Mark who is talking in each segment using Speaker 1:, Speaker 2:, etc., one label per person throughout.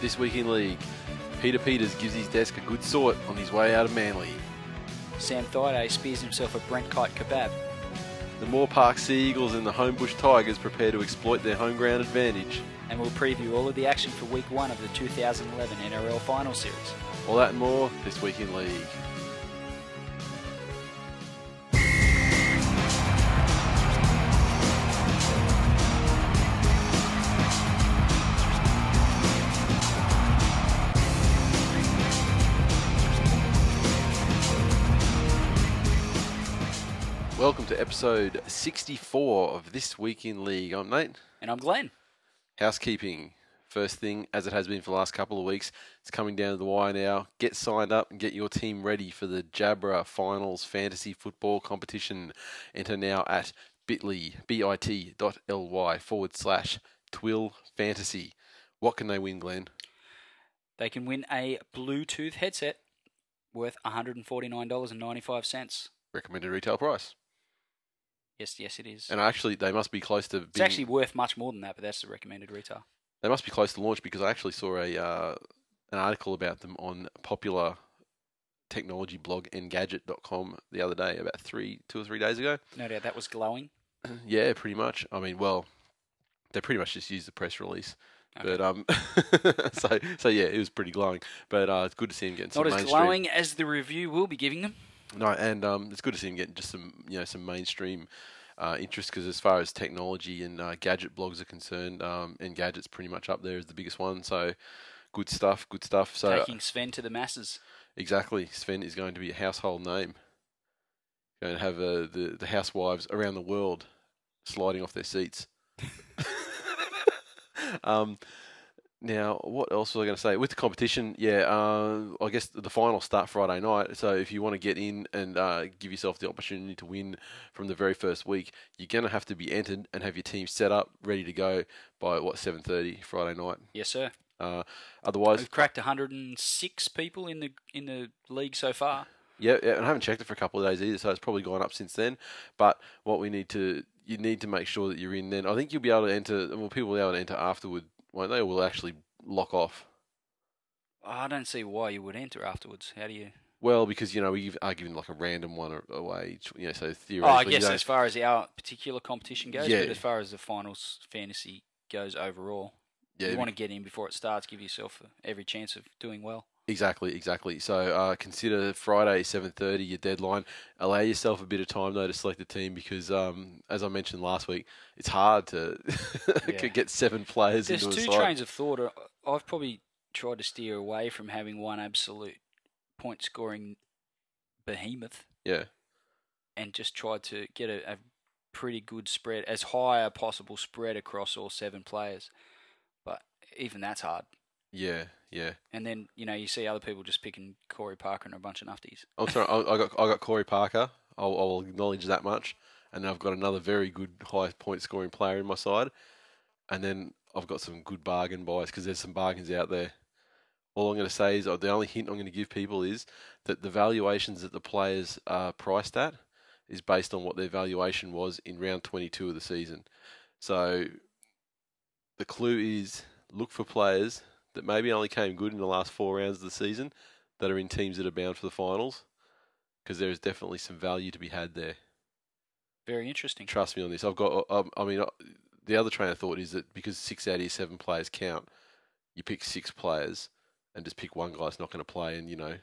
Speaker 1: This week in league, Peter Peters gives his desk a good sort on his way out of Manly.
Speaker 2: Sam Thaiday spears himself a Brent Kite kebab.
Speaker 1: The Moore Park Sea Eagles and the Homebush Tigers prepare to exploit their home ground advantage.
Speaker 2: And we'll preview all of the action for week one of the 2011 NRL Final Series.
Speaker 1: All that and more this week in league. To episode 64 of This Week in League. I'm Nate.
Speaker 2: And I'm Glenn.
Speaker 1: Housekeeping. First thing, as it has been for the last couple of weeks, it's coming down to the wire now. Get signed up and get your team ready for the Jabra Finals Fantasy Football Competition. Enter now at bit.ly, bit.ly forward slash twill fantasy. What can they win, Glenn?
Speaker 2: They can win a Bluetooth headset worth $149.95.
Speaker 1: Recommended retail price.
Speaker 2: Yes, yes, it is.
Speaker 1: And actually, they must be close to being,
Speaker 2: it's actually worth much more than that, but that's the recommended retail.
Speaker 1: they must be close to launch because I actually saw a uh, an article about them on popular technology blog engadget.com the other day, about three, two or three days ago.
Speaker 2: No doubt that was glowing.
Speaker 1: Yeah, pretty much. I mean, well, they pretty much just used the press release.
Speaker 2: Okay.
Speaker 1: But um, so so yeah, it was pretty glowing. But uh, it's good to see him getting some
Speaker 2: Not as
Speaker 1: mainstream.
Speaker 2: glowing as the review will be giving them.
Speaker 1: No, and um, it's good to see him getting just some you know some mainstream uh, interest because as far as technology and uh, gadget blogs are concerned, um, Engadget's pretty much up there as the biggest one. So good stuff, good stuff. So
Speaker 2: taking Sven to the masses.
Speaker 1: exactly, Sven is going to be a household name. Going to have uh, the the housewives around the world sliding off their seats. um, now, what else was I going to say? With the competition, yeah, uh, I guess the finals start Friday night. So if you want to get in and uh, give yourself the opportunity to win from the very first week, you're going to have to be entered and have your team set up, ready to go by what 7:30 Friday night.
Speaker 2: Yes, sir.
Speaker 1: Uh, otherwise,
Speaker 2: We've cracked 106 people in the in the league so far.
Speaker 1: Yeah, yeah, and I haven't checked it for a couple of days either, so it's probably gone up since then. But what we need to, you need to make sure that you're in. Then I think you'll be able to enter. Well, people will be able to enter afterward, won't they? Or will actually lock off.
Speaker 2: I don't see why you would enter afterwards. How do you?
Speaker 1: Well, because you know we are giving like a random one away, you know. So
Speaker 2: Oh, I guess
Speaker 1: don't-
Speaker 2: as far as our particular competition goes,
Speaker 1: Yeah.
Speaker 2: but as far as the finals fantasy goes overall,
Speaker 1: yeah,
Speaker 2: you want to get in before it starts. Give yourself uh, every chance of doing well.
Speaker 1: Exactly, exactly. So uh, consider Friday seven thirty your deadline. Allow yourself a bit of time though to select a team because, um, as I mentioned last week, it's hard to
Speaker 2: Yeah.
Speaker 1: get seven players
Speaker 2: There's
Speaker 1: into a
Speaker 2: two trains of thought. Uh, I've probably tried to steer away from having one absolute point scoring behemoth
Speaker 1: Yeah,
Speaker 2: and just tried to get a, a pretty good spread, as high a possible spread across all seven players. But even that's hard.
Speaker 1: Yeah, yeah.
Speaker 2: And then you know you see other people just picking Corey Parker and a bunch of nufties.
Speaker 1: I'm sorry, I, I got I got Corey Parker. I'll, I'll acknowledge that much, and then I've got another very good high point scoring player in my side, and then I've got some good bargain buys because there's some bargains out there. All I'm going to say is, or the only hint I'm going to give people is that the valuations that the players are priced at is based on what their valuation was in round 22 of the season. So the clue is look for players that maybe only came good in the last four rounds of the season that are in teams that are bound for the finals because there is definitely some value to be had there.
Speaker 2: Very interesting.
Speaker 1: Trust me on this. I've got. Um, I mean, uh, the other train of thought is that because six out of your seven players count, you pick six players and just pick one guy that's not going to play, and you know,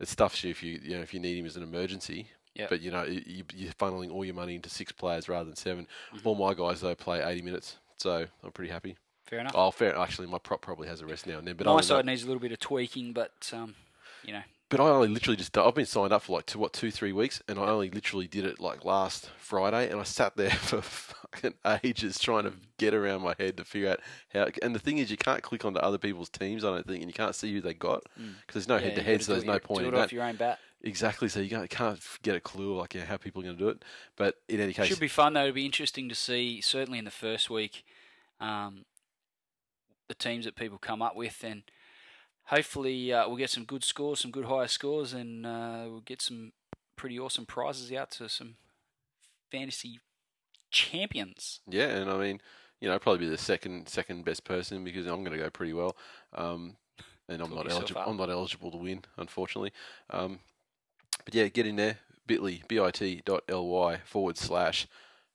Speaker 1: it stuffs you if you you know if you need him as an emergency.
Speaker 2: Yep.
Speaker 1: But you know, you, you're funneling all your money into six players rather than 7
Speaker 2: Mhm.
Speaker 1: All my guys though play 80 minutes, so I'm pretty happy.
Speaker 2: Fair enough.
Speaker 1: Oh, fair. Actually, my prop probably has a rest now and then. But
Speaker 2: My
Speaker 1: than that-
Speaker 2: side needs a little bit of tweaking, but um, you know,
Speaker 1: But I only literally just I've been signed up for like two what two three weeks, and I only literally did it like last Friday, and I sat there for fucking ages trying to get around my head to figure out how. And the thing is, you can't click onto other people's teams, I don't think, and you can't see who they got because
Speaker 2: Mm.
Speaker 1: there's no
Speaker 2: yeah,
Speaker 1: head to head, so there's
Speaker 2: it
Speaker 1: no point
Speaker 2: Do
Speaker 1: in
Speaker 2: it
Speaker 1: that.
Speaker 2: your own bat.
Speaker 1: Exactly, so you can't, can't get a clue like yeah, how people are going to do it. But in any case, it
Speaker 2: Should be fun though. It'll be interesting to see. Certainly in the first week, um, the teams that people come up with, and hopefully uh, we'll get some good scores, some good higher scores, and uh, we'll get some pretty awesome prizes out to some fantasy champions.
Speaker 1: Yeah, and I mean, you know, probably be the second second best person because I'm going to go pretty well. Um, and I'm not eligible.
Speaker 2: up.
Speaker 1: I'm not eligible to win, unfortunately. Um, but yeah, get in there. Bitly bit.ly forward slash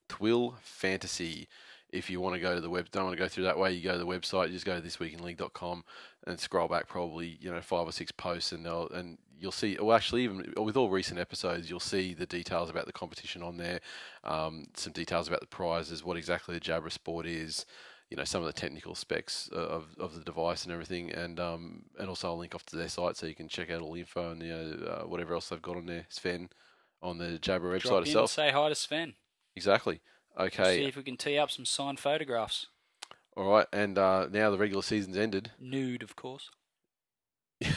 Speaker 1: twill fantasy. If you want to go to the web, don't want to go through that way. You go to the website. You just go to thisweekinleague.com and scroll back probably you know five or six posts, and they'll and you'll see. Well, actually, even with all recent episodes, you'll see the details about the competition on there. Um, some details about the prizes, what exactly the Jabra Sport is, you know, some of the technical specs uh, of, of the device and everything, and um, and also I'll link off to their site so you can check out all the info and you know uh, whatever else they've got on there. Sven on the Jabra website
Speaker 2: Drop and
Speaker 1: itself.
Speaker 2: say hi to Sven.
Speaker 1: Exactly.
Speaker 2: See if we can tee up some signed photographs.
Speaker 1: All right. And uh, now the regular season's ended.
Speaker 2: Nude, of course.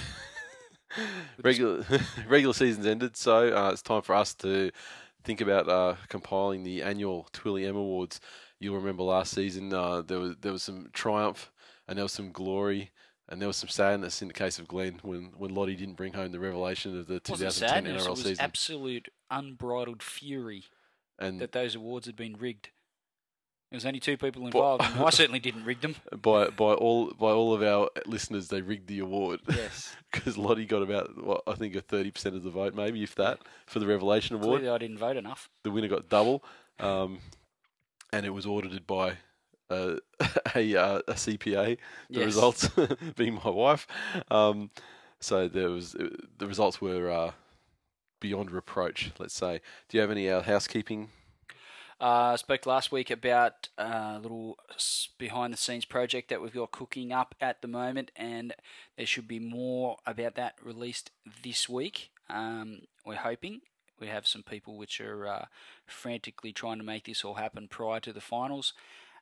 Speaker 1: regular regular season's ended, so uh, it's time for us to think about uh, compiling the annual Twilly M Awards. You'll remember last season uh, there was there was some triumph and there was some glory and there was some sadness in the case of Glenn when, when Lottie didn't bring home the revelation of the
Speaker 2: It wasn't
Speaker 1: 2010
Speaker 2: sadness,
Speaker 1: NRL
Speaker 2: it was
Speaker 1: season.
Speaker 2: absolute unbridled fury
Speaker 1: and
Speaker 2: that those awards had been rigged. There was only two people involved, and I certainly didn't rig them.
Speaker 1: by by all by all of our listeners, they rigged the award
Speaker 2: Yes.
Speaker 1: because Lottie got about what I think a 30 percent of the vote, maybe if that, for the revelation award.
Speaker 2: Clearly, I didn't vote enough.
Speaker 1: the winner got double, um, and it was audited by uh, a uh, a CPA. The
Speaker 2: Yes.
Speaker 1: results being my wife. Um, so there was the results were uh, beyond reproach. Let's say. Do you have any uh, housekeeping?
Speaker 2: Uh, I spoke last week about a little behind the scenes project that we've got cooking up at the moment, and there should be more about that released this week. Um, we're hoping. We have some people which are uh, frantically trying to make this all happen prior to the finals,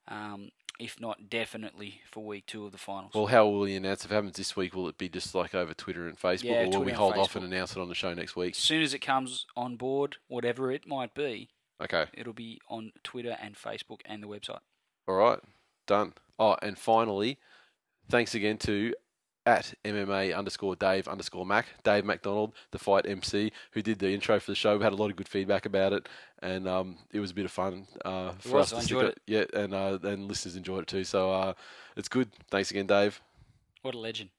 Speaker 2: um, if not definitely for week two of the finals.
Speaker 1: Well, how will you announce if it happens this week? Will it be just like over Twitter and Facebook,
Speaker 2: Yeah,
Speaker 1: or will
Speaker 2: Twitter
Speaker 1: we hold off and announce it on the show next week?
Speaker 2: as soon as it comes on board, whatever it might be,
Speaker 1: Okay.
Speaker 2: it'll be on Twitter and Facebook and the website.
Speaker 1: All right, done. Oh, and finally, thanks again to at MMA underscore Dave underscore Mac, Dave MacDonald, the fight MC, who did the intro for the show. We had a lot of good feedback about it, and um, it was a bit of fun uh, for
Speaker 2: was,
Speaker 1: us
Speaker 2: I
Speaker 1: to stick
Speaker 2: enjoyed
Speaker 1: Yeah, and uh, and listeners enjoyed it too. So uh, it's good. Thanks again, Dave.
Speaker 2: What a legend.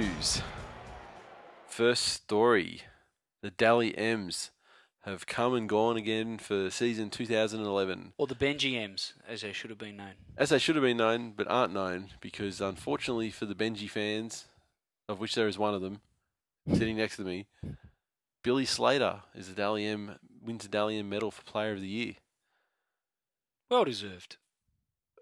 Speaker 1: News. First story: the Dally M's have come and gone again for season 2011.
Speaker 2: Or the Benji M's, as they should have been known.
Speaker 1: as they should have been known, but aren't known, because unfortunately for the Benji fans, of which there is one of them sitting next to me, Billy Slater is the Dally M wins the Dally M medal for Player of the Year.
Speaker 2: Well deserved.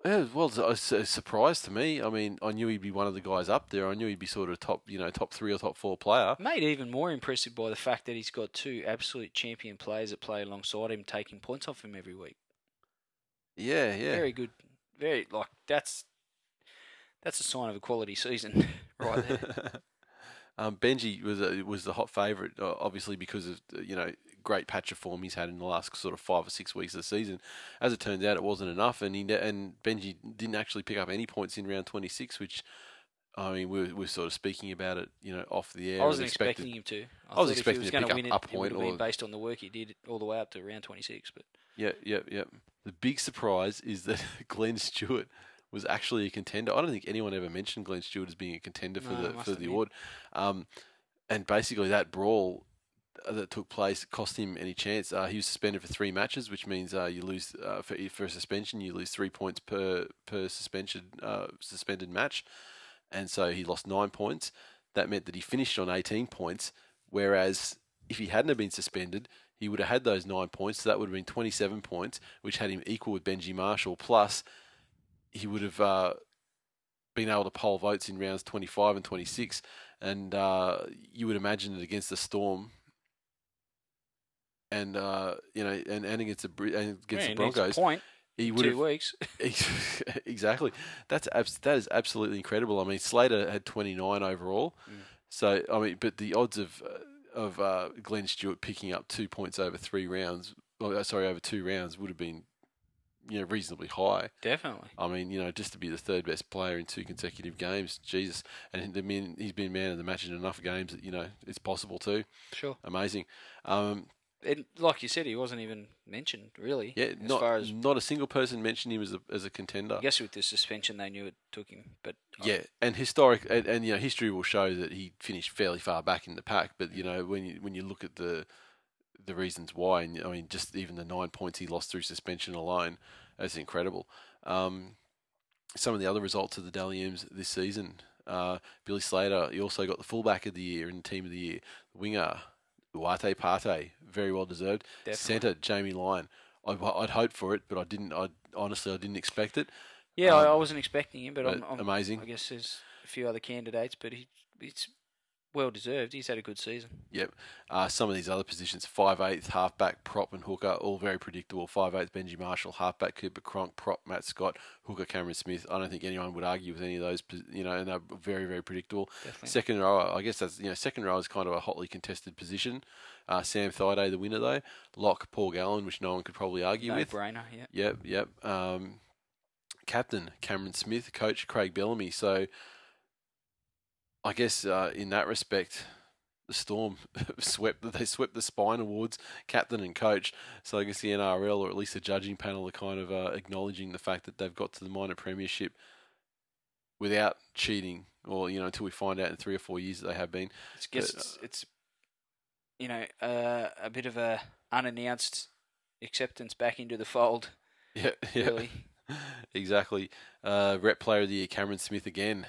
Speaker 1: Yeah, well, it's a, surprise to me. I mean, I knew he'd be one of the guys up there. I knew he'd be sort of top, you know, top three or top four player.
Speaker 2: Made even more impressive by the fact that he's got two absolute champion players that play alongside him, taking points off him every week.
Speaker 1: Yeah, yeah.
Speaker 2: Very good. Very like that's that's a sign of a quality season, right there.
Speaker 1: um, Benji was a, was the hot favourite, uh, obviously because of you know great patch of form he's had in the last sort of five or six weeks of the season. As it turns out, it wasn't enough, and he and Benji didn't actually pick up any points in round twenty six, which. I mean, we're, we're sort of speaking about it, you know, off the air.
Speaker 2: I wasn't
Speaker 1: expected-
Speaker 2: expecting him to. I,
Speaker 1: I was expecting
Speaker 2: if
Speaker 1: to pick
Speaker 2: to
Speaker 1: up
Speaker 2: win
Speaker 1: a
Speaker 2: it,
Speaker 1: point
Speaker 2: it
Speaker 1: or-
Speaker 2: based on the work he did all the way up to round 26. But
Speaker 1: Yeah, yeah, yeah. The big surprise is that Glenn Stewart was actually a contender. I don't think anyone ever mentioned Glenn Stewart as being a contender for
Speaker 2: No,
Speaker 1: the for the
Speaker 2: been.
Speaker 1: award. Um, and basically, that brawl that took place cost him any chance. Uh, he was suspended for three matches, which means uh, you lose uh, for for a suspension. You lose three points per per suspension uh, suspended match, and so he lost nine points. That meant that he finished on eighteen points, whereas if he hadn't have been suspended, he would have had those nine points. So that would have been 27 points, which had him equal with Benji Marshall. Plus, he would have uh, been able to poll votes in rounds 25 and 26. And uh, you would imagine that against the Storm and, uh, you know, and, and against the, and against
Speaker 2: yeah,
Speaker 1: the
Speaker 2: a
Speaker 1: Broncos,
Speaker 2: point
Speaker 1: he would
Speaker 2: two
Speaker 1: have.
Speaker 2: weeks.
Speaker 1: exactly. That's abs- that is absolutely incredible. I mean, Slater had 29 overall.
Speaker 2: Mm.
Speaker 1: So I mean, but the odds of uh, of uh, Glenn Stewart picking up two points over three rounds, well, uh, sorry, over two rounds would have been you know reasonably high.
Speaker 2: Definitely.
Speaker 1: I mean, you know, just to be the third best player in two consecutive games, Jesus. And I mean, he's been man of the match in enough games that you know it's possible too.
Speaker 2: Sure.
Speaker 1: Amazing. Um,
Speaker 2: And like you said, he wasn't even mentioned really.
Speaker 1: yeah,
Speaker 2: as
Speaker 1: not
Speaker 2: far as
Speaker 1: not a single person mentioned him as a as a contender.
Speaker 2: I guess with the suspension, they knew it took him. But I-
Speaker 1: Yeah, and historic and, and you know history will show that he finished fairly far back in the pack. But you know when you when you look at the the reasons why, and I mean just even the nine points he lost through suspension alone, that's incredible. Um, some of the other results of the Dally this season, uh, Billy Slater, he also got the fullback of the year and team of the year. Winger, Uate Pate, very well deserved. Centre, Jamie Lyon. I'd, I'd hoped for it, but I didn't. I honestly I didn't expect it.
Speaker 2: yeah, I, I
Speaker 1: um,
Speaker 2: wasn't expecting him, but,
Speaker 1: but
Speaker 2: I'm, I'm
Speaker 1: amazing.
Speaker 2: I guess there's a few other candidates, but he it's well deserved. He's had a good season.
Speaker 1: Yep. Uh, some of these other positions, five eighth, halfback, prop, and hooker, all very predictable. Five eighth, Benji Marshall, halfback, Cooper Cronk, prop, Matt Scott, hooker, Cameron Smith. I don't think anyone would argue with any of those. You know, and they're very, very predictable.
Speaker 2: Definitely.
Speaker 1: Second row, I guess that's you know, second row is kind of a hotly contested position. Uh, Sam Thaiday, the winner though. Lock, Paul Gallen, which no one could probably argue
Speaker 2: no
Speaker 1: with.
Speaker 2: brainer. Yeah.
Speaker 1: Yep, yep. Um, captain Cameron Smith, coach Craig Bellamy. So, I guess uh, in that respect, the Storm swept. They swept the Spine Awards, captain and coach. So I guess the NRL or at least the judging panel are kind of uh, acknowledging the fact that they've got to the minor premiership without cheating, or you know, until we find out in three or four years that they have been.
Speaker 2: It's guess
Speaker 1: But,
Speaker 2: it's, it's you know uh, a bit of a unannounced acceptance back into the fold.
Speaker 1: Yeah, yeah.
Speaker 2: Really.
Speaker 1: exactly. Uh, rep player of the year, Cameron Smith again.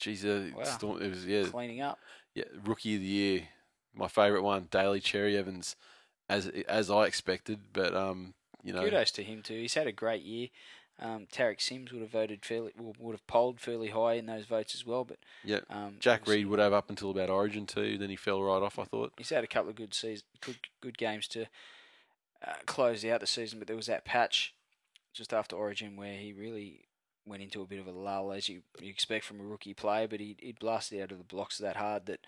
Speaker 1: Jeez, uh,
Speaker 2: Wow.
Speaker 1: Storm, it was yeah,
Speaker 2: Cleaning up.
Speaker 1: yeah. Rookie of the year, my favourite one, Daly Cherry Evans, as as I expected, but um, you know,
Speaker 2: Kudos to him too. He's had a great year. Um, Tariq Sims would have voted fairly, would have polled fairly high in those votes as well. But
Speaker 1: yeah.
Speaker 2: um,
Speaker 1: Jack Reed would have up until about Origin too. Then he fell right off. I thought.
Speaker 2: He's had a couple of good season, good good games to uh, close out the season, but there was that patch just after Origin where he really went into a bit of a lull, as you, you expect from a rookie player. But he he blasted out of the blocks that hard that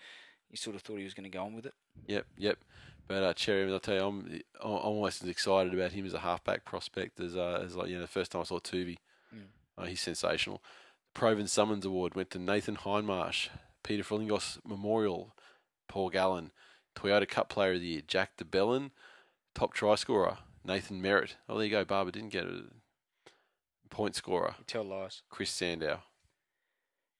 Speaker 2: you sort of thought he was going to go on with it.
Speaker 1: Yep, yep. But uh, Cherry, I'll tell you, I'm I'm almost as excited about him as a halfback prospect as uh, as like you know the first time I saw Tuvi.
Speaker 2: Mm.
Speaker 1: Uh, he's sensational. Provan Summons Award went to Nathan Hindmarsh, Peter Frilingos Memorial, Paul Gallen, Toyota Cup Player of the Year, Jack de Belin, top try scorer, Nathan Merritt. Oh, there you go. Barber didn't get it. Point scorer,
Speaker 2: You tell lies.
Speaker 1: Chris Sandow.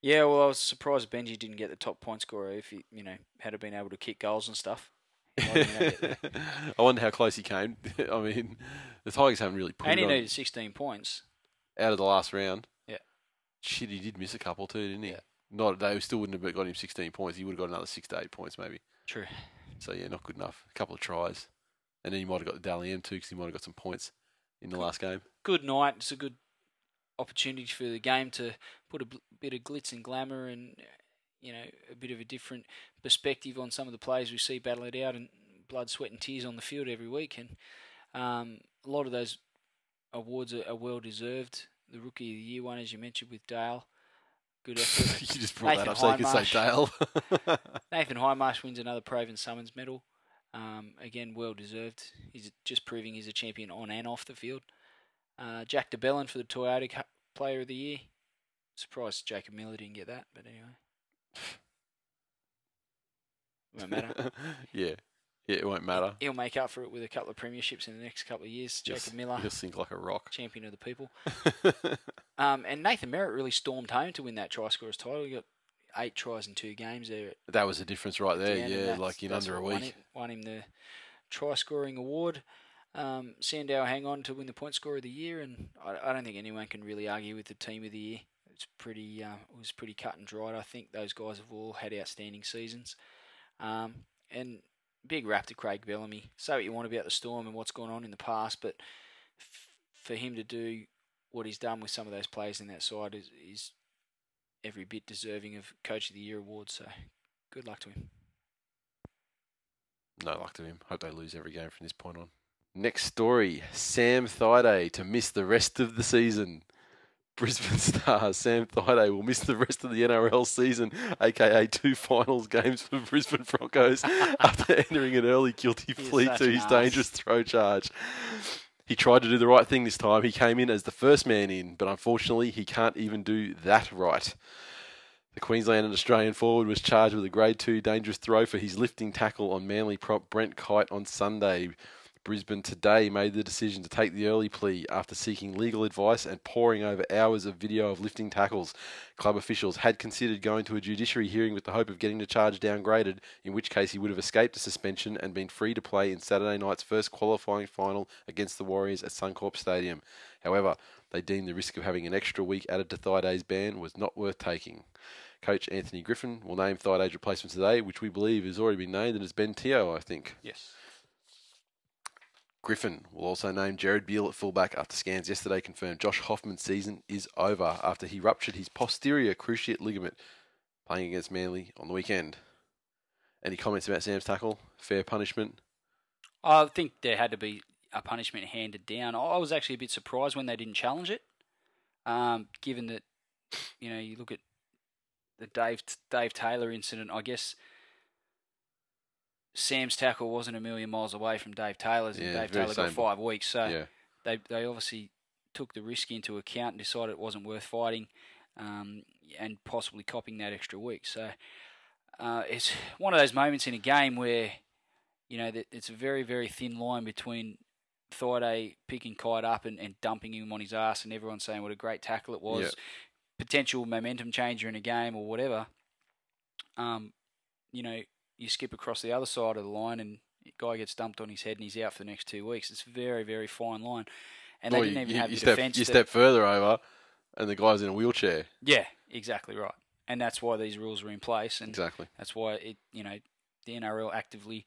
Speaker 2: Yeah, well, I was surprised Benji didn't get the top point scorer if he, you know, had been able to kick goals and stuff. He might have been able to get there.
Speaker 1: I wonder how close he came. I mean, the Tigers haven't really put
Speaker 2: and he needed 16 points.
Speaker 1: out of the last round.
Speaker 2: Yeah.
Speaker 1: Shit, he did miss a couple too, didn't he?
Speaker 2: Yeah.
Speaker 1: Not they still wouldn't have got him 16 points. He would have got another six to eight points maybe.
Speaker 2: True.
Speaker 1: So yeah, not good enough. A couple of tries, and then he might have got the Dally M too because he might have got some points in the last game.
Speaker 2: good night. It's a good opportunity for the game to put a bit of glitz and glamour and you know a bit of a different perspective on some of the players we see battle it out and blood, sweat, and tears on the field every week. And um, a lot of those awards are, are well deserved. The rookie of the year one, as you mentioned, with Dale, good effort.
Speaker 1: you just brought that
Speaker 2: Nathan
Speaker 1: up so you can say Dale.
Speaker 2: Nathan Hindmarsh wins another Provan Summons medal. Um, again, well deserved. He's just proving he's a champion on and off the field. Uh, Jack de Belin for the Toyota Cup Player of the Year. Surprised Jacob Miller didn't get that, but anyway. Won't matter.
Speaker 1: yeah, yeah, it won't matter.
Speaker 2: He'll make up for it with a couple of premierships in the next couple of years. Jacob
Speaker 1: He'll-
Speaker 2: Miller,
Speaker 1: he'll sink like a rock.
Speaker 2: champion of the people. Um, and Nathan Merritt really stormed home to win that try scorers title. He got eight tries in two games there
Speaker 1: that was the difference right there. Yeah, like in under a
Speaker 2: won,
Speaker 1: week.
Speaker 2: it, won him the try scoring award. Um, Sandow hang on to win the point scorer of the year, and I, I don't think anyone can really argue with the team of the year. It's pretty, uh, it was pretty cut and dried. I think those guys have all had outstanding seasons. Um, and big rap to Craig Bellamy. Say what you want about the Storm and what's gone on in the past, but f- for him to do what he's done with some of those players in that side is, is every bit deserving of Coach of the Year award. So good luck to him.
Speaker 1: No luck to him. Hope they lose every game from this point on. Next story Sam Thaiday to miss the rest of the season. Brisbane star Sam Thaiday will miss the rest of the NRL season, aka two finals games for Brisbane Broncos, after entering an early guilty plea to his
Speaker 2: arse.
Speaker 1: dangerous throw charge. He tried to do the right thing this time. He came in as the first man in, but unfortunately, he can't even do that right. The Queensland and Australian forward was charged with a Grade 2 dangerous throw for his lifting tackle on Manly prop Brent Kite on Sunday. Brisbane today made the decision to take the early plea after seeking legal advice and poring over hours of video of lifting tackles. Club officials had considered going to a judiciary hearing with the hope of getting the charge downgraded, in which case he would have escaped a suspension and been free to play in Saturday night's first qualifying final against the Warriors at Suncorp Stadium. However, they deemed the risk of having an extra week added to Thaidays' ban was not worth taking. Coach Anthony Griffin will name Thaidays' replacement today, which we believe has already been named and it's Ben Teo, I think.
Speaker 2: Yes.
Speaker 1: Griffin will also name Gerard Beale at fullback after scans yesterday confirmed Josh Hoffman's season is over after he ruptured his posterior cruciate ligament playing against Manly on the weekend. Any comments about Sam's tackle? Fair punishment?
Speaker 2: I think there had to be a punishment handed down. I was actually a bit surprised when they didn't challenge it, um, given that you know you look at the Dave Dave Taylor incident. I guess Sam's tackle wasn't a million miles away from Dave Taylor's, and
Speaker 1: Yeah,
Speaker 2: Dave Taylor got five weeks. So
Speaker 1: yeah.
Speaker 2: they they obviously took the risk into account and decided it wasn't worth fighting, um, and possibly copping that extra week. So uh, it's one of those moments in a game where you know that it's a very very thin line between Thaiday picking Kite up and, and dumping him on his ass, and everyone saying what a great tackle it was,
Speaker 1: Yeah.
Speaker 2: potential momentum changer in a game or whatever. Um, you know, you skip across the other side of the line and the guy gets dumped on his head and he's out for the next two weeks. It's a very, very fine line. And they didn't even
Speaker 1: you-
Speaker 2: have
Speaker 1: you
Speaker 2: the
Speaker 1: step,
Speaker 2: defence.
Speaker 1: you step further over and the guy's in a wheelchair.
Speaker 2: Yeah, exactly right. And that's why these rules are in place, and
Speaker 1: Exactly.
Speaker 2: that's why it, you know, the NRL actively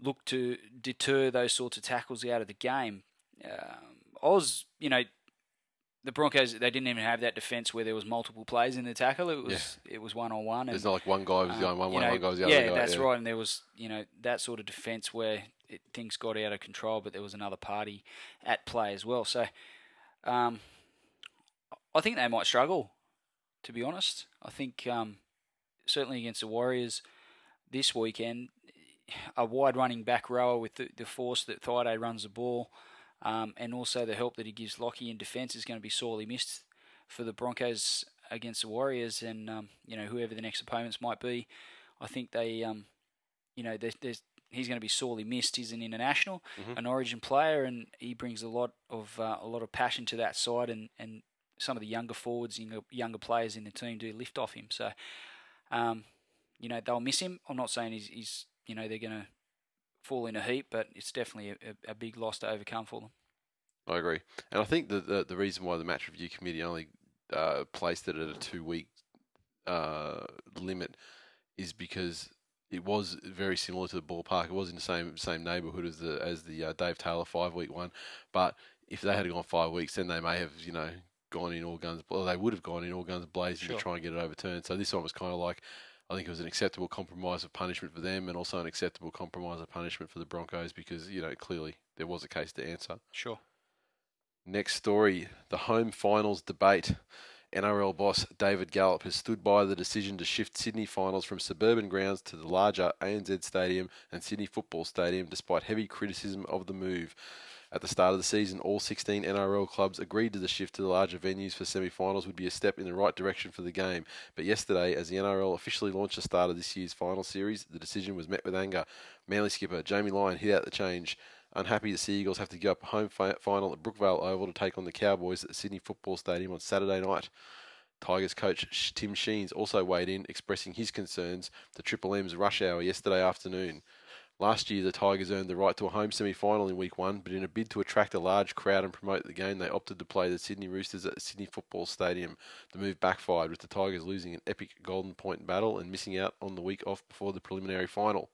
Speaker 2: look to deter those sorts of tackles out of the game. Um, Oz, you know, the Broncos they didn't even have that defence where there was multiple plays in the tackle. It was it was one on one.
Speaker 1: It's not like one guy was the only one, one, one guy was the other guy.
Speaker 2: yeah, that's right. And there was, you know, that sort of defence where it, things got out of control, but there was another party at play as well. So, um, I think they might struggle, to be honest. I think um, certainly against the Warriors this weekend, a wide running back rower with the, the force that Thaiday runs the ball, um, and also the help that he gives Lockie in defence is going to be sorely missed for the Broncos against the Warriors, and um, you know whoever the next opponents might be. I think they, um, you know, there's, there's he's going to be sorely missed. He's an international,
Speaker 1: Mhm.
Speaker 2: an Origin player, and he brings a lot of uh, a lot of passion to that side, and, and some of the younger forwards, younger, younger players in the team do lift off him. So, um, you know, they'll miss him. I'm not saying he's, he's you know, they're going to fall in a heap, but it's definitely a, a, big loss to overcome for them.
Speaker 1: I agree. And I think that the, the reason why the match review committee only uh, placed it at a two week uh, limit is because it was very similar to the ballpark. It was in the same same neighbourhood as the as the uh, Dave Taylor five week one. But if they had gone five weeks, then they may have you know gone in all guns. Well, they would have gone in all guns blazing
Speaker 2: Sure.
Speaker 1: to try and get it overturned. So this one was kind of like. I think it was an acceptable compromise of punishment for them, and also an acceptable compromise of punishment for the Broncos because you know clearly there was a case to answer.
Speaker 2: Sure.
Speaker 1: Next story the home finals debate. NRL boss David Gallop has stood by the decision to shift Sydney finals from suburban grounds to the larger ANZ Stadium and Sydney Football Stadium despite heavy criticism of the move. At the start of the season, all 16 NRL clubs agreed to the shift to the larger venues for semi finals would be a step in the right direction for the game. But yesterday, as the NRL officially launched the start of this year's final series, the decision was met with anger. Manly skipper Jamie Lyon hit out the change. Unhappy the Sea Eagles have to give up a home fi- final at Brookvale Oval to take on the Cowboys at the Sydney Football Stadium on Saturday night. Tigers coach Tim Sheens also weighed in, expressing his concerns to Triple M's rush hour yesterday afternoon. Last year, the Tigers earned the right to a home semi final in week one, but in a bid to attract a large crowd and promote the game, they opted to play the Sydney Roosters at the Sydney Football Stadium. The move backfired, with the Tigers losing an epic golden point battle and missing out on the week off before the preliminary final.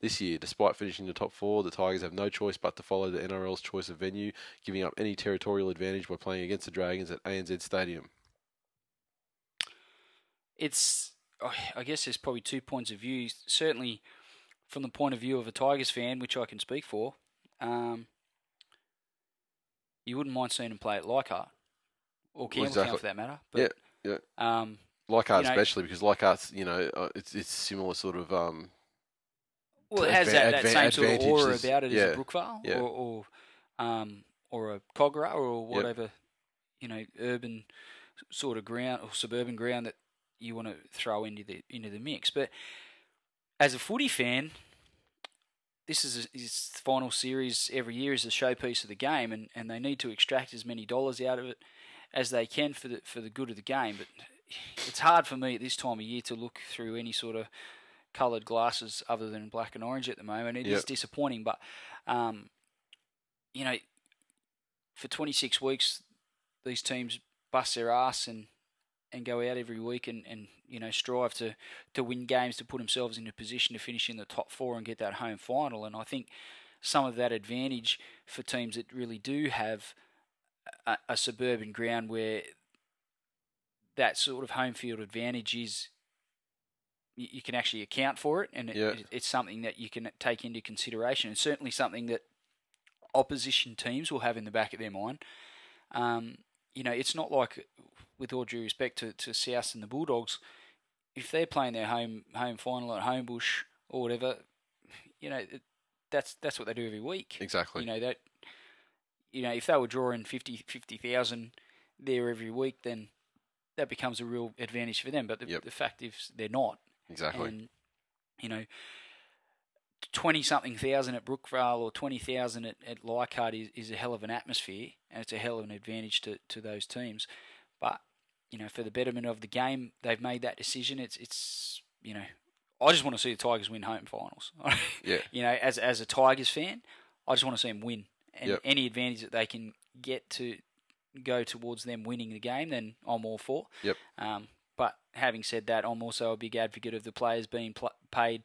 Speaker 1: This year, despite finishing the top four, the Tigers have no choice but to follow the NRL's choice of venue, giving up any territorial advantage by playing against the Dragons at ANZ Stadium.
Speaker 2: it's I I guess there's probably two points of view. Certainly, from the point of view of a Tigers fan, which I can speak for, um, you wouldn't mind seeing them play at Leichhardt or Campbelltown
Speaker 1: exactly.
Speaker 2: for that matter. But,
Speaker 1: Yeah,
Speaker 2: Um,
Speaker 1: Leichhardt
Speaker 2: You know-
Speaker 1: especially because Leichhardt's, you know, uh, it's it's similar sort of um,
Speaker 2: well, it has that, that same sort of aura about it
Speaker 1: yeah,
Speaker 2: as a Brookvale,
Speaker 1: yeah.
Speaker 2: or, or um, or a Kogarah or whatever, you know, urban sort of ground or suburban ground that you want to throw into the into the mix. But as a footy fan, this is a, is final series every year is a showpiece of the game, and, and they need to extract as many dollars out of it as they can for the for the good of the game. But it's hard for me at this time of year to look through any sort of coloured glasses other than black and orange at the moment. It
Speaker 1: Yep.
Speaker 2: is disappointing, but um, you know, for 26 weeks, these teams bust their ass and and go out every week and, and you know strive to, to win games to put themselves in a position to finish in the top four and get that home final. And I think some of that advantage for teams that really do have a, a suburban ground where that sort of home field advantage is you, you can actually account for it, and it,
Speaker 1: Yeah.
Speaker 2: it, it's something that you can take into consideration, and certainly something that opposition teams will have in the back of their mind. Um, you know, it's not like, with all due respect to, to South and the Bulldogs, if they're playing their home home final at Homebush or whatever, you know, it, that's that's what they do every week.
Speaker 1: Exactly.
Speaker 2: You know that. You know, if they were drawing 50 50,000 there every week, then that becomes a real advantage for them. But the,
Speaker 1: Yep.
Speaker 2: the fact is, they're not.
Speaker 1: exactly.
Speaker 2: And you know, twenty something thousand at Brookvale or twenty thousand at, at Leichhardt is, is a hell of an atmosphere, and it's a hell of an advantage to, to those teams. But you know, for the betterment of the game, they've made that decision. It's it's you know, I just want to see the Tigers win home finals.
Speaker 1: Yeah.
Speaker 2: You know, as as a Tigers fan, I just want to see them win, and
Speaker 1: Yep.
Speaker 2: any advantage that they can get to go towards them winning the game, then I'm all for.
Speaker 1: Yep.
Speaker 2: Um, but having said that, I'm also a big advocate of the players being pl- paid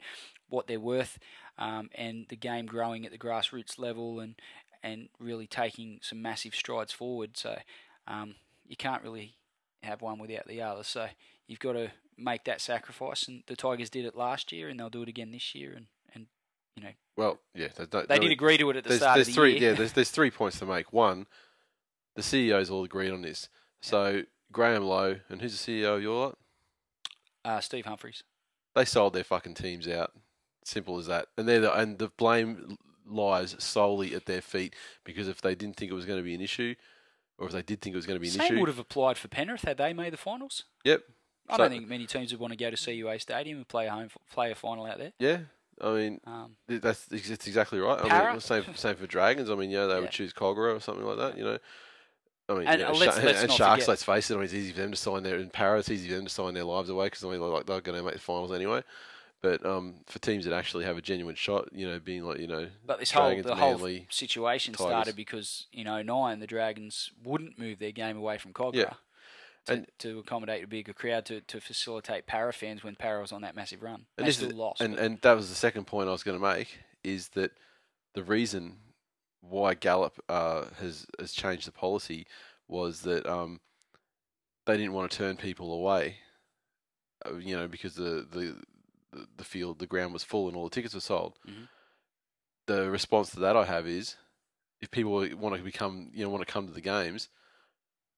Speaker 2: what they're worth, um, and the game growing at the grassroots level, and and really taking some massive strides forward. So um, you can't really have one without the other. So you've got to make that sacrifice, and the Tigers did it last year, and they'll do it again this year, and and you know
Speaker 1: Well, yeah. They, don't-
Speaker 2: they did agree to it at the
Speaker 1: there's,
Speaker 2: start
Speaker 1: there's
Speaker 2: of the
Speaker 1: three,
Speaker 2: year.
Speaker 1: Yeah, there's, there's three points to make. One, the CEOs all agreed on this. So Graham Lowe and who's the CEO of your lot?
Speaker 2: uh, Steve Humphreys.
Speaker 1: They sold their fucking teams out. Simple as that. And they're the, and the blame lies solely at their feet because if they didn't think it was going to be an issue, or if they did think it was going to be an
Speaker 2: Same
Speaker 1: issue,
Speaker 2: would have applied for Penrith had they made the finals.
Speaker 1: yep,
Speaker 2: I
Speaker 1: So-
Speaker 2: don't think many teams would want to go to CUA Stadium and play a home play a final out there.
Speaker 1: yeah. I mean,
Speaker 2: Um,
Speaker 1: th- that's it's exactly right. I mean, same same for Dragons. I mean, yeah, they
Speaker 2: Yeah.
Speaker 1: would choose Kogarah or something like that. You know. I mean,
Speaker 2: And,
Speaker 1: you know,
Speaker 2: let's-
Speaker 1: Sha-
Speaker 2: let's
Speaker 1: and Sharks.
Speaker 2: forget-
Speaker 1: Let's face it. I mean, it's easy for them to sign their in Parra. It's easy for them to sign their lives away because I mean, like they're going to make the finals anyway. But um, for teams that actually have a genuine shot, you know, being like you know,
Speaker 2: but this
Speaker 1: Dragons,
Speaker 2: whole the whole
Speaker 1: Manly,
Speaker 2: situation
Speaker 1: Tigers.
Speaker 2: started because in 09 the Dragons wouldn't move their game away from Kogarah.
Speaker 1: Yeah.
Speaker 2: To,
Speaker 1: And-
Speaker 2: to accommodate a bigger crowd to, to facilitate Parra fans when Parra was on that massive run.
Speaker 1: And
Speaker 2: they still
Speaker 1: is-
Speaker 2: lost.
Speaker 1: and and that was the second point I was going to make is that the reason why Gallop uh, has has changed the policy was that um, they didn't want to turn people away, uh, you know, because the, the the the field the ground was full and all the tickets were sold.
Speaker 2: Mhm.
Speaker 1: The response to that I have is, if people want to become you know want to come to the games,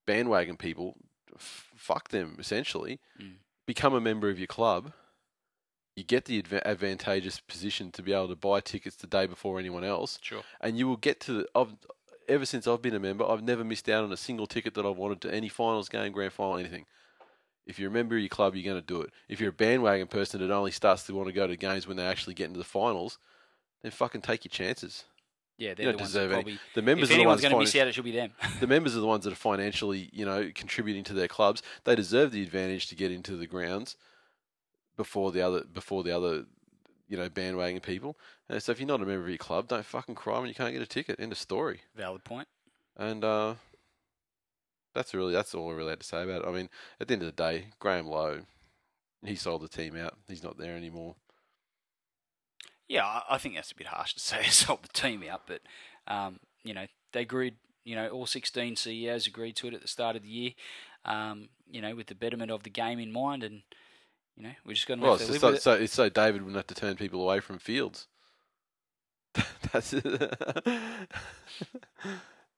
Speaker 1: bandwagon people, f- fuck them essentially.
Speaker 2: Mm.
Speaker 1: Become a member of your club you get the adva- advantageous position to be able to buy tickets the day before anyone else,
Speaker 2: sure.
Speaker 1: and you will get to. The, I've, ever since I've been a member, I've never missed out on a single ticket that I've wanted to any finals game, grand final, anything. If you're a member of your club, you're going to do it. If you're a bandwagon person that only starts to want to go to games when they actually get into the finals, then fucking take your chances.
Speaker 2: Yeah, they're
Speaker 1: You
Speaker 2: the
Speaker 1: don't
Speaker 2: that
Speaker 1: deserve any.
Speaker 2: probably.
Speaker 1: The members
Speaker 2: If
Speaker 1: the
Speaker 2: anyone's
Speaker 1: ones
Speaker 2: going to miss out, it should be them.
Speaker 1: the members are the ones that are financially, you know, contributing to their clubs. They deserve the advantage to get into the grounds before the other before the other, you know, bandwagon people. And so if you're not a member of your club, don't fucking cry when you can't get a ticket. End of story.
Speaker 2: Valid point.
Speaker 1: And uh, that's really that's all I really had to say about it. I mean, at the end of the day, Graham Lowe, he sold the team out. He's not there anymore.
Speaker 2: Yeah, I- think that's a bit harsh to say they sold the team out, but um, you know they agreed. You know, all 16 CEOs agreed to it at the start of the year. Um, you know, with the betterment of the game in mind, and you know we're just going to
Speaker 1: Well, it's
Speaker 2: to live
Speaker 1: so,
Speaker 2: with it.
Speaker 1: so it's so David wouldn't have to turn people away from fields. That's it.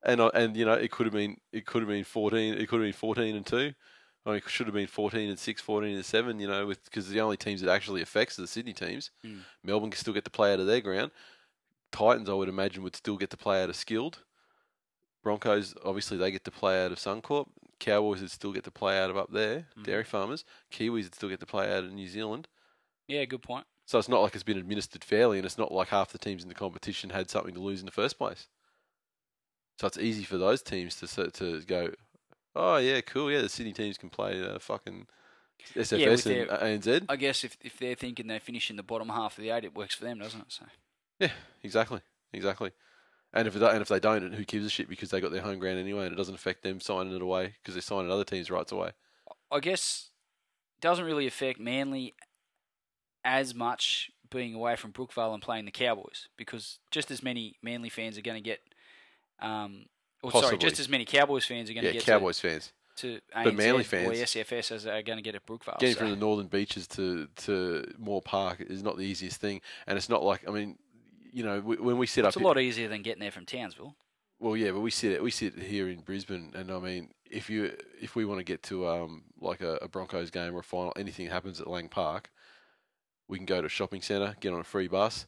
Speaker 1: and and you know it could have been it could have been fourteen it could have been fourteen and two. I mean, it should have been fourteen and six, 14 and seven. You know, with because the only teams that actually affects are the Sydney teams.
Speaker 2: Mm.
Speaker 1: Melbourne can still get to play out of their ground. Titans, I would imagine, would still get to play out of skilled. Broncos obviously they get to play out of Suncorp. Cowboys would still get to play out of up there.
Speaker 2: Mhm.
Speaker 1: Dairy farmers. Kiwis would still get to play out of New Zealand.
Speaker 2: Yeah, good point.
Speaker 1: So it's not like it's been administered fairly, and it's not like half the teams in the competition had something to lose in the first place. So it's easy for those teams to to go, oh yeah, cool, yeah, the Sydney teams can play uh, fucking SFS
Speaker 2: with
Speaker 1: and ANZ.
Speaker 2: I guess if if they're thinking they finish in the bottom half of the eight, it works for them, doesn't it? So
Speaker 1: Yeah, exactly, exactly. And if they, and if they don't, who gives a shit because they got their home ground anyway, and it doesn't affect them signing it away because they're signing other teams' rights away.
Speaker 2: I guess it doesn't really affect Manly as much being away from Brookvale and playing the Cowboys because just as many Manly fans are going to get, um, or sorry, just as many Cowboys fans are going
Speaker 1: Yeah,
Speaker 2: to get
Speaker 1: Cowboys fans
Speaker 2: to, to
Speaker 1: But Manly
Speaker 2: ANZ or
Speaker 1: fans-
Speaker 2: SFS as are going to get at Brookvale.
Speaker 1: getting
Speaker 2: so-
Speaker 1: from the northern beaches to to Moore Park is not the easiest thing, and it's not like I mean, you know, when we sit
Speaker 2: it's
Speaker 1: up it's
Speaker 2: a
Speaker 1: here-
Speaker 2: lot easier than getting there from Townsville.
Speaker 1: Well, yeah, but we sit we sit here in Brisbane, and I mean, if you if we want to get to um like a, a Broncos game or a final, anything happens at Lang Park, we can go to a shopping centre, get on a free bus.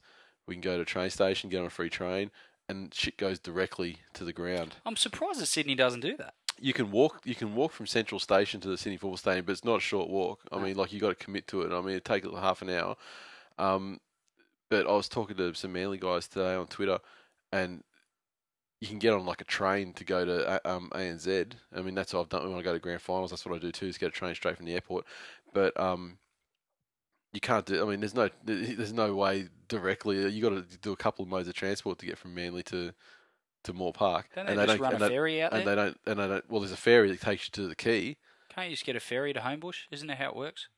Speaker 1: We can go to a train station, get on a free train, and shit goes directly to the ground.
Speaker 2: I'm surprised that Sydney doesn't do that.
Speaker 1: You can walk. You can walk from Central Station to the Sydney Football Stadium, but it's not a short walk. I mean, like you got to commit to it. I mean, it take half an hour. Um, but I was talking to some Manly guys today on Twitter, and you can get on like a train to go to um, ANZ. I mean, that's what I've done when I go to grand finals. That's what I do too, is get a train straight from the airport. But um, you can't do. I mean, there's no there's no way directly. You got to do a couple of modes of transport to get from Manly to to Moore Park.
Speaker 2: Don't they
Speaker 1: and
Speaker 2: just run
Speaker 1: and
Speaker 2: a
Speaker 1: they-
Speaker 2: ferry out
Speaker 1: and
Speaker 2: there?
Speaker 1: they don't and they don't. Well, there's a ferry that takes you to the quay.
Speaker 2: Can't you just get a ferry to Homebush? Isn't that how it works?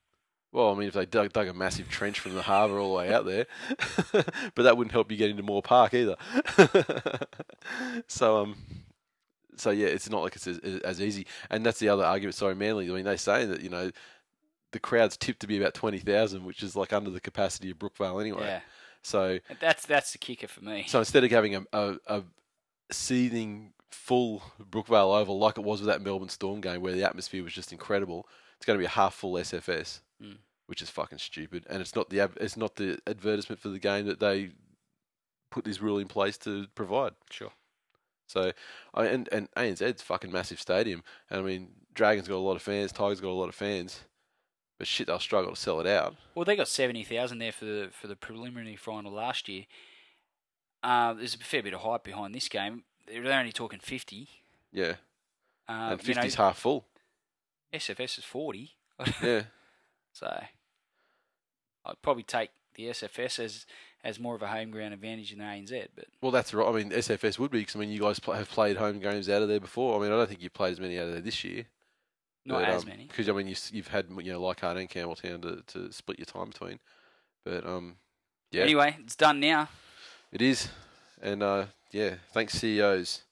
Speaker 1: Well, I mean, if they dug, dug a massive trench from the harbour all the way out there, but that wouldn't help you get into Moore Park either. so, um, so yeah, it's not like it's as, as easy, and that's the other argument. Sorry, Manly. I mean, they say that you know the crowd's tipped to be about twenty thousand, which is like under the capacity of Brookvale anyway.
Speaker 2: Yeah,
Speaker 1: So,
Speaker 2: that's that's the kicker for me.
Speaker 1: so instead of having a, a, a seething full Brookvale Oval like it was with that Melbourne Storm game, where the atmosphere was just incredible, it's going to be a half full SFS,
Speaker 2: Mm.
Speaker 1: which is fucking stupid. And it's not the it's not the advertisement for the game that they put this rule in place to provide.
Speaker 2: Sure.
Speaker 1: So, I, and and ANZ's fucking massive stadium, and I mean Dragons got a lot of fans, Tigers got a lot of fans, but shit, they'll struggle to sell it out.
Speaker 2: Well, they got seventy thousand there for the for the preliminary final last year. Uh, there's a fair bit of hype behind this game. They're only talking fifty.
Speaker 1: Yeah,
Speaker 2: Uh,
Speaker 1: and
Speaker 2: you know,
Speaker 1: 50's half full.
Speaker 2: SFS is forty,
Speaker 1: Yeah.
Speaker 2: so I'd probably take the SFS as as more of a home ground advantage than the ANZ. But
Speaker 1: Well, that's right. I mean, SFS would be because I mean, you guys pl- have played home games out of there before. I mean, I don't think you've played as many out of there this year.
Speaker 2: Not
Speaker 1: but,
Speaker 2: as
Speaker 1: um,
Speaker 2: many.
Speaker 1: Because I mean, you, you've had you know Leichhardt and Campbelltown to, to split your time between. But um, yeah,
Speaker 2: Anyway, it's done now.
Speaker 1: it is, and uh, yeah, thanks CEOs.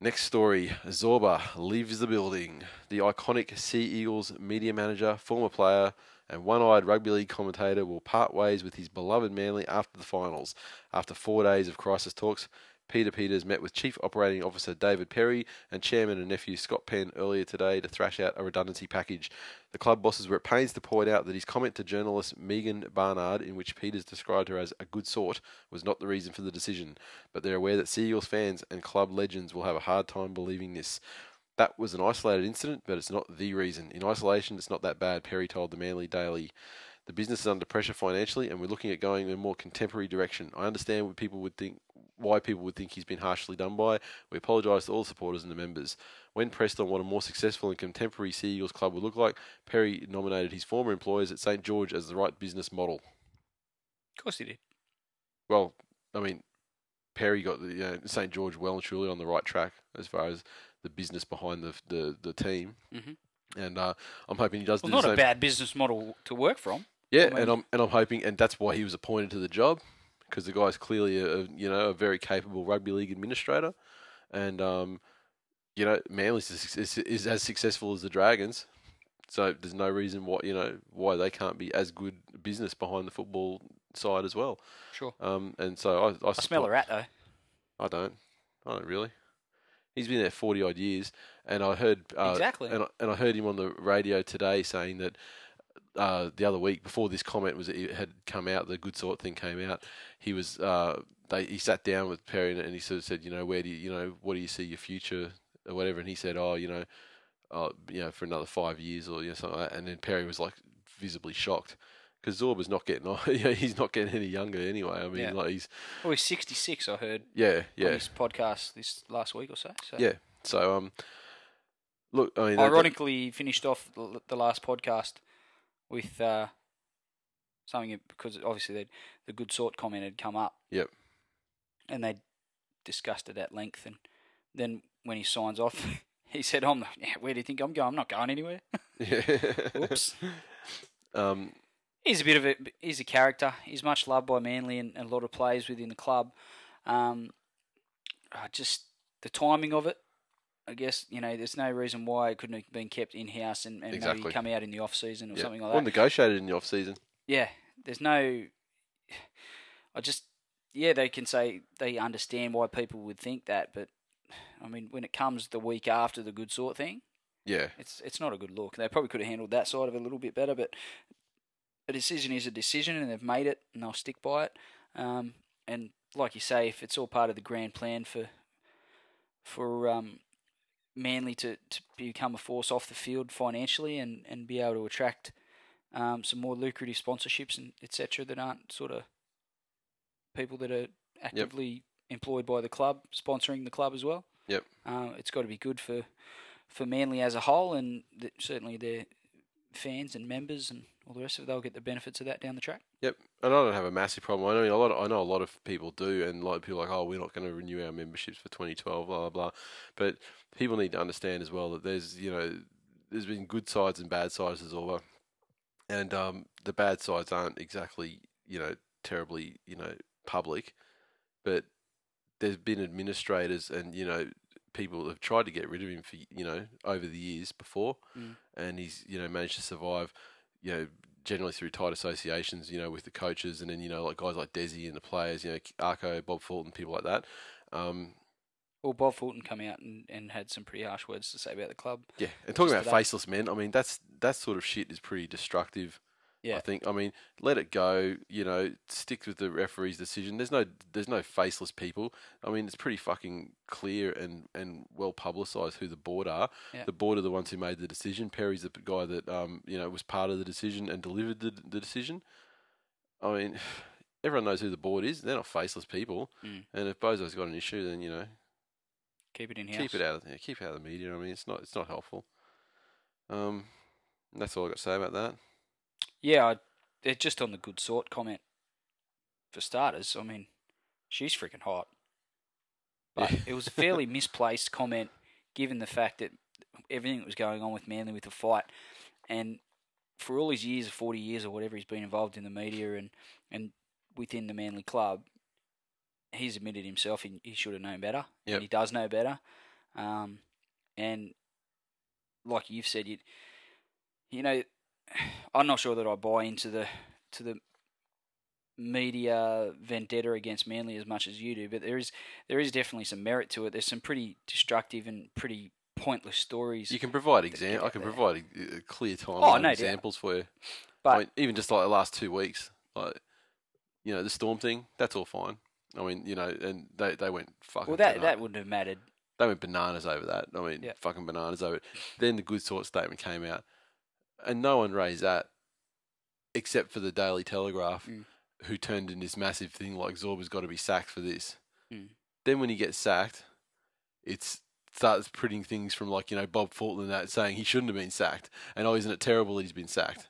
Speaker 1: Next story: Zorba leaves the building. The iconic Sea Eagles media manager, former player, and one-eyed rugby league commentator will part ways with his beloved Manly after the finals. After four days of crisis talks, Peter Peters met with Chief Operating Officer David Perry and Chairman and nephew Scott Penn earlier today to thrash out a redundancy package. The club bosses were at pains to point out that his comment to journalist Megan Barnard, in which Peters described her as a good sort, was not the reason for the decision. But they're aware that Sea Eagles fans and club legends will have a hard time believing this. That was an isolated incident, but it's not the reason. In isolation, it's not that bad, Perry told the Manly Daily. The business is under pressure financially, and we're looking at going in a more contemporary direction. I understand what people would think, why people would think he's been harshly done by. We apologise to all the supporters and the members. When pressed on what a more successful and contemporary Sea Eagles club would look like, Perry nominated his former employers at St George as the right business model.
Speaker 2: Of course he did.
Speaker 1: Well, I mean, Perry got the you know, St George well and truly on the right track as far as the business behind the the, the team,
Speaker 2: Mhm.
Speaker 1: and uh, I'm hoping he does
Speaker 2: Well,
Speaker 1: do
Speaker 2: not a bad business model to work from.
Speaker 1: Yeah,
Speaker 2: I mean-
Speaker 1: and I'm and I'm hoping, and that's why he was appointed to the job, because the guy's clearly a you know a very capable rugby league administrator, and um, you know Manly's is, is, is as successful as the Dragons, so there's no reason why you know why they can't be as good business behind the football side as well.
Speaker 2: Sure.
Speaker 1: Um, and so I, I,
Speaker 2: I smell a rat though.
Speaker 1: I don't, I don't really. He's been there forty odd years, and I heard uh,
Speaker 2: exactly.
Speaker 1: and I, and I heard him on the radio today saying that uh, the other week before this comment was it had come out, the good sort thing came out. He was uh, they he sat down with Perry and he sort of said, you know, where do you, you know, what do you see your future or whatever? And he said, oh, you know, uh, you know, for another five years or you know something. Like that. And then Perry was like visibly shocked because Zorba's not getting, you know, he's not getting any younger anyway. I mean,
Speaker 2: Yeah.
Speaker 1: like he's
Speaker 2: Oh, he's 66. I heard
Speaker 1: yeah,
Speaker 2: on
Speaker 1: yeah,
Speaker 2: his podcast this last week or so. so.
Speaker 1: yeah. So um, look, I mean, that-
Speaker 2: Ironically, he finished off the last podcast with uh, something because obviously the good sort comment had come up.
Speaker 1: Yep.
Speaker 2: And they discussed it at length, and then when he signs off, he said, "I'm not, yeah, where do you think I'm going? I'm not going anywhere."
Speaker 1: yeah.
Speaker 2: Whoops.
Speaker 1: um,
Speaker 2: He's a bit of a he's a character. He's much loved by Manly and, and a lot of players within the club. Um, I just the timing of it. I guess you know there's no reason why it couldn't have been kept in house and, and
Speaker 1: Exactly.
Speaker 2: maybe come out in the off season or
Speaker 1: yeah.
Speaker 2: something like that.
Speaker 1: Or negotiated in the off season.
Speaker 2: yeah, there's no. I just yeah they can say they understand why people would think that, but I mean when it comes the week after the good sort thing,
Speaker 1: Yeah,
Speaker 2: it's it's not a good look. They probably could have handled that side of it a little bit better, but a decision is a decision, and they've made it, and they'll stick by it. Um, and like you say, if it's all part of the grand plan for for um, Manly to, to become a force off the field financially and, and be able to attract um, some more lucrative sponsorships and etc. that aren't sort of people that are actively employed by the club sponsoring the club as well.
Speaker 1: Yep.
Speaker 2: Uh, it's got to be good for for Manly as a whole, and th- certainly their fans and members and all the rest of it. They'll get the benefits of that down the track.
Speaker 1: Yep, and I don't have a massive problem. I know a lot. Of, I know a lot of people do, and a lot of people are like, "Oh, we're not going to renew our memberships for 2012." Blah blah blah. But people need to understand as well that there's, you know, there's been good sides and bad sides as well, and um, the bad sides aren't exactly, you know, terribly, you know, public, but there's been administrators and you know people have tried to get rid of him for you know over the years before,
Speaker 2: Mm.
Speaker 1: and he's you know managed to survive, you know generally through tight associations, you know, with the coaches, and then you know like guys like Desi and the players, you know, Arco, Bob Fulton, people like that. Um,
Speaker 2: Well, Bob Fulton come out and, and had some pretty harsh words to say about the club.
Speaker 1: yeah, and talking about
Speaker 2: today.
Speaker 1: faceless men, I mean that's that sort of shit is pretty destructive.
Speaker 2: Yeah.
Speaker 1: I think. I mean, let it go. You know, stick with the referee's decision. There's no, there's no faceless people. I mean, it's pretty fucking clear and, and well publicised who the board are.
Speaker 2: Yeah.
Speaker 1: The board are the ones who made the decision. Perry's the guy that um, you know was part of the decision and delivered the the decision. I mean, everyone knows who the board is. They're not faceless people.
Speaker 2: Mm.
Speaker 1: And if Bozo's got an issue, then you know,
Speaker 2: Keep it in house.
Speaker 1: keep it out. Of, yeah, keep it out of the media. I mean, it's not, it's not helpful. Um, that's all I got to say about that.
Speaker 2: Yeah, I, they're just on the good sort comment. For starters, I mean, she's freaking hot. But it was a fairly misplaced comment given the fact that everything that was going on with Manly with the fight. And for all his years, 40 years or whatever he's been involved in the media and, and within the Manly club, he's admitted himself he, he should have known better.
Speaker 1: Yep.
Speaker 2: And he does know better. Um, and like you've said, you, you know, I'm not sure that I buy into the to the media vendetta against Manly as much as you do, but there is there is definitely some merit to it. There's some pretty destructive and pretty pointless stories.
Speaker 1: You can provide
Speaker 2: get
Speaker 1: exam. I can
Speaker 2: there.
Speaker 1: provide a, a uh, clear oh, timeline
Speaker 2: Oh, no doubt.
Speaker 1: examples for you.
Speaker 2: but
Speaker 1: I mean, even just like the last two weeks, like you know, the storm thing. That's all fine. I mean, you know, and they they went fucking.
Speaker 2: well, that that wouldn't have mattered.
Speaker 1: they went bananas over that. I mean,
Speaker 2: Yeah.
Speaker 1: fucking bananas over it. Then the good sort statement came out, and no one raised that, except for the Daily Telegraph,
Speaker 2: Mm.
Speaker 1: who turned in this massive thing like Zorba's got to be sacked for this.
Speaker 2: Mm.
Speaker 1: Then when he gets sacked, it's starts printing things from like you know Bob Fulton and that saying he shouldn't have been sacked, and oh, isn't it terrible that he's been sacked?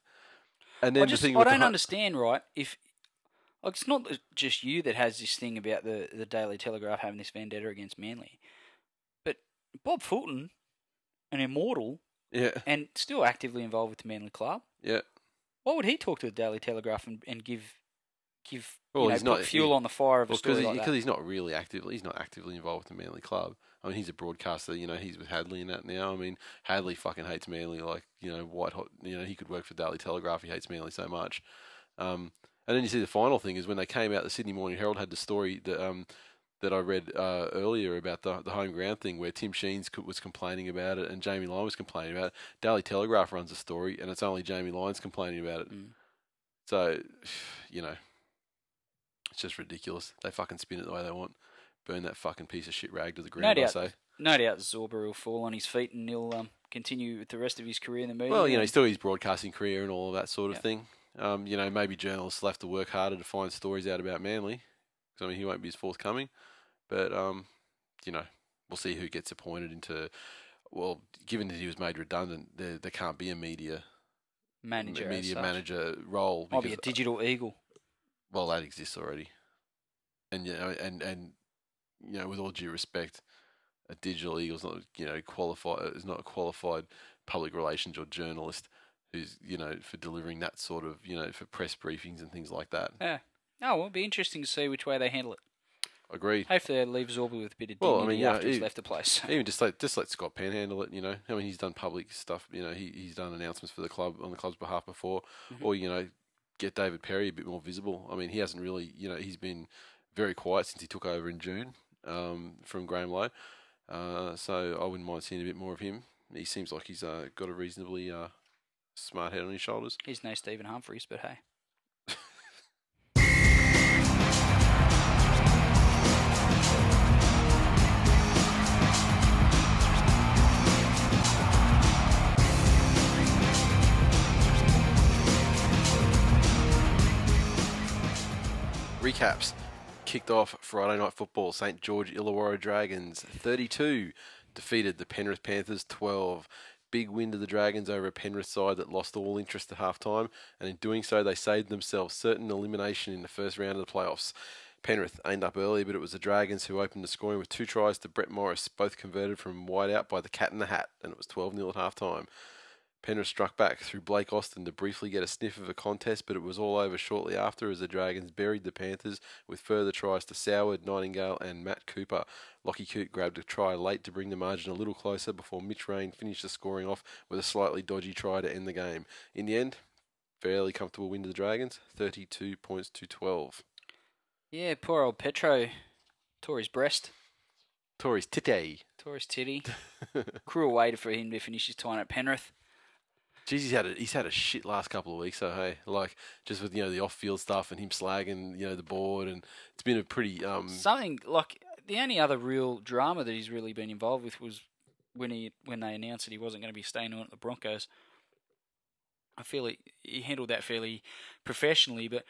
Speaker 1: And then
Speaker 2: I just
Speaker 1: the thing
Speaker 2: I don't
Speaker 1: hu-
Speaker 2: understand, right? If like it's not just you that has this thing about the the Daily Telegraph having this vendetta against Manly, but Bob Fulton, an immortal
Speaker 1: yeah,
Speaker 2: and still actively involved with the Manly club.
Speaker 1: yeah.
Speaker 2: Why would he talk to the Daily Telegraph and, and give give
Speaker 1: Well,
Speaker 2: you know,
Speaker 1: he's not-
Speaker 2: fuel
Speaker 1: he-
Speaker 2: on the fire of a story
Speaker 1: because
Speaker 2: like
Speaker 1: he,
Speaker 2: that?
Speaker 1: he's not really actively, he's not actively involved with the Manly club. I mean, he's a broadcaster. You know, he's with Hadley and that now. I mean, Hadley fucking hates Manly like you know white hot. You know, he could work for Daily Telegraph. He hates Manly so much. Um, and then you see the final thing is when they came out. The Sydney Morning Herald had the story that um, that I read uh, earlier about the the home ground thing, where Tim Sheens was complaining about it and Jamie Lyon was complaining about it. Daily Telegraph runs a story, and it's only Jamie Lyon's complaining about it.
Speaker 2: Mm.
Speaker 1: So, you know, It's just ridiculous. They fucking spin it the way they want. Burn that fucking piece of shit rag to the
Speaker 2: No
Speaker 1: ground. I
Speaker 2: doubt.
Speaker 1: say.
Speaker 2: No doubt Zorba will fall on his feet and he'll um, continue with the rest of his career in the media.
Speaker 1: Well, you know, he's still his broadcasting career and all of that sort of
Speaker 2: Yeah.
Speaker 1: thing. Um, you know, maybe journalists will have to work harder to find stories out about Manly. Because, I mean, he won't be as forthcoming. But, um, you know, we'll see who gets appointed into. Well, given that he was made redundant, there there can't be a media
Speaker 2: manager.
Speaker 1: media manager role.
Speaker 2: Might be a
Speaker 1: because-
Speaker 2: digital eagle.
Speaker 1: well, that exists already. And you know, and and you know, with all due respect, a digital eagle's not you know qualified is not a qualified public relations or journalist who's you know for delivering that sort of you know for press briefings and things like that.
Speaker 2: Yeah. Oh, well, it'll be interesting to see which way they handle it.
Speaker 1: Agreed.
Speaker 2: Hopefully, they leave Zorba with a bit of dignity
Speaker 1: Well, I mean, yeah,
Speaker 2: after he's
Speaker 1: he-
Speaker 2: left the place.
Speaker 1: Even just let just let Scott Penn handle it. You know, I mean, he's done public stuff. You know, he he's done announcements for the club on the club's behalf before,
Speaker 2: Mhm.
Speaker 1: or you know, get David Perry a bit more visible. I mean, he hasn't really. You know, he's been very quiet since he took over in June um, from Graham Lowe. Uh, so I wouldn't mind seeing a bit more of him. He seems like he's uh, got a reasonably uh, smart head on his shoulders.
Speaker 2: He's no Stephen Humphreys, but hey.
Speaker 1: Recaps. Kicked off Friday night football. St George Illawarra Dragons 32 defeated the Penrith Panthers 12. Big win to the Dragons over a Penrith side that lost all interest at half time, and in doing so, they saved themselves certain elimination in the first round of the playoffs. Penrith aimed up early, but it was the Dragons who opened the scoring with two tries to Brett Morris, both converted from wide out by the Cat in the Hat, and it was 12 0 at half time. Penrith struck back through Blake Austin to briefly get a sniff of a contest, but it was all over shortly after as the Dragons buried the Panthers with further tries to Soward, Nightingale, and Matt Cooper. Lachie Coote grabbed a try late to bring the margin a little closer before Mitch Rein finished the scoring off with a slightly dodgy try to end the game. In the end, fairly comfortable win to the Dragons, 32 points to 12.
Speaker 2: Yeah, poor old Petro tore his breast,
Speaker 1: Tories titty.
Speaker 2: tore his titty. Cruel way for him to finish his time at Penrith.
Speaker 1: Jeez, he's had a he's had a shit last couple of weeks. So hey, like just with you know the off field stuff and him slagging you know the board, and it's been a pretty um
Speaker 2: Something like the only other real drama that he's really been involved with was when he when they announced that he wasn't going to be staying on at the Broncos. I feel he, he handled that fairly professionally, but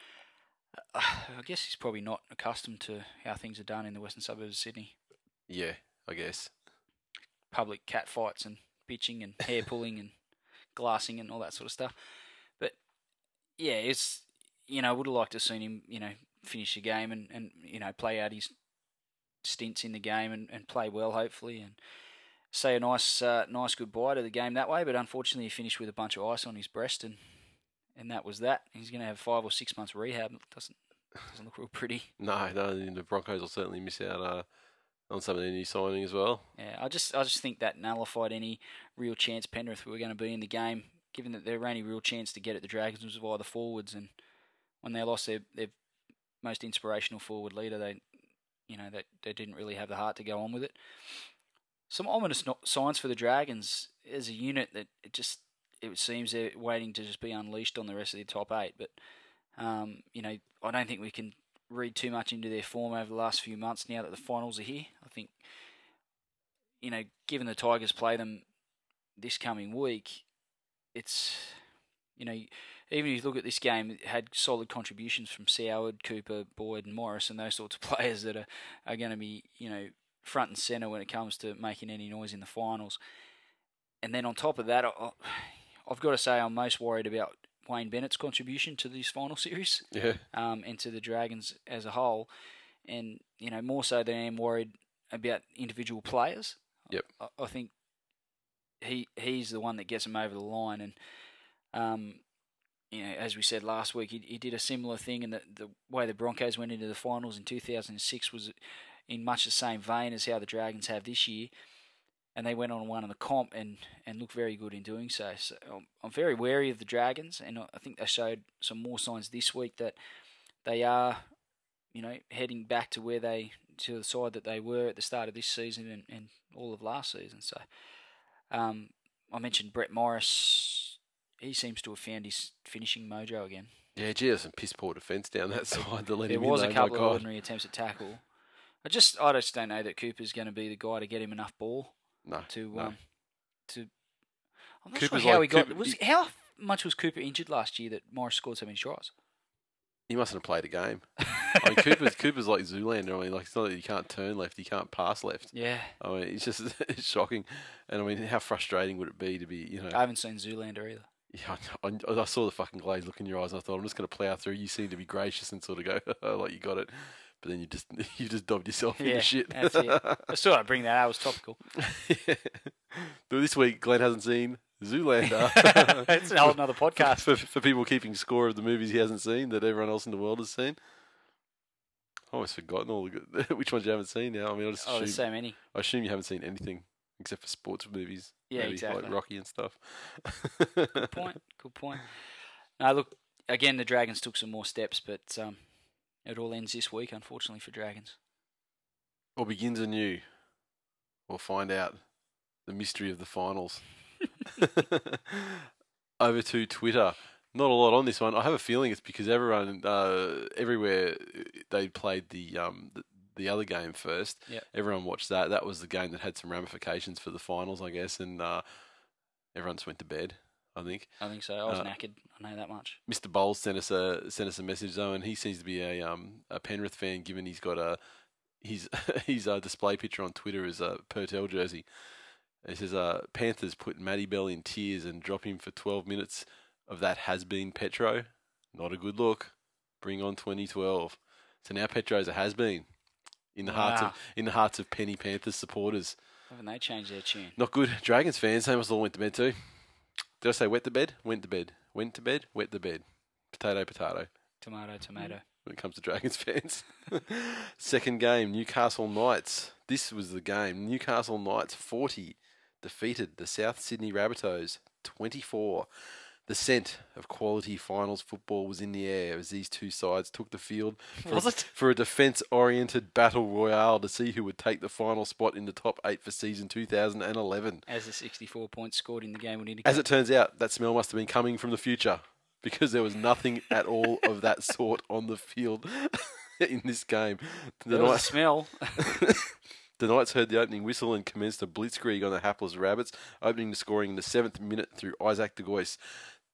Speaker 2: uh, I guess he's probably not accustomed to how things are done in the western suburbs of Sydney.
Speaker 1: yeah, I guess.
Speaker 2: Public cat fights and bitching and hair pulling and glassing and all that sort of stuff. But yeah, it's you know, would have liked to have seen him, you know, finish the game and, and you know, play out his stints in the game and, and play well hopefully and say a nice uh, nice goodbye to the game that way. But unfortunately he finished with a bunch of ice on his breast and and that was that. He's gonna have five or six months rehab. It doesn't doesn't look real pretty.
Speaker 1: No, no, the Broncos will certainly miss out uh, on some of their new signing as well.
Speaker 2: Yeah, I just I just think that nullified any real chance Penrith were going to be in the game, given that their only real chance to get at the Dragons was via the forwards, and when they lost their their most inspirational forward leader, they you know they they didn't really have the heart to go on with it. Some ominous no- signs for the Dragons as a unit that it just it seems they're waiting to just be unleashed on the rest of the top eight, but um, you know I don't think we can read too much into their form over the last few months now that the finals are here. I think you know, given the Tigers play them this coming week, it's you know, even if you look at this game, it had solid contributions from Soward, Cooper, Boyd, and Morris, and those sorts of players that are, are going to be you know front and center when it comes to making any noise in the finals. And then on top of that, I, I've got to say I'm most worried about Wayne Bennett's contribution to this final series
Speaker 1: Yeah,
Speaker 2: um, and to the Dragons as a whole. And, you know, more so than I am worried about individual players.
Speaker 1: Yep.
Speaker 2: I, I think he he's the one that gets them over the line. And, um, you know, as we said last week, he, he did a similar thing. And the, the way the Broncos went into the finals in 2006 was in much the same vein as how the Dragons have this year. And they went on one in the comp and, and looked very good in doing so. So I'm, I'm very wary of the Dragons, and I I think they showed some more signs this week that they are, you know, heading back to where they to the side that they were at the start of this season and, and all of last season. So, um, I mentioned Brett Morris. He seems to have found his finishing mojo again.
Speaker 1: Yeah, gee, there's some piss poor defence down that side to let
Speaker 2: There
Speaker 1: him
Speaker 2: was
Speaker 1: in.
Speaker 2: a couple of
Speaker 1: God.
Speaker 2: ordinary attempts at tackle. I just I just don't know that Cooper's going to be the guy to get him enough ball
Speaker 1: No,
Speaker 2: to
Speaker 1: no.
Speaker 2: um to. I'm not
Speaker 1: Cooper's
Speaker 2: sure how
Speaker 1: like-
Speaker 2: he got.
Speaker 1: Cooper-
Speaker 2: was how much was Cooper injured last year that Morris scored so many tries?
Speaker 1: he mustn't have played a game. I mean, Cooper's Cooper's like Zoolander. I mean, like it's not that he can't turn left, he can't pass left.
Speaker 2: yeah,
Speaker 1: I mean, it's just it's shocking. And I mean, how frustrating would it be to be, you know?
Speaker 2: I haven't seen Zoolander either.
Speaker 1: Yeah, I, I, I saw the fucking glaze look in your eyes, and I thought I'm just going to plow through. You seem to be gracious and sort of go like you got it, but then you just you just dobbed yourself
Speaker 2: Yeah,
Speaker 1: into shit.
Speaker 2: that's it. I still I'd bring that out. It was topical.
Speaker 1: Yeah. But this week, Glenn hasn't seen Zoolander.
Speaker 2: it's a whole another podcast.
Speaker 1: for, for people keeping score of the movies he hasn't seen that everyone else in the world has seen. I've almost forgotten all the good, which ones you haven't seen now. I mean, I just
Speaker 2: Oh, there's
Speaker 1: assume,
Speaker 2: so many.
Speaker 1: I assume you haven't seen anything except for sports movies.
Speaker 2: Yeah,
Speaker 1: maybe,
Speaker 2: exactly.
Speaker 1: Like Rocky and stuff.
Speaker 2: Good point. Good point. Now look again. The Dragons took some more steps, but um, it all ends this week, unfortunately for Dragons.
Speaker 1: or begins anew. We'll find out the mystery of the finals. Over to Twitter. Not a lot on this one. I have a feeling it's because everyone, uh, everywhere, they played the um the, the other game first.
Speaker 2: Yep.
Speaker 1: Everyone watched that. That was the game that had some ramifications for the finals, I guess, and uh, everyone just went to bed. I think.
Speaker 2: I think so. I was
Speaker 1: Uh,
Speaker 2: knackered. I know that much.
Speaker 1: Mr. Bowles sent us a sent us a message though, and he seems to be a um a Penrith fan, given he's got a his his uh, display picture on Twitter is a Pertel jersey. It says uh Panthers put Matty Bell in tears and drop him for 12 minutes of that has been Petro. Not a good look. Bring on 2012. So now Petro's a has been in the hearts of in the hearts of Penny Panthers supporters.
Speaker 2: Haven't they changed their tune?
Speaker 1: Not good. Dragons fans, they must all went to bed too. Did I say wet the bed? Went to bed. Went to bed. Wet the bed. Potato, potato.
Speaker 2: Tomato, tomato.
Speaker 1: when it comes to Dragons fans. Second game, Newcastle Knights. This was the game. Newcastle Knights 40 defeated the South Sydney Rabbitohs 24. The scent of quality finals football was in the air as these two sides took the field for,
Speaker 2: Was
Speaker 1: a,
Speaker 2: it?
Speaker 1: for a defence oriented battle royale to see who would take the final spot in the top eight for season 2011.
Speaker 2: As the 64 points scored in the game would indicate.
Speaker 1: As it turns out, that smell must have been coming from the future because there was nothing at all of that sort on the field in this game. The
Speaker 2: there
Speaker 1: Knights,
Speaker 2: smell.
Speaker 1: the Knights heard the opening whistle and commenced a blitzkrieg on the hapless Rabbits, opening the scoring in the seventh minute through Isaac de Gois.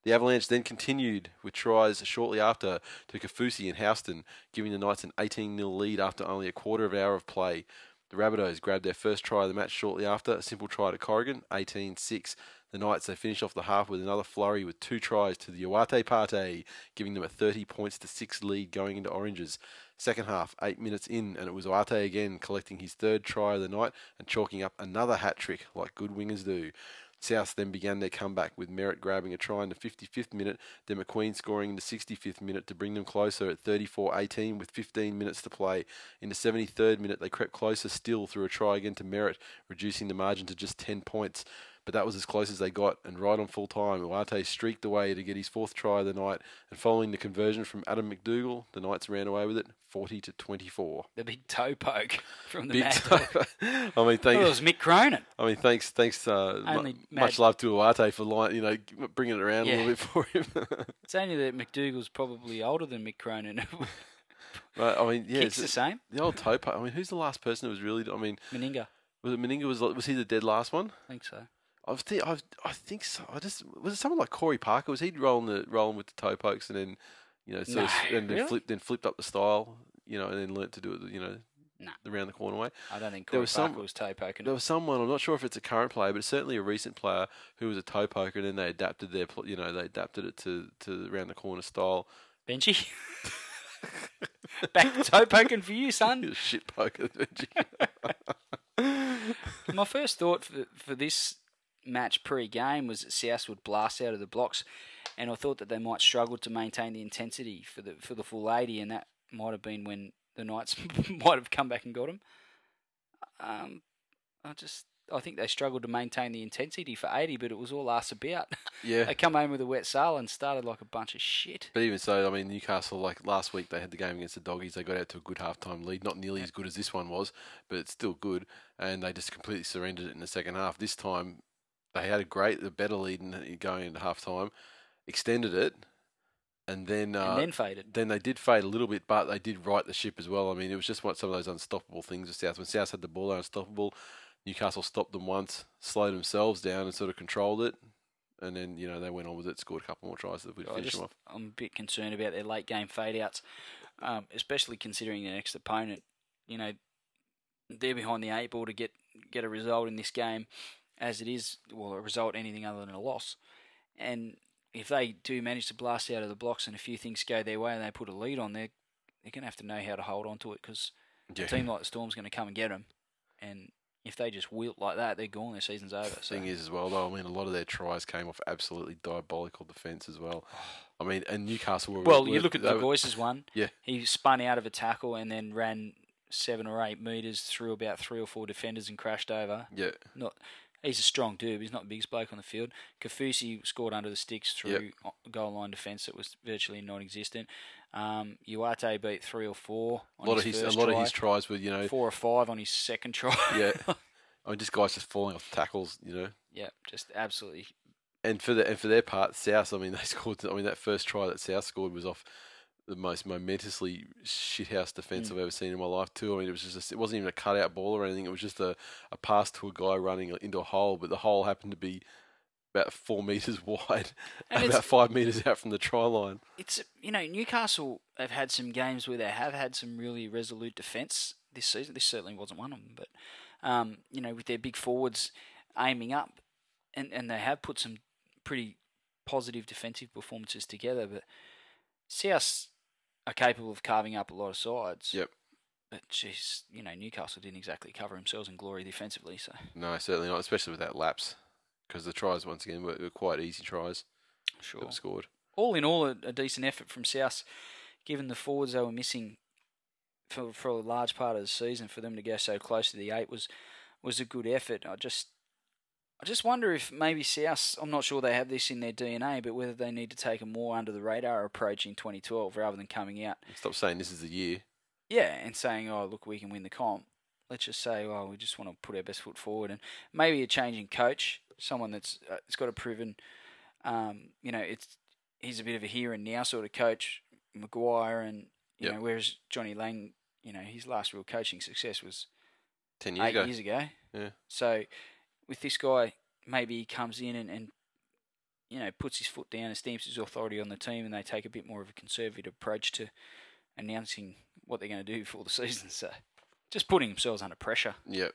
Speaker 1: The Avalanche then continued with tries shortly after to Kafusi and Houston, giving the Knights an 18 0 lead after only a quarter of an hour of play. The Rabbitohs grabbed their first try of the match shortly after, a simple try to Corrigan, 18 6. The Knights, they finished off the half with another flurry with two tries to the Uate Pate, giving them a 30 points to 6 lead going into Oranges. Second half, eight minutes in, and it was Uate again collecting his third try of the night and chalking up another hat trick like good wingers do. South then began their comeback with Merritt grabbing a try in the 55th minute, then McQueen scoring in the 65th minute to bring them closer at 34-18 with 15 minutes to play. In the 73rd minute, they crept closer still through a try again to Merritt, reducing the margin to just 10 points. But that was as close as they got, and right on full time, Uate streaked away to get his fourth try of the night. And following the conversion from Adam McDougall, the Knights ran away with it, 40 to 24.
Speaker 2: the big toe poke from the
Speaker 1: Big
Speaker 2: Mad. Dog.
Speaker 1: I mean,
Speaker 2: Oh,
Speaker 1: thank,
Speaker 2: it was Mick Cronin.
Speaker 1: I mean, thanks, thanks. Uh,
Speaker 2: Only
Speaker 1: much
Speaker 2: Mad-
Speaker 1: love to Uate for line, you know, bringing it around a little bit for him.
Speaker 2: It's only that McDougall's probably older than Mick Cronin.
Speaker 1: right, I mean, yeah,
Speaker 2: Kicks
Speaker 1: it's-
Speaker 2: the same.
Speaker 1: the old toe. Poke I mean, who's the last person who was really? I mean,
Speaker 2: Meninga.
Speaker 1: was it Meninga? Was was he the dead last one?
Speaker 2: I think so.
Speaker 1: I think I, I think so. I just was it someone like Corey Parker? Was he rolling the rolling with the toe pokes and then you know sort of, and then
Speaker 2: really?
Speaker 1: flipped then flipped up the style, you know, and then learnt to do it, you know,
Speaker 2: No.
Speaker 1: the round the corner way.
Speaker 2: I don't think
Speaker 1: There was
Speaker 2: Parker
Speaker 1: some-
Speaker 2: was toe poking.
Speaker 1: There was someone I'm not sure if it's a current player, but certainly a recent player who was a toe poker, and then they adapted their you know they adapted it to to the round the corner style.
Speaker 2: Benji. Back toe poking for you, son.
Speaker 1: Shit poker.
Speaker 2: My first thought for, for this match pre-game was that South would blast out of the blocks, and I thought that they might struggle to maintain the intensity for the for the full eighty, and that might have been when the Knights might have come back and got them. Um, I just I think they struggled to maintain the intensity for eighty, but it was all ass about.
Speaker 1: yeah.
Speaker 2: they come home with a wet sail and started like a bunch of shit.
Speaker 1: But even so, I mean, Newcastle, like last week, they had the game against the Doggies. They got out to a good halftime lead. Not nearly as good as this one was, but it's still good. And they just completely surrendered it in the second half. This time, they had a great, a better lead in, in going into halftime, extended it, and then uh,
Speaker 2: and then faded.
Speaker 1: then they did fade a little bit, but they did right the ship as well. I mean, it was just what some of those unstoppable things with South. When South had the ball, they were unstoppable. Newcastle stopped them once, slowed themselves down, and sort of controlled it. And then you know they went on with it, scored a couple more tries that would
Speaker 2: I
Speaker 1: finish
Speaker 2: just,
Speaker 1: them off.
Speaker 2: I'm a bit concerned about their late game fade outs, um, especially considering their next opponent. You know, they're behind the eight ball to get get a result in this game, as it is. will a result anything other than a loss, and if they do manage to blast out of the blocks and a few things go their way and they put a lead on, they're they're going to have to know how to hold on to it because
Speaker 1: Yeah.
Speaker 2: a team like the Storm's going to come and get them, and if they just wilt like that, they're gone. Their season's over. So.
Speaker 1: Thing is, as well, though, I mean, a lot of their tries came off absolutely diabolical defence as well. I mean, and Newcastle were
Speaker 2: Well,
Speaker 1: were-
Speaker 2: you look at the voices one.
Speaker 1: Yeah.
Speaker 2: He spun out of a tackle and then ran seven or eight meters through about three or four defenders and crashed over.
Speaker 1: Yeah,
Speaker 2: Not. He's a strong dude. He's not the biggest bloke on the field. Kafusi scored under the sticks through o- goal line defence that was virtually non-existent. Um, Uate beat three or four.
Speaker 1: a lot
Speaker 2: his
Speaker 1: of his a lot
Speaker 2: try,
Speaker 1: of his tries were, you know,
Speaker 2: four or five on his second try.
Speaker 1: yeah. I mean, this guy's just falling off tackles, you know.
Speaker 2: yeah, just absolutely.
Speaker 1: And for the and for their part, South. I mean, they scored. I mean, that first try that South scored was off the most momentously shithouse defense
Speaker 2: Mm.
Speaker 1: I've ever seen in my life. Too. I mean, it was just a, it wasn't even a cutout ball or anything. It was just a, a pass to a guy running into a hole, but the hole happened to be about four meters wide,
Speaker 2: And
Speaker 1: about five meters out from the try line.
Speaker 2: it's you know Newcastle have had some games where they have had some really resolute defence this season. This certainly wasn't one of them, but um, you know with their big forwards aiming up, and and they have put some pretty positive defensive performances together. But South are capable of carving up a lot of sides.
Speaker 1: Yep.
Speaker 2: But jeez, you know Newcastle didn't exactly cover themselves in glory defensively. So
Speaker 1: No, certainly not, especially with that lapse, because the tries once again were, were quite easy tries
Speaker 2: Sure.
Speaker 1: that were scored.
Speaker 2: all in all, a, a decent effort from South, given the forwards they were missing for for a large part of the season. For them to go so close to the eight was was a good effort. I just I just wonder if maybe South. I'm not sure they have this in their DNA, but whether they need to take a more under the radar approach in 2012 rather than coming out,
Speaker 1: Stop saying this is the year.
Speaker 2: yeah, and saying, "Oh, look, we can win the comp." Let's just say, "Oh, we just want to put our best foot forward," and maybe a changing coach, someone that's uh, it's got a proven, um, you know, it's he's a bit of a here and now sort of coach, Maguire, and you
Speaker 1: Yep.
Speaker 2: know, whereas Johnny Lang, you know, his last real coaching success was
Speaker 1: Ten years
Speaker 2: eight
Speaker 1: ago.
Speaker 2: years ago.
Speaker 1: Yeah.
Speaker 2: So with this guy, maybe he comes in and, and you know puts his foot down and stamps his authority on the team, and they take a bit more of a conservative approach to announcing what they're going to do for the season. So just putting themselves under pressure.
Speaker 1: Yep.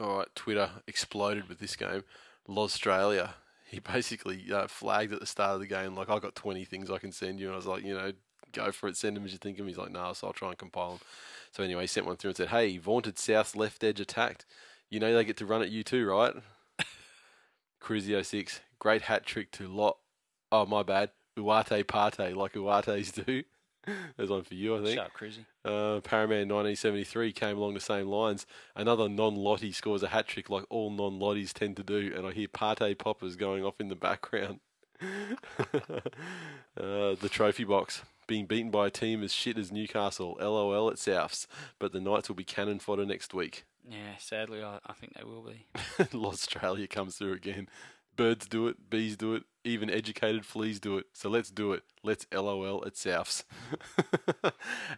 Speaker 1: All right. Twitter exploded with this game. Australia. He basically uh, flagged at the start of the game like, "I got twenty things I can send you," and I was like, "You know, go for it. Send them as you think of them." He's like, "No," so I'll try and compile them. So anyway, he sent one through and said, "Hey, vaunted South left edge attacked. You know they get to run at you too, right?" Cruzio six, great hat trick to lot. Oh my bad, Uate Parte like Uates do. There's one for you, I think.
Speaker 2: Sharp cruisy.
Speaker 1: Uh, Paraman 1973 came along the same lines. Another non-Lottie scores a hat trick like all non-Lotties tend to do, and I hear Parte poppers going off in the background. uh, the trophy box being beaten by a team as shit as Newcastle. LOL at Souths, but the Knights will be cannon fodder next week.
Speaker 2: Yeah, sadly, I, I think they will be.
Speaker 1: Australia comes through again. Birds do it, bees do it, even educated fleas do it. So let's do it. Let's LOL at Souths.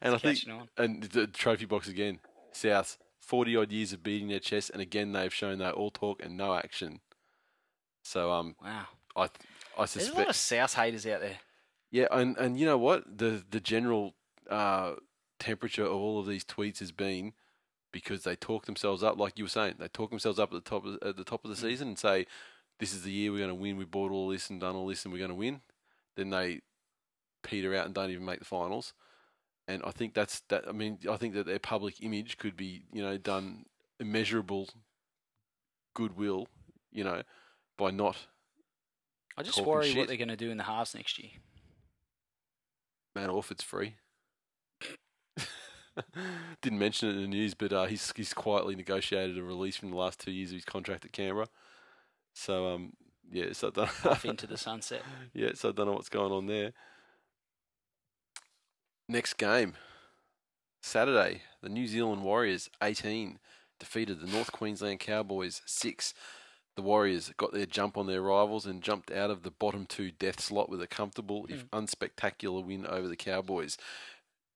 Speaker 1: and I think
Speaker 2: on.
Speaker 1: and the trophy box again. Souths, 40 odd years of beating their chest, and again they've shown they're all talk and no action. So um,
Speaker 2: Wow.
Speaker 1: I I
Speaker 2: There's a lot of South haters out there.
Speaker 1: Yeah, and and you know what the the general uh, temperature of all of these tweets has been because they talk themselves up, like you were saying, they talk themselves up at the top of, at the top of the
Speaker 2: Mm.
Speaker 1: season and say, "This is the year we're going to win. We bought all this and done all this, and we're going to win." Then they peter out and don't even make the finals. And I think that's that. I mean, I think that their public image could be, you know, done immeasurable goodwill, you know, by not
Speaker 2: I just worry
Speaker 1: shit.
Speaker 2: what they're going to do in the halves next year.
Speaker 1: Matt Orford's free. Didn't mention it in the news, but uh, he's he's quietly negotiated a release from the last two years of his contract at Canberra. So um, yeah, so I don't
Speaker 2: Off into the sunset.
Speaker 1: yeah, so I don't know what's going on there. Next game, Saturday, the New Zealand Warriors eighteen defeated the North Queensland Cowboys six. The Warriors got their jump on their rivals and jumped out of the bottom two death slot with a comfortable, if hmm. unspectacular, win over the Cowboys.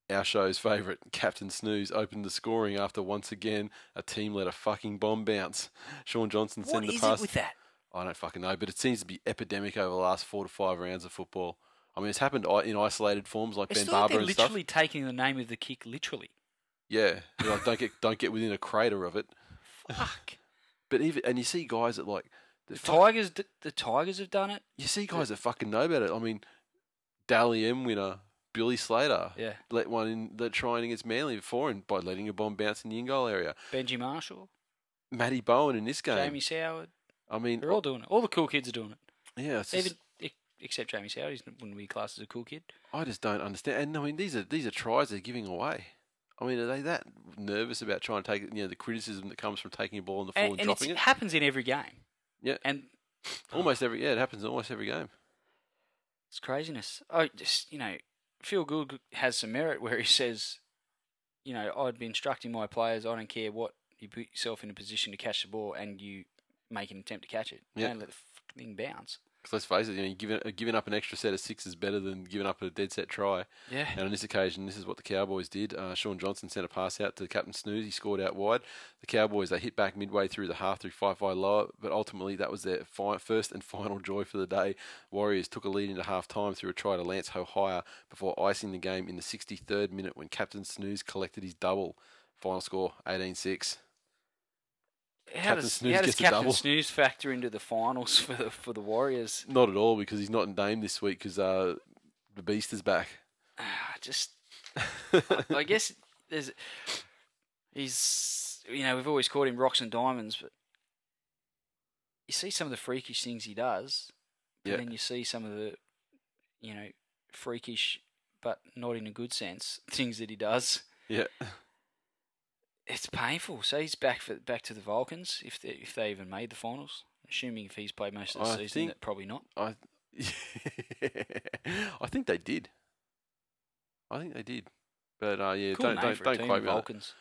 Speaker 1: Our show's favourite, Captain Snooze, opened the scoring after once again a team let a fucking bomb bounce. Shaun Johnson sent the
Speaker 2: is
Speaker 1: pass.
Speaker 2: it with that?
Speaker 1: I don't fucking know, but it seems to be epidemic over the last four to five rounds of football. I mean, it's happened in isolated forms like
Speaker 2: It's
Speaker 1: Ben
Speaker 2: still like
Speaker 1: Barber
Speaker 2: they're literally taking the name of the kick literally.
Speaker 1: Yeah, know, don't get don't get within a crater of it.
Speaker 2: Fuck.
Speaker 1: But even and you see guys that like the
Speaker 2: The
Speaker 1: fuck-
Speaker 2: Tigers, d- the Tigers have done it.
Speaker 1: you see guys that fucking know about it. I mean, Dally M winner Billy Slater
Speaker 2: Yeah.
Speaker 1: let one in the trying against Manly before and by letting a bomb bounce in the in goal area.
Speaker 2: Benji Marshall,
Speaker 1: Matty Bowen in this game.
Speaker 2: Jamie Soward.
Speaker 1: I mean,
Speaker 2: They're all doing it. All the cool kids are doing it.
Speaker 1: yeah, it's
Speaker 2: Even e- except Jamie Soward, he wouldn't be classed as a cool kid.
Speaker 1: I just don't understand. And I mean, these are these are tries they're giving away. I mean, are they that nervous about trying to take you know the criticism that comes from taking a ball on the floor and,
Speaker 2: And, and
Speaker 1: dropping
Speaker 2: it
Speaker 1: it?
Speaker 2: happens in every game.
Speaker 1: Yeah.
Speaker 2: And
Speaker 1: Almost every yeah, it happens in almost every game.
Speaker 2: It's craziness. Oh, just you know, Phil Gould has some merit where he says, you know, I'd be instructing my players. I don't care what you put yourself in a position to catch the ball, and you make an attempt to catch it.
Speaker 1: Yeah.
Speaker 2: Don't let the thing bounce.
Speaker 1: Because let's face it, you know, giving giving up an extra set of six is better than giving up a dead set try.
Speaker 2: Yeah.
Speaker 1: And on this occasion, this is what the Cowboys did. Uh, Shaun Johnson sent a pass out to Captain Snooze. He scored out wide. The Cowboys they hit back midway through the half through Faifai Loa, but ultimately that was their fi- first and final joy for the day. Warriors took a lead into half time through a try to Lance Hohaia before icing the game in the 63rd minute when Captain Snooze collected his double. Final score 18-6.
Speaker 2: How does,
Speaker 1: Snooze
Speaker 2: how does Captain
Speaker 1: double.
Speaker 2: Snooze factor into the finals for the for the Warriors?
Speaker 1: Not at all because he's not named this week because uh, the Beast is back.
Speaker 2: Ah, Just, I guess there's, he's, you know, we've always called him rocks and diamonds, but you see some of the freakish things he does,
Speaker 1: Yeah.
Speaker 2: and then you see some of the, you know, freakish, but not in a good sense, things that he does.
Speaker 1: yeah.
Speaker 2: It's painful. So he's back for back to the Vulcans if they if they even made the finals. Assuming if he's played most of the
Speaker 1: I
Speaker 2: season,
Speaker 1: think-
Speaker 2: that probably not.
Speaker 1: I, I think they did. I think they did, but uh, yeah,
Speaker 2: Cool
Speaker 1: don't don't, don't quote me.
Speaker 2: Vulcans.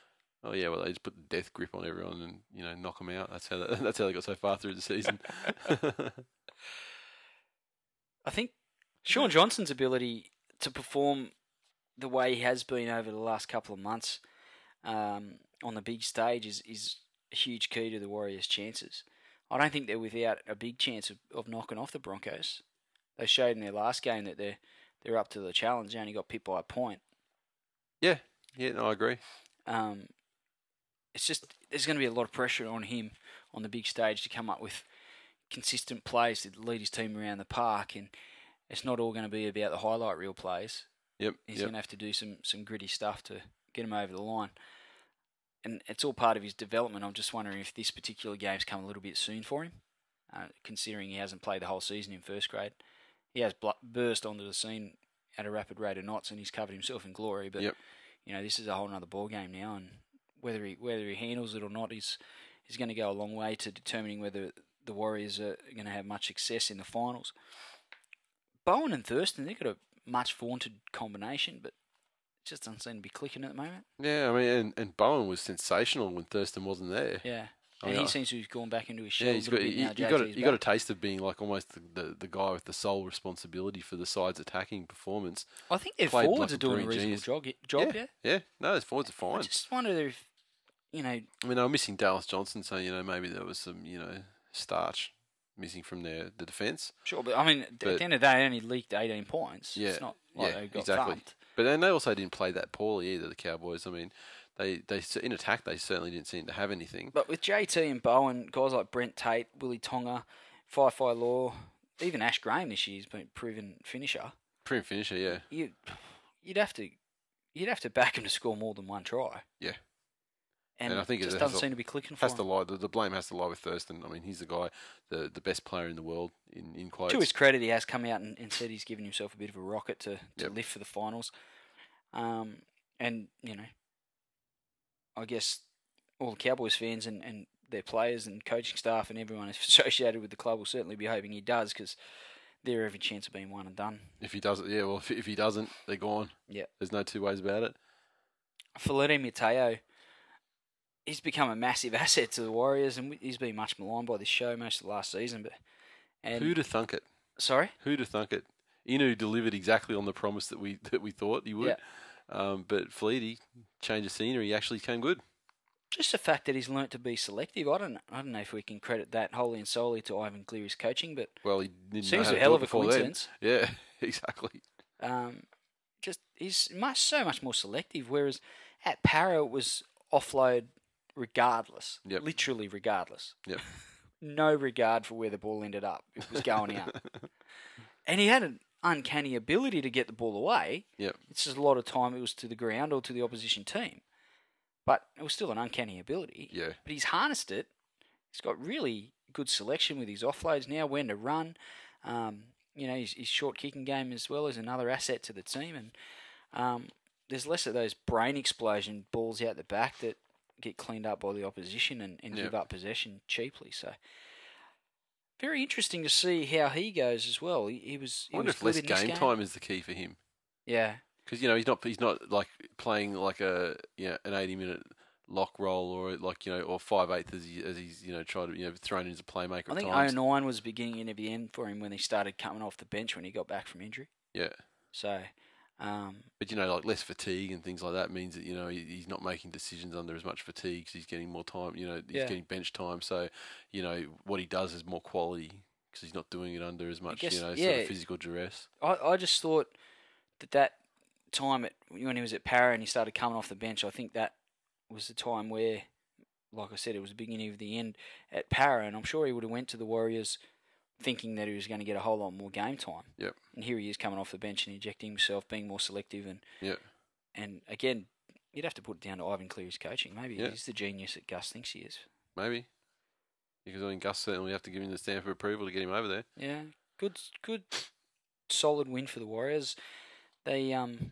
Speaker 1: Oh yeah, well they just put the death grip on everyone and you know knock them out. That's how they, that's how they got so far through the season.
Speaker 2: I think Shaun Johnson's ability to perform the way he has been over the last couple of months um, on the big stage is, is a huge key to the Warriors' chances. I don't think they're without a big chance of, of knocking off the Broncos. They showed in their last game that they're they're up to the challenge. They only got pipped by a point.
Speaker 1: yeah, yeah, no, I agree.
Speaker 2: Um, it's just there's going to be a lot of pressure on him on the big stage to come up with consistent plays to lead his team around the park, and it's not all going to be about the highlight reel plays.
Speaker 1: Yep,
Speaker 2: He's
Speaker 1: yep.
Speaker 2: going to have to do some some gritty stuff to get him over the line, and it's all part of his development. I'm just wondering if this particular game's come a little bit soon for him, uh, considering he hasn't played the whole season in first grade. He has bl- burst onto the scene at a rapid rate of knots, and he's covered himself in glory. But
Speaker 1: Yep.
Speaker 2: you know, this is a whole other ball game now, and whether he whether he handles it or not is is going to go a long way to determining whether the Warriors are going to have much success in the finals. Bowen and Thurston, they've got a much vaunted combination, but just doesn't seem to be clicking at the moment.
Speaker 1: Yeah, I mean, and, and Bowen was sensational when Thurston wasn't there.
Speaker 2: Yeah, and he seems to have gone back into his shell
Speaker 1: Yeah, he's got you,
Speaker 2: now.
Speaker 1: you got a, you got a taste of being like almost the, the, the guy with the sole responsibility for the side's attacking performance.
Speaker 2: I think their
Speaker 1: played
Speaker 2: forwards
Speaker 1: like
Speaker 2: are
Speaker 1: a
Speaker 2: doing a reasonable
Speaker 1: genius.
Speaker 2: job. Job, yeah.
Speaker 1: yeah, no, his forwards are fine.
Speaker 2: I just wonder if you know
Speaker 1: I mean, I'm missing Dallas Johnson, so you know maybe there was some you know starch missing from their the defence.
Speaker 2: Sure, but I mean, at the end of the day, they only leaked 18 points.
Speaker 1: Yeah,
Speaker 2: it's not like
Speaker 1: yeah,
Speaker 2: they got
Speaker 1: exactly.
Speaker 2: thumped.
Speaker 1: But then they also didn't play that poorly either. The Cowboys. I mean, they they in attack they certainly didn't seem to have anything.
Speaker 2: But with JT and Bowen, guys like Brent Tate, Willie Tonga, Faifai Loa, even Ash Graham this year's been proven finisher.
Speaker 1: Prim finisher, yeah,
Speaker 2: You, you'd have to, you'd have to back him to score more than one try.
Speaker 1: Yeah.
Speaker 2: And,
Speaker 1: And I think
Speaker 2: it just doesn't seem to be clicking for
Speaker 1: has to lie. The, the blame has to lie with Thurston. I mean, he's the guy, the the best player in the world in in quotes.
Speaker 2: To his credit, he has come out and, and said he's given himself a bit of a rocket to, to
Speaker 1: Yep.
Speaker 2: lift for the finals. Um, and you know, I guess all the Cowboys fans and, and their players and coaching staff and everyone associated with the club will certainly be hoping he does because they're every chance of being one and done.
Speaker 1: If he does it, yeah. Well, if, if he doesn't, they're gone.
Speaker 2: Yeah.
Speaker 1: There's no two ways about it.
Speaker 2: Feleti Mateo, he's become a massive asset to the Warriors, and he's been much maligned by this show most of the last season. But and
Speaker 1: Who'd have thunk it?
Speaker 2: sorry,
Speaker 1: Who'd have thunk it? Inu delivered exactly on the promise that we that we thought he would. Um, but Fleety, change of scenery, he actually came good.
Speaker 2: just the fact that he's learnt to be selective. I don't I don't know if we can credit that wholly and solely to Ivan Cleary's coaching, but
Speaker 1: Well, he didn't
Speaker 2: seems a hell of a
Speaker 1: before then.
Speaker 2: coincidence.
Speaker 1: Yeah, exactly.
Speaker 2: Um, just he's much so much more selective. Whereas at Parra it was offload regardless,
Speaker 1: Yep.
Speaker 2: literally regardless.
Speaker 1: Yep.
Speaker 2: no regard for where the ball ended up. It was going out, and he had an uncanny ability to get the ball away.
Speaker 1: Yep.
Speaker 2: It's just a lot of time it was to the ground or to the opposition team, but it was still an uncanny ability.
Speaker 1: Yeah.
Speaker 2: But he's harnessed it. He's got really good selection with his offloads now, when to run. Um, you know, his, his short kicking game as well is another asset to the team. And um, there's less of those brain explosion balls out the back that get cleaned up by the opposition and, and
Speaker 1: Yeah.
Speaker 2: give up possession cheaply. So very interesting to see how he goes as well. He, he was.
Speaker 1: I wonder
Speaker 2: was
Speaker 1: if less
Speaker 2: this
Speaker 1: game time is the key for him.
Speaker 2: Yeah,
Speaker 1: Because you know he's not he's not like playing like a you know, an eighty minute lock roll or like you know or five eighth as he as he's you know tried to you know thrown in as a playmaker.
Speaker 2: I
Speaker 1: at
Speaker 2: think
Speaker 1: times.
Speaker 2: 09 was the beginning of the end for him when he started coming off the bench when he got back from injury.
Speaker 1: Yeah,
Speaker 2: So. Um,
Speaker 1: but you know like less fatigue and things like that means that you know he, he's not making decisions under as much fatigue 'cause he's getting more time. You know he's
Speaker 2: Yeah.
Speaker 1: getting bench time, so you know what he does is more quality because he's not doing it under as much
Speaker 2: guess-
Speaker 1: you know sort of physical duress.
Speaker 2: I, I just thought that that time at, when he was at Parra and he started coming off the bench, I think that was the time where, like I said, it was the beginning of the end at Parra, and I'm sure he would have went to the Warriors thinking that he was going to get a whole lot more game time.
Speaker 1: Yep.
Speaker 2: And here he is coming off the bench and injecting himself, being more selective, and
Speaker 1: Yeah.
Speaker 2: and again, you'd have to put it down to Ivan Cleary's coaching. Maybe
Speaker 1: Yeah.
Speaker 2: he's the genius that Gus thinks he is.
Speaker 1: Maybe because I mean Gus certainly have to give him the stamp of approval to get him over there.
Speaker 2: Yeah, good, good, solid win for the Warriors. They, um,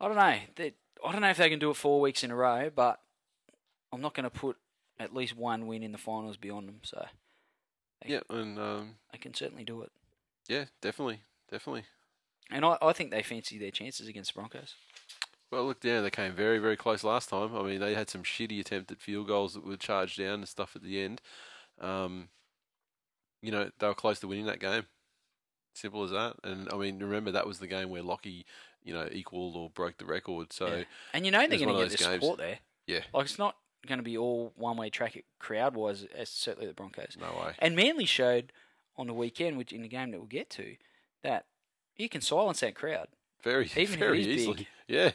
Speaker 2: I don't know. They, I don't know if they can do it four weeks in a row, but I'm not going to put at least one win in the finals beyond them. So
Speaker 1: Yeah, and um,
Speaker 2: they can certainly do it.
Speaker 1: yeah, definitely, definitely.
Speaker 2: And I, I think they fancy their chances against the Broncos.
Speaker 1: Well, look, yeah, they came very, very close last time. I mean, they had some shitty attempted field goals that were charged down and stuff at the end. Um, you know, they were close to winning that game. Simple as that. And I mean, remember that was the game where Lockie, you know, equalled or broke the record. So
Speaker 2: Yeah. And you know they're going to get their
Speaker 1: games.
Speaker 2: support there.
Speaker 1: Yeah.
Speaker 2: Like it's not going to be all one way traffic crowd wise, as certainly the Broncos.
Speaker 1: no way.
Speaker 2: And Manly showed on the weekend, which in the game that we'll get to, that you can silence that crowd.
Speaker 1: Very,
Speaker 2: even
Speaker 1: very easily.
Speaker 2: big.
Speaker 1: Yeah,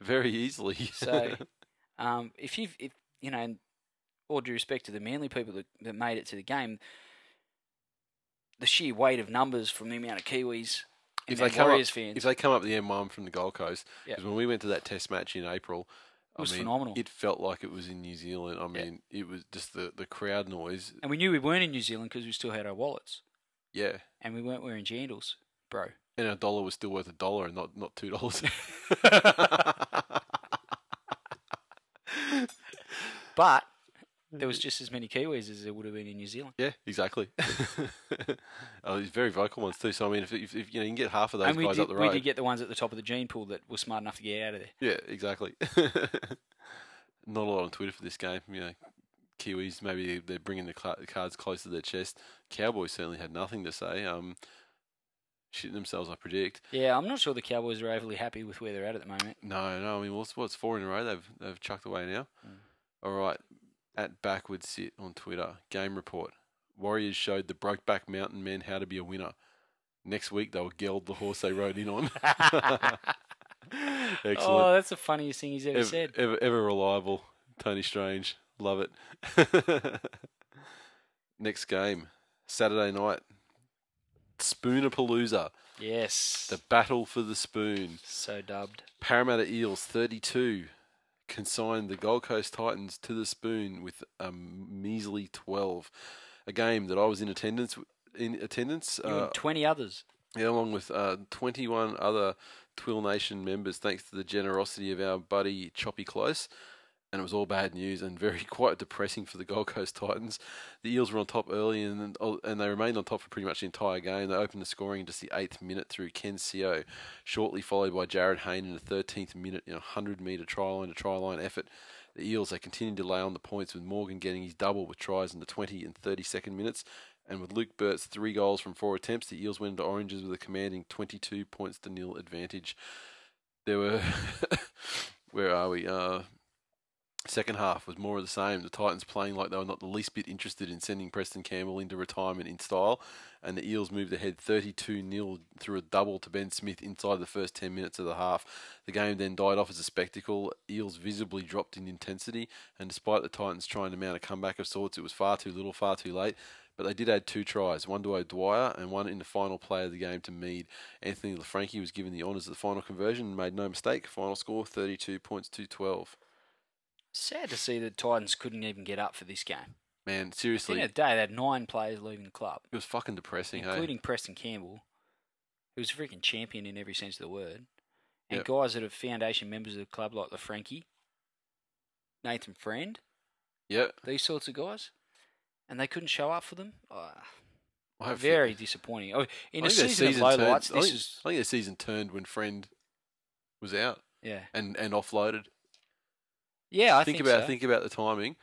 Speaker 1: very easily.
Speaker 2: So, um, if you've, if you know, and all due respect to the Manly people that, that made it to the game, the sheer weight of numbers from the amount of Kiwis and
Speaker 1: If they
Speaker 2: then
Speaker 1: come up-
Speaker 2: Warriors fans,
Speaker 1: if they come up the M1 from the Gold Coast, because when we went to that Test match in April,
Speaker 2: It was
Speaker 1: I mean,
Speaker 2: phenomenal.
Speaker 1: It felt like it was in New Zealand. I
Speaker 2: Yeah.
Speaker 1: mean, it was just the the crowd noise.
Speaker 2: and we knew we weren't in New Zealand because we still had our wallets,
Speaker 1: Yeah,
Speaker 2: and we weren't wearing jandals, bro.
Speaker 1: and our dollar was still worth a dollar and not not two dollars.
Speaker 2: But there was just as many Kiwis as there would have been in New Zealand.
Speaker 1: yeah, exactly. oh, he's very vocal ones too. So I mean, if, if, if you know you can get half of those
Speaker 2: and
Speaker 1: guys
Speaker 2: did,
Speaker 1: up the
Speaker 2: we did get the ones at the top of the gene pool that were smart enough to get out of there.
Speaker 1: yeah, exactly. not a lot on Twitter for this game. You know, Kiwis maybe they're bringing the cards close to their chest. Cowboys certainly had nothing to say. Um, shitting themselves, I predict.
Speaker 2: Yeah, I'm not sure the Cowboys are overly happy with where they're at at the moment.
Speaker 1: No, no. I mean, what's what's four in a row they've they've chucked away now.
Speaker 2: Mm.
Speaker 1: All right, at backward sit on Twitter. Game report: Warriors showed the Brokeback Mountain men how to be a winner. Next week they'll geld the horse they rode in on. Excellent.
Speaker 2: Oh, that's the funniest thing he's ever
Speaker 1: ever,
Speaker 2: said.
Speaker 1: ever, ever reliable. Tony Strange, love it. Next game, Saturday night. Spoonerpalooza,
Speaker 2: Yes.
Speaker 1: the battle for the spoon.
Speaker 2: so dubbed.
Speaker 1: Parramatta Eels 32 consigned the Gold Coast Titans to the spoon with a measly 12. A game that I was in attendance in attendance uh,
Speaker 2: 20 others.
Speaker 1: yeah, along with uh, 21 other TWiL Nation members thanks to the generosity of our buddy Choppy Close. And it was all bad news and very quite depressing for the Gold Coast Titans. The Eels were on top early and and they remained on top for pretty much the entire game. They opened the scoring in just the eighth minute through Ken Sio, shortly followed by Jarryd Hayne in the 13th minute in a 100 metre try line to try line effort. The Eels they continued to lay on the points with Morgan getting his double with tries in the 20 and 32nd minutes, and with Luke Burt's three goals from four attempts, the Eels went into Oranges with a commanding 22 points to nil advantage. There were where are we? Uh, second half was more of the same. The Titans playing like they were not the least bit interested in sending Preston Campbell into retirement in style, and the Eels moved ahead 32 0 through a double to Ben Smith inside the first 10 minutes of the half. The game then died off as a spectacle. Eels visibly dropped in intensity, and despite the Titans trying to mount a comeback of sorts, it was far too little, far too late. But they did add two tries, one to O'Dwyer and one in the final play of the game to Mead. Anthony Laffranchi was given the honours of the final conversion and made no mistake. Final score 32 points to 12.
Speaker 2: Sad to see the Titans couldn't even get up for this game.
Speaker 1: Man, seriously.
Speaker 2: At the end of the day, they had nine players leaving the club,
Speaker 1: it was fucking depressing, hey?
Speaker 2: including Preston Campbell, who was a freaking champion in every sense of the word, and
Speaker 1: Yep.
Speaker 2: guys that are foundation members of the club like Laffranchi, Nathan Friend,
Speaker 1: Yeah.
Speaker 2: these sorts of guys, and they couldn't show up for them. Oh, very disappointing. Oh, in
Speaker 1: I
Speaker 2: a
Speaker 1: their
Speaker 2: season, of low
Speaker 1: turned-
Speaker 2: lights,
Speaker 1: I
Speaker 2: this
Speaker 1: think,
Speaker 2: is
Speaker 1: I think their season turned when Friend was out
Speaker 2: yeah,
Speaker 1: and, and offloaded.
Speaker 2: Yeah. I
Speaker 1: think,
Speaker 2: think,
Speaker 1: about
Speaker 2: so.
Speaker 1: think about the timing.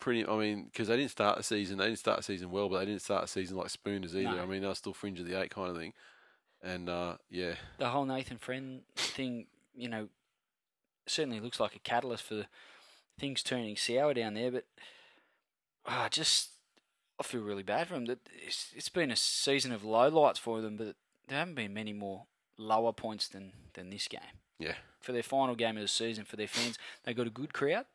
Speaker 1: Pretty, I mean, because they didn't start the season. They didn't start the season well, but they didn't start the season like Spooners either.
Speaker 2: No.
Speaker 1: I mean, they were still fringe of the eight kind of thing. And uh, yeah,
Speaker 2: the whole Nathan Friend thing, you know, certainly looks like a catalyst for things turning sour down there. But ah, just I feel really bad for them. That it's, it's been a season of low lights for them, but there haven't been many more lower points than than this game.
Speaker 1: yeah,
Speaker 2: For their final game of the season, for their fans, they got a good crowd.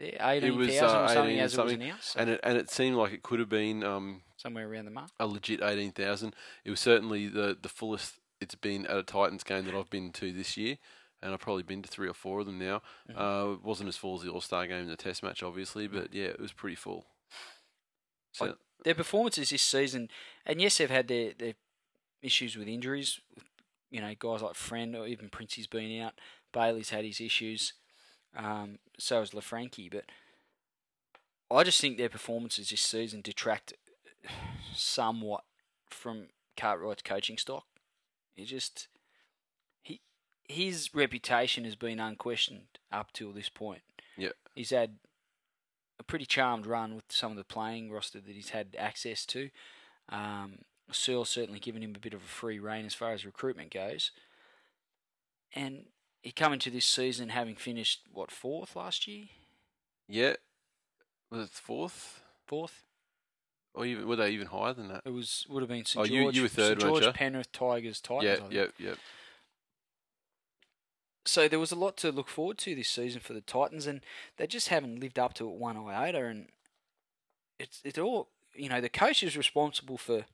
Speaker 2: There,
Speaker 1: It was, uh,
Speaker 2: or something
Speaker 1: 18
Speaker 2: as it was
Speaker 1: something,
Speaker 2: announced, so
Speaker 1: and it and it seemed like it could have been um,
Speaker 2: somewhere around the mark.
Speaker 1: a legit eighteen thousand. It was certainly the the fullest it's been at a Titans game that I've been to this year, and I've probably been to three or four of them now.
Speaker 2: Mhm.
Speaker 1: Uh, it wasn't as full as the All Star game and the Test match, obviously, but yeah, it was pretty full. So,
Speaker 2: their performances this season, and yes, they've had their, their issues with injuries. You know, guys like Friend or even Princey's been out. Bailey's had his issues. Um, so has Laffranchi. But I just think their performances this season detract somewhat from Cartwright's coaching stock. He just he his reputation has been unquestioned up till this point.
Speaker 1: Yep.
Speaker 2: He's had a pretty charmed run with some of the playing roster that he's had access to. Um, Searle's certainly given him a bit of a free rein as far as recruitment goes. And he come into this season having finished what fourth last year,
Speaker 1: yeah, was it fourth?
Speaker 2: fourth.
Speaker 1: Or even were they even higher than that?
Speaker 2: It was would have been St
Speaker 1: Oh, you-
Speaker 2: George,
Speaker 1: you were third,
Speaker 2: St George,
Speaker 1: you?
Speaker 2: Penrith, Tigers, Titans. I
Speaker 1: Yeah,
Speaker 2: think.
Speaker 1: yeah, yeah.
Speaker 2: So there was a lot to look forward to this season for the Titans, and they just haven't lived up to it one iota. And it's it's all you know. The coach is responsible for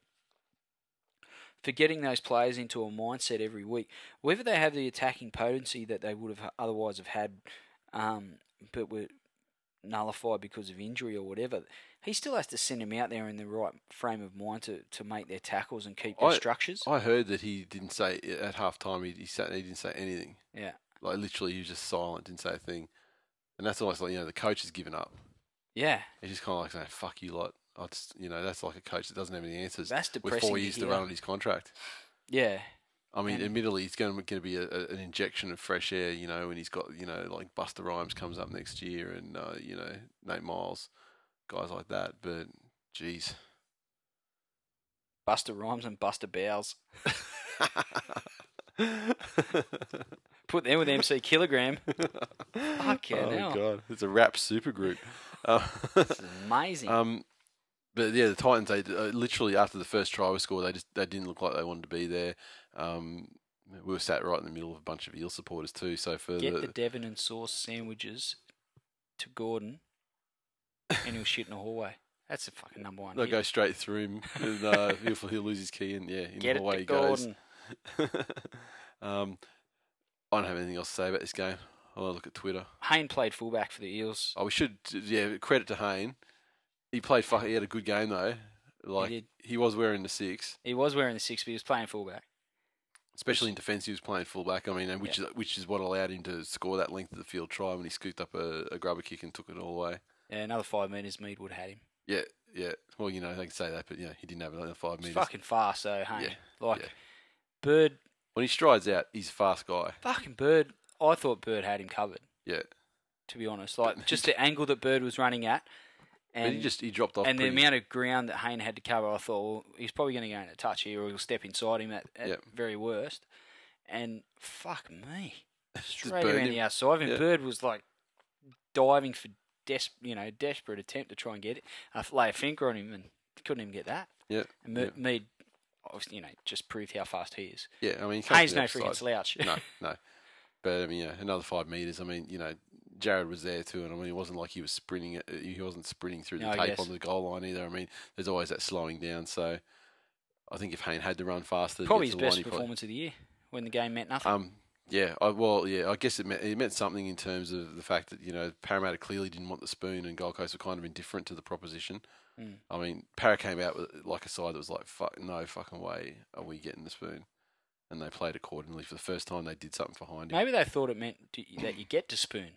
Speaker 2: for getting those players into a mindset every week. Whether they have the attacking potency that they would have otherwise have had, um, but were nullified because of injury or whatever, he still has to send them out there in the right frame of mind to, to make their tackles and keep their
Speaker 1: I-
Speaker 2: structures.
Speaker 1: I heard that he didn't say at half time. He he, sat, he didn't say anything.
Speaker 2: yeah.
Speaker 1: Like literally, he was just silent, didn't say a thing. And that's almost like you know the coach has given up.
Speaker 2: Yeah,
Speaker 1: He's just kind of like saying "fuck you lot." I just you know that's like a coach that doesn't have any answers
Speaker 2: that's depressing.
Speaker 1: with four
Speaker 2: to
Speaker 1: years to
Speaker 2: hear.
Speaker 1: run on his contract.
Speaker 2: Yeah,
Speaker 1: I mean,
Speaker 2: And-
Speaker 1: admittedly, it's going to, going to be a, an injection of fresh air, you know, when he's got, you know, like Buster Rhymes comes up next year and, uh, you know, Nate Myles, guys like that. But, geez.
Speaker 2: Buster Rhymes and Buster Bowles. Put them with MC Kilogram. Fucking
Speaker 1: oh,
Speaker 2: hell.
Speaker 1: God. It's a rap supergroup. Uh,
Speaker 2: This is amazing.
Speaker 1: um, but, yeah, the Titans, they uh, literally, after the first try was scored, they just they didn't look like they wanted to be there. Um, we were sat right in the middle of a bunch of Eel supporters, too. So, for
Speaker 2: Get
Speaker 1: the,
Speaker 2: the Devon and sauce sandwiches to Gordon, and he'll shit in the hallway. That's the fucking number one.
Speaker 1: They'll
Speaker 2: hit.
Speaker 1: go straight through him, and uh, he'll, he'll lose his key, and yeah, in
Speaker 2: Get
Speaker 1: the hallway he goes. Um, I don't have anything else to say about this game. I'll look at Twitter.
Speaker 2: Hayne played fullback for the Eels.
Speaker 1: Oh, we should, yeah, credit to Hayne. He played. Fuck, he had a good game though. Like
Speaker 2: did.
Speaker 1: he, was wearing the six,
Speaker 2: He was wearing the six, but he was playing fullback.
Speaker 1: especially in defence. He was playing fullback. I mean, and which is which is what allowed him to score that length of the field try when he scooped up a, a grubber kick and took it all away.
Speaker 2: Yeah, another five metres, Mead would have had him.
Speaker 1: Yeah, yeah. Well, you know they can say that, but you know he didn't have another five
Speaker 2: He's
Speaker 1: meters.
Speaker 2: fucking fast, though, Hayne.
Speaker 1: Yeah,
Speaker 2: Like,
Speaker 1: yeah.
Speaker 2: Bird,
Speaker 1: When he strides out, he's a fast guy.
Speaker 2: fucking Bird. I thought Bird had him covered.
Speaker 1: Yeah.
Speaker 2: to be honest. Like just the angle that Bird was running at,
Speaker 1: But
Speaker 2: and
Speaker 1: he just he dropped off.
Speaker 2: and the amount of ground that Hayne had to cover, I thought well, he's probably going to go in a touch here, or he'll step inside him at, at
Speaker 1: Yep.
Speaker 2: very worst. And fuck me, straight around
Speaker 1: him.
Speaker 2: the outside. And
Speaker 1: Yeah.
Speaker 2: Bird was like diving for des- you know, desperate attempt to try and get it. I lay a finger on him and couldn't even get that.
Speaker 1: yeah,
Speaker 2: And. Mead, obviously, you know, just proved how fast he is.
Speaker 1: yeah. I mean,
Speaker 2: Haynes no freaking slouch.
Speaker 1: no, no. But I mean, yeah, another five meters. I mean, you know, Jared was there too, and I mean, it wasn't like he was sprinting. He wasn't sprinting through the
Speaker 2: No,
Speaker 1: tape on the goal line either. I mean, there's always that slowing down. So, I think if Hayne had to run faster,
Speaker 2: Probably his
Speaker 1: the line,
Speaker 2: best
Speaker 1: probably-
Speaker 2: performance of the year when the game meant nothing.
Speaker 1: Um, yeah, I, well, yeah, I guess it meant, it meant something in terms of the fact that you know Parramatta clearly didn't want the spoon, and Gold Coast were kind of indifferent to the proposition.
Speaker 2: Mm.
Speaker 1: I mean, Parra came out with like a side that was like, "Fuck, no fucking way are we getting the spoon," and they played accordingly. For the first time, they did something behind him,
Speaker 2: Maybe they thought it meant to, that you get to spoon.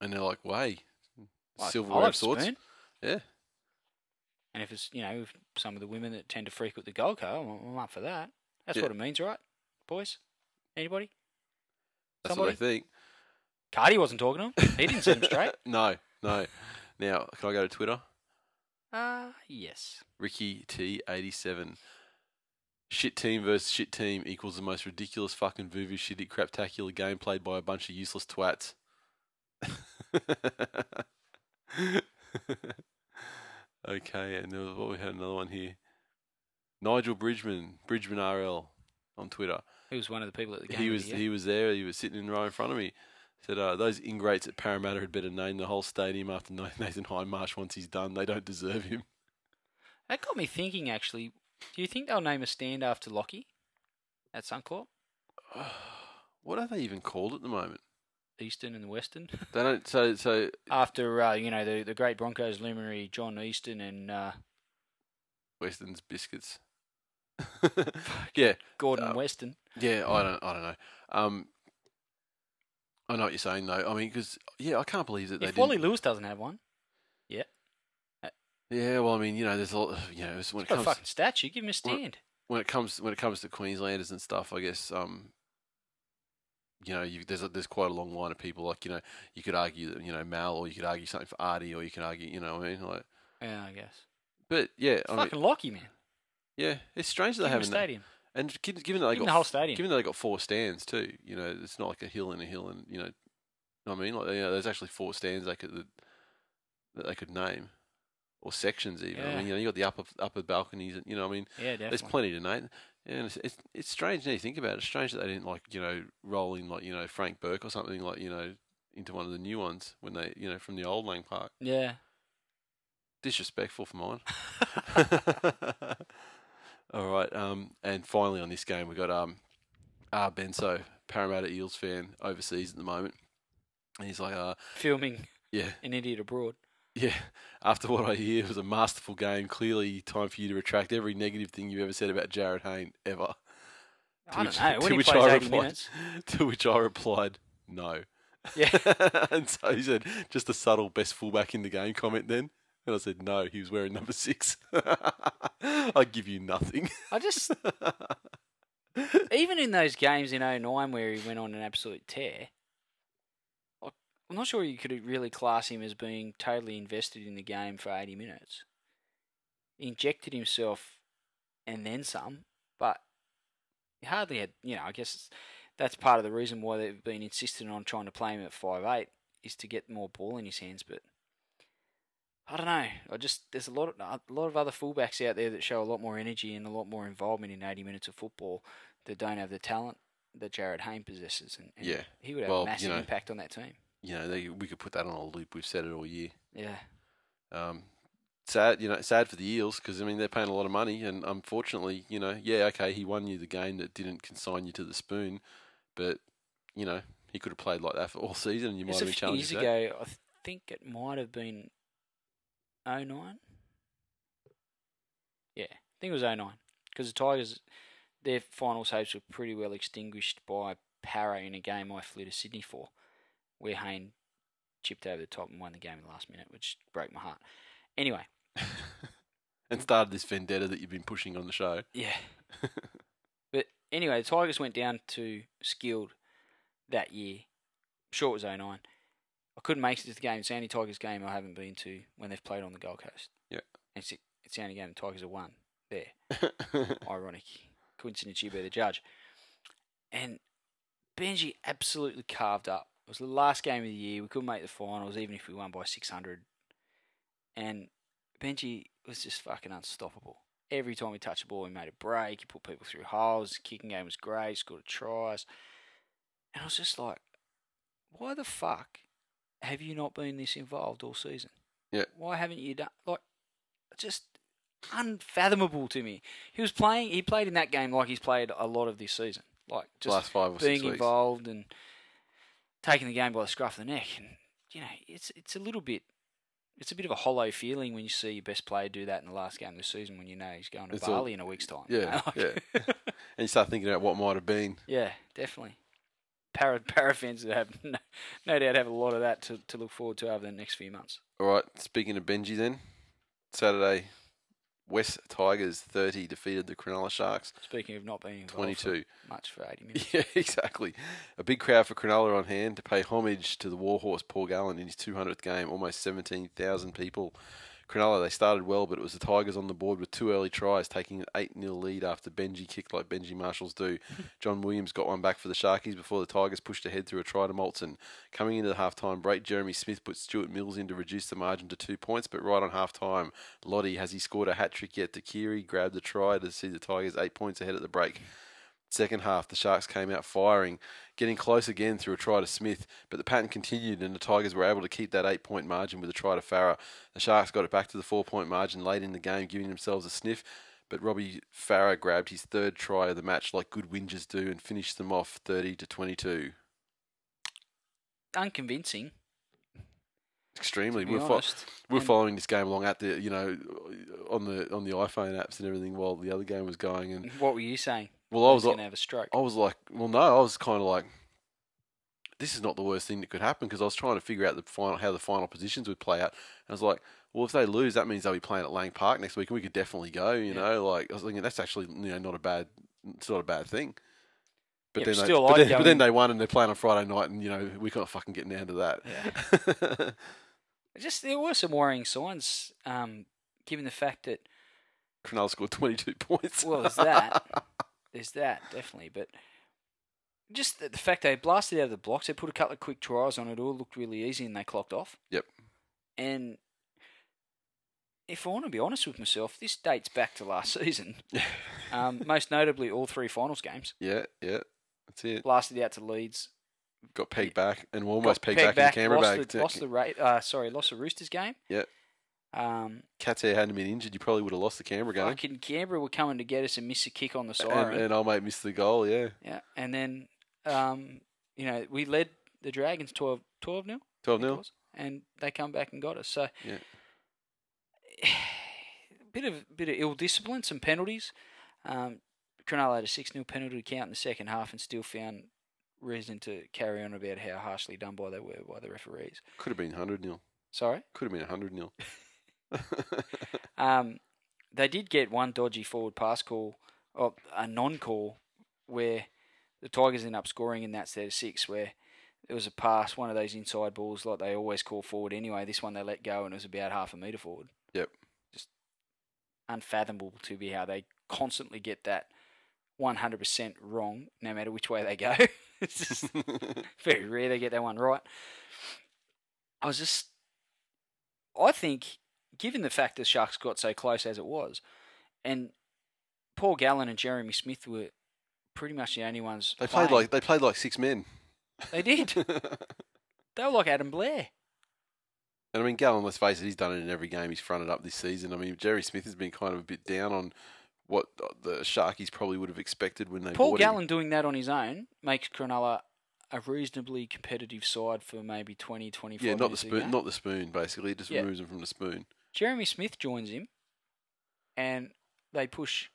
Speaker 1: And they're like, "Way,
Speaker 2: Like,
Speaker 1: silverware of sorts."
Speaker 2: spoon.
Speaker 1: Yeah,
Speaker 2: And if it's, you know, some of the women that tend to frequent the Gold Coast, I'm, I'm up for that. That's
Speaker 1: Yeah.
Speaker 2: what it means, right, boys? Anybody?
Speaker 1: that's
Speaker 2: Somebody?
Speaker 1: what they think.
Speaker 2: Cardi wasn't talking to him. He didn't set him straight.
Speaker 1: no, no. Now, can I go to Twitter?
Speaker 2: Ah, yes.
Speaker 1: Ricky T eighty seven. Shit team versus shit team equals the most ridiculous fucking voodoo shitty craptacular game played by a bunch of useless twats. okay, and there was, what we had another one here. Nigel Bridgman, Bridgman RL on Twitter.
Speaker 2: He was one of the people at the game.
Speaker 1: He was he was there. He was sitting in the row in front of me. Said uh, those ingrates at Parramatta had better name the whole stadium after Nathan Hindmarsh once he's done. They don't deserve him.
Speaker 2: That got me thinking. Actually, do you think they'll name a stand after Lockie at Suncorp,
Speaker 1: what are they even called at the moment?
Speaker 2: Eastern and the Western?
Speaker 1: They don't. So so
Speaker 2: after uh, you know the the great Broncos luminary John Easton and uh,
Speaker 1: Weston's biscuits. yeah,
Speaker 2: Gordon
Speaker 1: Uh,
Speaker 2: Weston.
Speaker 1: yeah. I don't. I don't know. Um, I know what you're saying though. I mean, because yeah, I can't believe that they
Speaker 2: If
Speaker 1: didn't.
Speaker 2: Wally Lewis doesn't have one,
Speaker 1: yeah, Yeah, well, I mean, you know, there's a lot. Of, You know, when it
Speaker 2: got a
Speaker 1: comes
Speaker 2: fucking statue. Give him a stand.
Speaker 1: when it comes when it comes to Queenslanders and stuff, I guess um, you know, you, there's a, there's quite a long line of people. Like you know, you could argue that you know Mal, or you could argue something for Artie, or you can argue, you know, what I mean, like,
Speaker 2: Yeah, I guess.
Speaker 1: but yeah, I mean,
Speaker 2: fucking Lockie, man.
Speaker 1: yeah, it's strange that
Speaker 2: Give
Speaker 1: they haven't.
Speaker 2: stadium.
Speaker 1: And given, given that they
Speaker 2: Give
Speaker 1: got
Speaker 2: the whole stadium.
Speaker 1: given that they got four stands too, you know, it's not like a hill and a hill, and you know, I mean, like you know, there's actually four stands they could that, that they could name, or sections even. I mean, you know, you got the upper upper balconies, and you know, I mean,
Speaker 2: yeah, definitely.
Speaker 1: there's plenty to name. And it's, it's it's strange now you think about it. It's strange that they didn't like you know roll in like you know Frank Burke or something like you know into one of the new ones when they you know from the old Lang Park.
Speaker 2: Yeah.
Speaker 1: Disrespectful for mine. All right, um, and finally on this game we got um, uh, Benso, Parramatta Eels fan overseas at the moment, and he's like, uh,
Speaker 2: Filming
Speaker 1: yeah,
Speaker 2: an idiot abroad.
Speaker 1: Yeah. After what I hear, it was a masterful game. Clearly, time for you to retract every negative thing you've ever said about Jarryd Hayne ever.
Speaker 2: I
Speaker 1: which-
Speaker 2: don't know.
Speaker 1: to
Speaker 2: When
Speaker 1: which I replied-
Speaker 2: minutes.
Speaker 1: To which I replied, no.
Speaker 2: Yeah.
Speaker 1: and so he said, just a subtle best fullback in the game comment then. And I said, no, he was wearing number six. I give you nothing.
Speaker 2: I just, even in those games in 09 where he went on an absolute tear, I'm not sure you could really class him as being totally invested in the game for 80 minutes. He injected himself and then some, but he hardly had, you know, I guess that's part of the reason why they've been insistent on trying to play him at five eight is to get more ball in his hands, but. I don't know. I just there's a lot of a lot of other fullbacks out there that show a lot more energy and a lot more involvement in 80 minutes of football that don't have the talent that Jarryd Hayne possesses, and, and
Speaker 1: Yeah.
Speaker 2: he would have
Speaker 1: Well,
Speaker 2: a massive
Speaker 1: you know-
Speaker 2: impact on that team.
Speaker 1: You know, they, we could put that on a loop. We've said it all year.
Speaker 2: Yeah,
Speaker 1: Um, sad, you know, sad for the Eels because I mean they're paying a lot of money, and unfortunately, you know, yeah, okay, he won you the game that didn't consign you to the spoon, but you know he could have played like that for all season, and you might have been challenged.
Speaker 2: years ago. I think it might have been 09. Yeah, I think it was 09 because the Tigers, their finals hopes were pretty well extinguished by Parra in a game I flew to Sydney for, where Hayne chipped over the top and won the game in the last minute, which broke my heart. Anyway,
Speaker 1: and started this vendetta that you've been pushing on the show.
Speaker 2: Yeah. but anyway, the Tigers went down to Skilled that year. I'm sure it was 09. I couldn't make it to the game. It's the only Tigers game I haven't been to when they've played on the Gold Coast.
Speaker 1: Yeah.
Speaker 2: It's it's the only game the Tigers have won there. Ironic coincidence, you be the judge. And Benji absolutely carved up. It was the last game of the year. We couldn't make the finals, even if we won by 600. And Benji was just fucking unstoppable. Every time he touched the ball, he made a break. He put people through holes. His kicking game was great. Scored a tries. And I was just like, why the fuck have you not been this involved all season?
Speaker 1: Yeah.
Speaker 2: Why haven't you done like just unfathomable to me? He was playing. He played in that game like he's played a lot of this season. Like just
Speaker 1: Last five or
Speaker 2: being
Speaker 1: six weeks.
Speaker 2: involved and taking the game by the scruff of the neck. And you know, it's it's a little bit. It's a bit of a hollow feeling when you see your best player do that in the last game of the season when you know he's going to
Speaker 1: It's all-
Speaker 2: Bali in a week's time. you
Speaker 1: Yeah,
Speaker 2: know, like-
Speaker 1: And you start thinking about what might have been.
Speaker 2: yeah, definitely. Parra, Parra fans that have no, no doubt have a lot of that to, to look forward to over the next few months.
Speaker 1: All right, speaking of Benji then, Saturday, West Tigers 30 defeated the Cronulla Sharks
Speaker 2: Speaking of not being
Speaker 1: 22.
Speaker 2: for much for 80 minutes.
Speaker 1: Yeah, exactly. A big crowd for Cronulla on hand to pay homage to the warhorse Paul Gallen in his 200th game. Almost 17,000 people. Cronulla, they started well, but it was the Tigers on the board with two early tries, taking an 8 0 lead after Benji kicked like Benji Marshalls do. John Williams got one back for the Sharkies before the Tigers pushed ahead through a try to Moltzen. Coming into the half time break, Jeremy Smith put Stuart Mills in to reduce the margin to two points, but right on half time, Lottie, has he scored a hat trick yet? Tuqiri grabbed the try to see the Tigers eight points ahead at the break. Second half, the Sharks came out firing, getting close again through a try to Smith, but the pattern continued and the Tigers were able to keep that eight point margin with a try to Farah. The Sharks got it back to the four point margin late in the game, giving themselves a sniff, but Robbie Farah grabbed his third try of the match like good whingers do and finished them off 30 to 22.
Speaker 2: Unconvincing,
Speaker 1: Extremely. We're, fo- we're following this game along at the, you know, on the on the iPhone apps and everything while the other game was going. And
Speaker 2: What were you saying?
Speaker 1: Well, I was
Speaker 2: going to have a stroke.
Speaker 1: I was like, well, no, I was kind of like, this is not the worst thing that could happen because I was trying to figure out the final how the final positions would play out. And I was like, well, if they lose, that means they'll be playing at Lang Park next week, and we could definitely go. You
Speaker 2: Yeah.
Speaker 1: know, like I was thinking that's actually you know not a bad, it's not a bad thing. But
Speaker 2: Yeah,
Speaker 1: then,
Speaker 2: but
Speaker 1: they, but, then, but then they won and they're playing on Friday night, and you know we can't fucking get down to that.
Speaker 2: Yeah. Just there were some worrying signs, um, given the fact that
Speaker 1: Cronulla scored twenty two points.
Speaker 2: well, there's that, there's that definitely, but just the, the fact they blasted out of the blocks, they put a couple of quick tries on it, all looked really easy, and they clocked off.
Speaker 1: Yep.
Speaker 2: And if I want to be honest with myself, this dates back to last season. Um, most notably, all three finals games
Speaker 1: yeah, yeah, that's it.
Speaker 2: blasted out to Leeds.
Speaker 1: Got pegged back and almost
Speaker 2: got
Speaker 1: pegged, back, in Canberra
Speaker 2: lost
Speaker 1: bag.
Speaker 2: The, lost the. Uh, sorry, lost the Roosters game.
Speaker 1: Yeah.
Speaker 2: Um,
Speaker 1: hadn't been injured, you probably would have lost the Canberra game.
Speaker 2: fucking Canberra were coming to get us and miss a kick on the
Speaker 1: And,
Speaker 2: siren.
Speaker 1: and old mate missed the goal, yeah.
Speaker 2: Yeah, and then um, you know we led the Dragons 12 12 nil,
Speaker 1: 12 0.
Speaker 2: and they come back and got us. So
Speaker 1: Yeah.
Speaker 2: bit of bit of ill discipline, some penalties. Um, Cronulla had a six 0 penalty count in the second half and still found reason to carry on about how harshly done by they were by the referees.
Speaker 1: Could have been 100 0.
Speaker 2: Sorry.
Speaker 1: Could have been 100 0.
Speaker 2: Um, they did get one dodgy forward pass call, or a non-call, where the Tigers end up scoring in that set of six, where it was a pass, one of those inside balls like they always call forward anyway. This one they let go and it was about half a metre forward.
Speaker 1: Yep.
Speaker 2: Just unfathomable to be how they constantly get that 100% wrong, no matter which way they go. it's just very rare they get that one right. I was just, I think, given the fact the Sharks got so close as it was, and Paul Gallen and Jeremy Smith were pretty much the only ones.
Speaker 1: they played
Speaker 2: playing.
Speaker 1: like they played like six men.
Speaker 2: they did. they were like Adam Blair.
Speaker 1: And I mean, Gallen, let's face it, he's done it in every game he's fronted up this season. I mean, Jerry Smith has been kind of a bit down on what the Sharkies probably would have expected when they
Speaker 2: Paul
Speaker 1: bought
Speaker 2: Gallen doing that on his own makes Cronulla a reasonably competitive side for maybe 20, 25.
Speaker 1: Yeah, not the spoon, not the spoon. Basically, it just
Speaker 2: Yeah.
Speaker 1: removes him from the spoon.
Speaker 2: Jeremy Smith joins him, and they push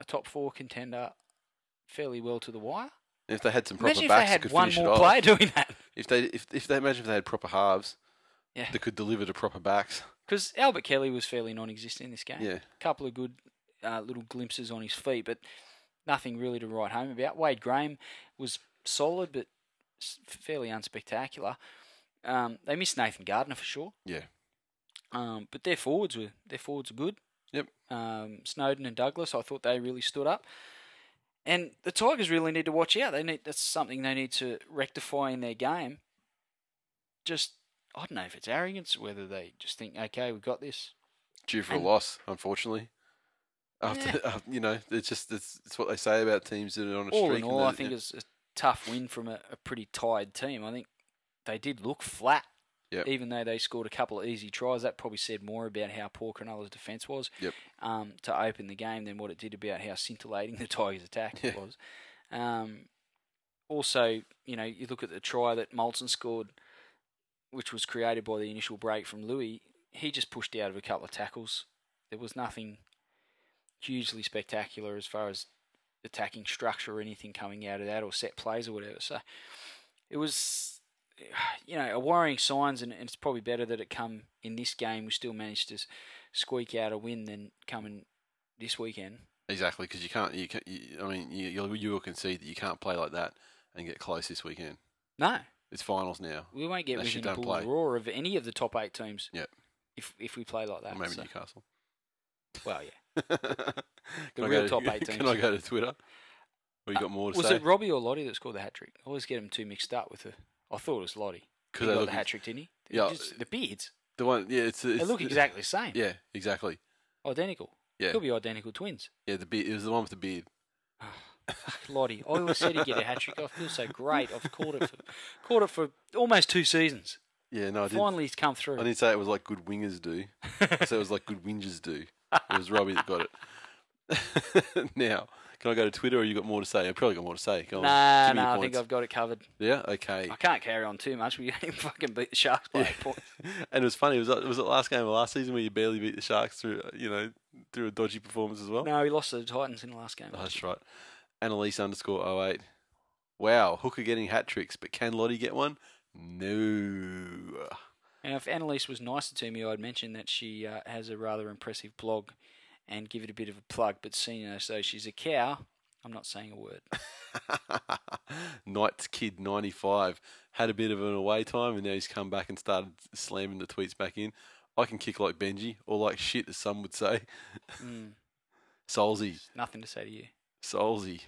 Speaker 2: a top four contender fairly well to the wire.
Speaker 1: If they had some proper
Speaker 2: Imagine if
Speaker 1: backs
Speaker 2: they had
Speaker 1: could
Speaker 2: one
Speaker 1: finish it
Speaker 2: more
Speaker 1: off.
Speaker 2: player doing that.
Speaker 1: If they, if, if they imagine if they had proper halves
Speaker 2: Yeah.
Speaker 1: that could deliver to proper backs.
Speaker 2: Because Albert Kelly was fairly non-existent in this game.
Speaker 1: Yeah,
Speaker 2: A couple of good uh, little glimpses on his feet, but nothing really to write home about. Wade Graham was solid, but fairly unspectacular. Um, they missed Nathan Gardner for sure.
Speaker 1: Yeah.
Speaker 2: Um, but their forwards were their forwards are good.
Speaker 1: Yep.
Speaker 2: Um, Snowden and Douglas, I thought they really stood up. And the Tigers really need to watch out. They need that's something they need to rectify in their game. Just I don't know if it's arrogance, whether they just think, okay, we've got this.
Speaker 1: Due for
Speaker 2: And-
Speaker 1: a loss, unfortunately. After,
Speaker 2: Yeah.
Speaker 1: uh, you know, it's just it's, it's what they say about teams that are on a
Speaker 2: all
Speaker 1: streak.
Speaker 2: in
Speaker 1: and
Speaker 2: all, I think
Speaker 1: yeah.
Speaker 2: it's a tough win from a, a pretty tired team. I think they did look flat,
Speaker 1: Yep.
Speaker 2: even though they scored a couple of easy tries. That probably said more about how poor Cronulla's defence was
Speaker 1: Yep.
Speaker 2: um, to open the game than what it did about how scintillating the Tigers' attack
Speaker 1: Yeah.
Speaker 2: was. Um, also, you know, you look at the try that Moltzen scored, which was created by the initial break from Louis. He just pushed out of a couple of tackles. There was nothing hugely spectacular as far as attacking structure or anything coming out of that or set plays or whatever. So it was, you know, a worrying signs, and, and it's probably better that it come in this game. We still managed to squeak out a win than coming this weekend.
Speaker 1: Exactly, because you can't. You can You, I mean, you you'll, you will concede that you can't play like that and get close this weekend.
Speaker 2: No,
Speaker 1: It's finals now,
Speaker 2: we won't get
Speaker 1: Unless
Speaker 2: within a roar of any of the top eight teams.
Speaker 1: Yep.
Speaker 2: If if we play like that,
Speaker 1: or maybe
Speaker 2: so-
Speaker 1: Newcastle.
Speaker 2: well, yeah.
Speaker 1: Can I
Speaker 2: real
Speaker 1: go to-
Speaker 2: top eight teams. Can.
Speaker 1: I go to Twitter? Or you uh, got more to
Speaker 2: Was
Speaker 1: say?
Speaker 2: it Robbie or Lottie that scored the hat trick? I always get them too mixed up with the. I thought it was Lottie. He
Speaker 1: Because
Speaker 2: got
Speaker 1: they
Speaker 2: the hat trick, didn't he?
Speaker 1: Yeah.
Speaker 2: Just the beards.
Speaker 1: the one. Yeah, it's, it's
Speaker 2: They look exactly the same.
Speaker 1: Yeah, exactly.
Speaker 2: Identical.
Speaker 1: Yeah,
Speaker 2: Could be identical twins.
Speaker 1: yeah. The beard. It was the one with the beard.
Speaker 2: Ah, Lottie. I always said he'd get a hat trick. I feel so great. I've caught it for caught it for almost two seasons.
Speaker 1: Yeah, no, I didn't.
Speaker 2: Finally, he's come through.
Speaker 1: I didn't say it was like good wingers do. I said it was like good whingers do. It was Robbie that got it. now, can I go to Twitter or you got more to say? I've probably got more to say. Go on,
Speaker 2: nah,
Speaker 1: your
Speaker 2: nah. I think. I've got it covered.
Speaker 1: Yeah, okay.
Speaker 2: I can't carry on too much. We fucking beat the Sharks by
Speaker 1: Yeah.
Speaker 2: eight points.
Speaker 1: and it was funny. Was it was it last game of last season where you barely beat the Sharks through you know through a dodgy performance as well?
Speaker 2: No, we lost to the Titans in the last game.
Speaker 1: Oh, that's right. Annalise underscore 08. Wow, Hooker getting hat tricks, but can Lottie get one? No.
Speaker 2: Now, if Annalise was nicer to me, I'd mention that she uh, has a rather impressive blog and give it a bit of a plug. But seeing as though she's a cow, I'm not saying a word.
Speaker 1: Knights Kid 95 had a bit of an away time and now he's come back and started slamming the tweets back in. I can kick like Benji, or like shit, as some would say.
Speaker 2: Mm,
Speaker 1: Solzy,
Speaker 2: nothing to say to you.
Speaker 1: Solzy.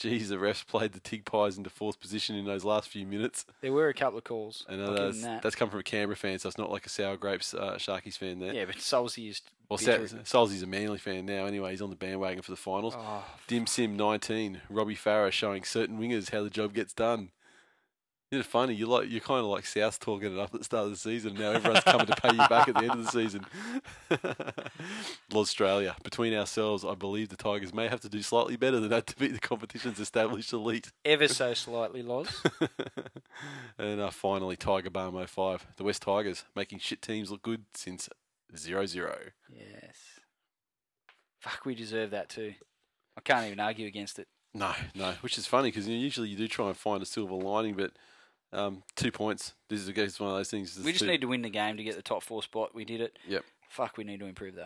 Speaker 1: Jeez, the refs played the Tig Pies into fourth position in those last few minutes.
Speaker 2: There were a couple of calls.
Speaker 1: And uh, that's,
Speaker 2: that.
Speaker 1: that's come from a Canberra fan, so it's not like a Sour Grapes uh, Sharkies fan there.
Speaker 2: yeah, but Solzy is.
Speaker 1: Well. Sol- Solzy's a Manly fan now anyway. He's on the bandwagon for the finals.
Speaker 2: Oh,
Speaker 1: Dim Sim 19, Robbie Farah showing certain wingers how the job gets done. Isn't it funny? You like you're kind of like South talking it up at the start of the season. And now everyone's coming to pay you back at the end of the season. Australia, between ourselves, I believe the Tigers may have to do slightly better than that to beat the competition's established elite.
Speaker 2: ever so slightly, Loz.
Speaker 1: and uh, finally, Tiger Barmo 5, the West Tigers, making shit teams look good since 0 0.
Speaker 2: yes. Fuck, we deserve that too. I can't even argue against it.
Speaker 1: No, no, which is funny because usually you do try and find a silver lining, but um, two points. This is against one of those things.
Speaker 2: We just
Speaker 1: two-
Speaker 2: need to win the game to get the top four spot. We did it.
Speaker 1: Yep.
Speaker 2: Fuck, we need to improve though.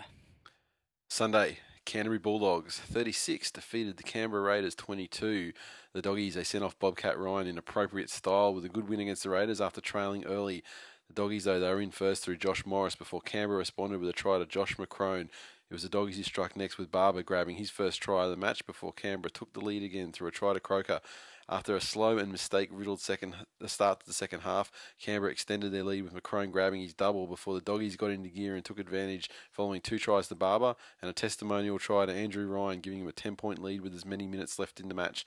Speaker 1: Sunday, Canterbury Bulldogs 36 defeated the Canberra Raiders 22. The doggies they sent off Bobcat Ryan in appropriate style with a good win against the Raiders after trailing early. Doggies though they were in first through Josh Morris before Canberra responded with a try to Josh McCrone. It was the doggies who struck next with Barba grabbing his first try of the match before Canberra took the lead again through a try to Croker. After a slow and mistake-riddled second, the start to the second half, Canberra extended their lead with McCrone grabbing his double before the doggies got into gear and took advantage, following two tries to Barba and a testimonial try to Andrew Ryan, giving him a 10-point lead with as many minutes left in the match.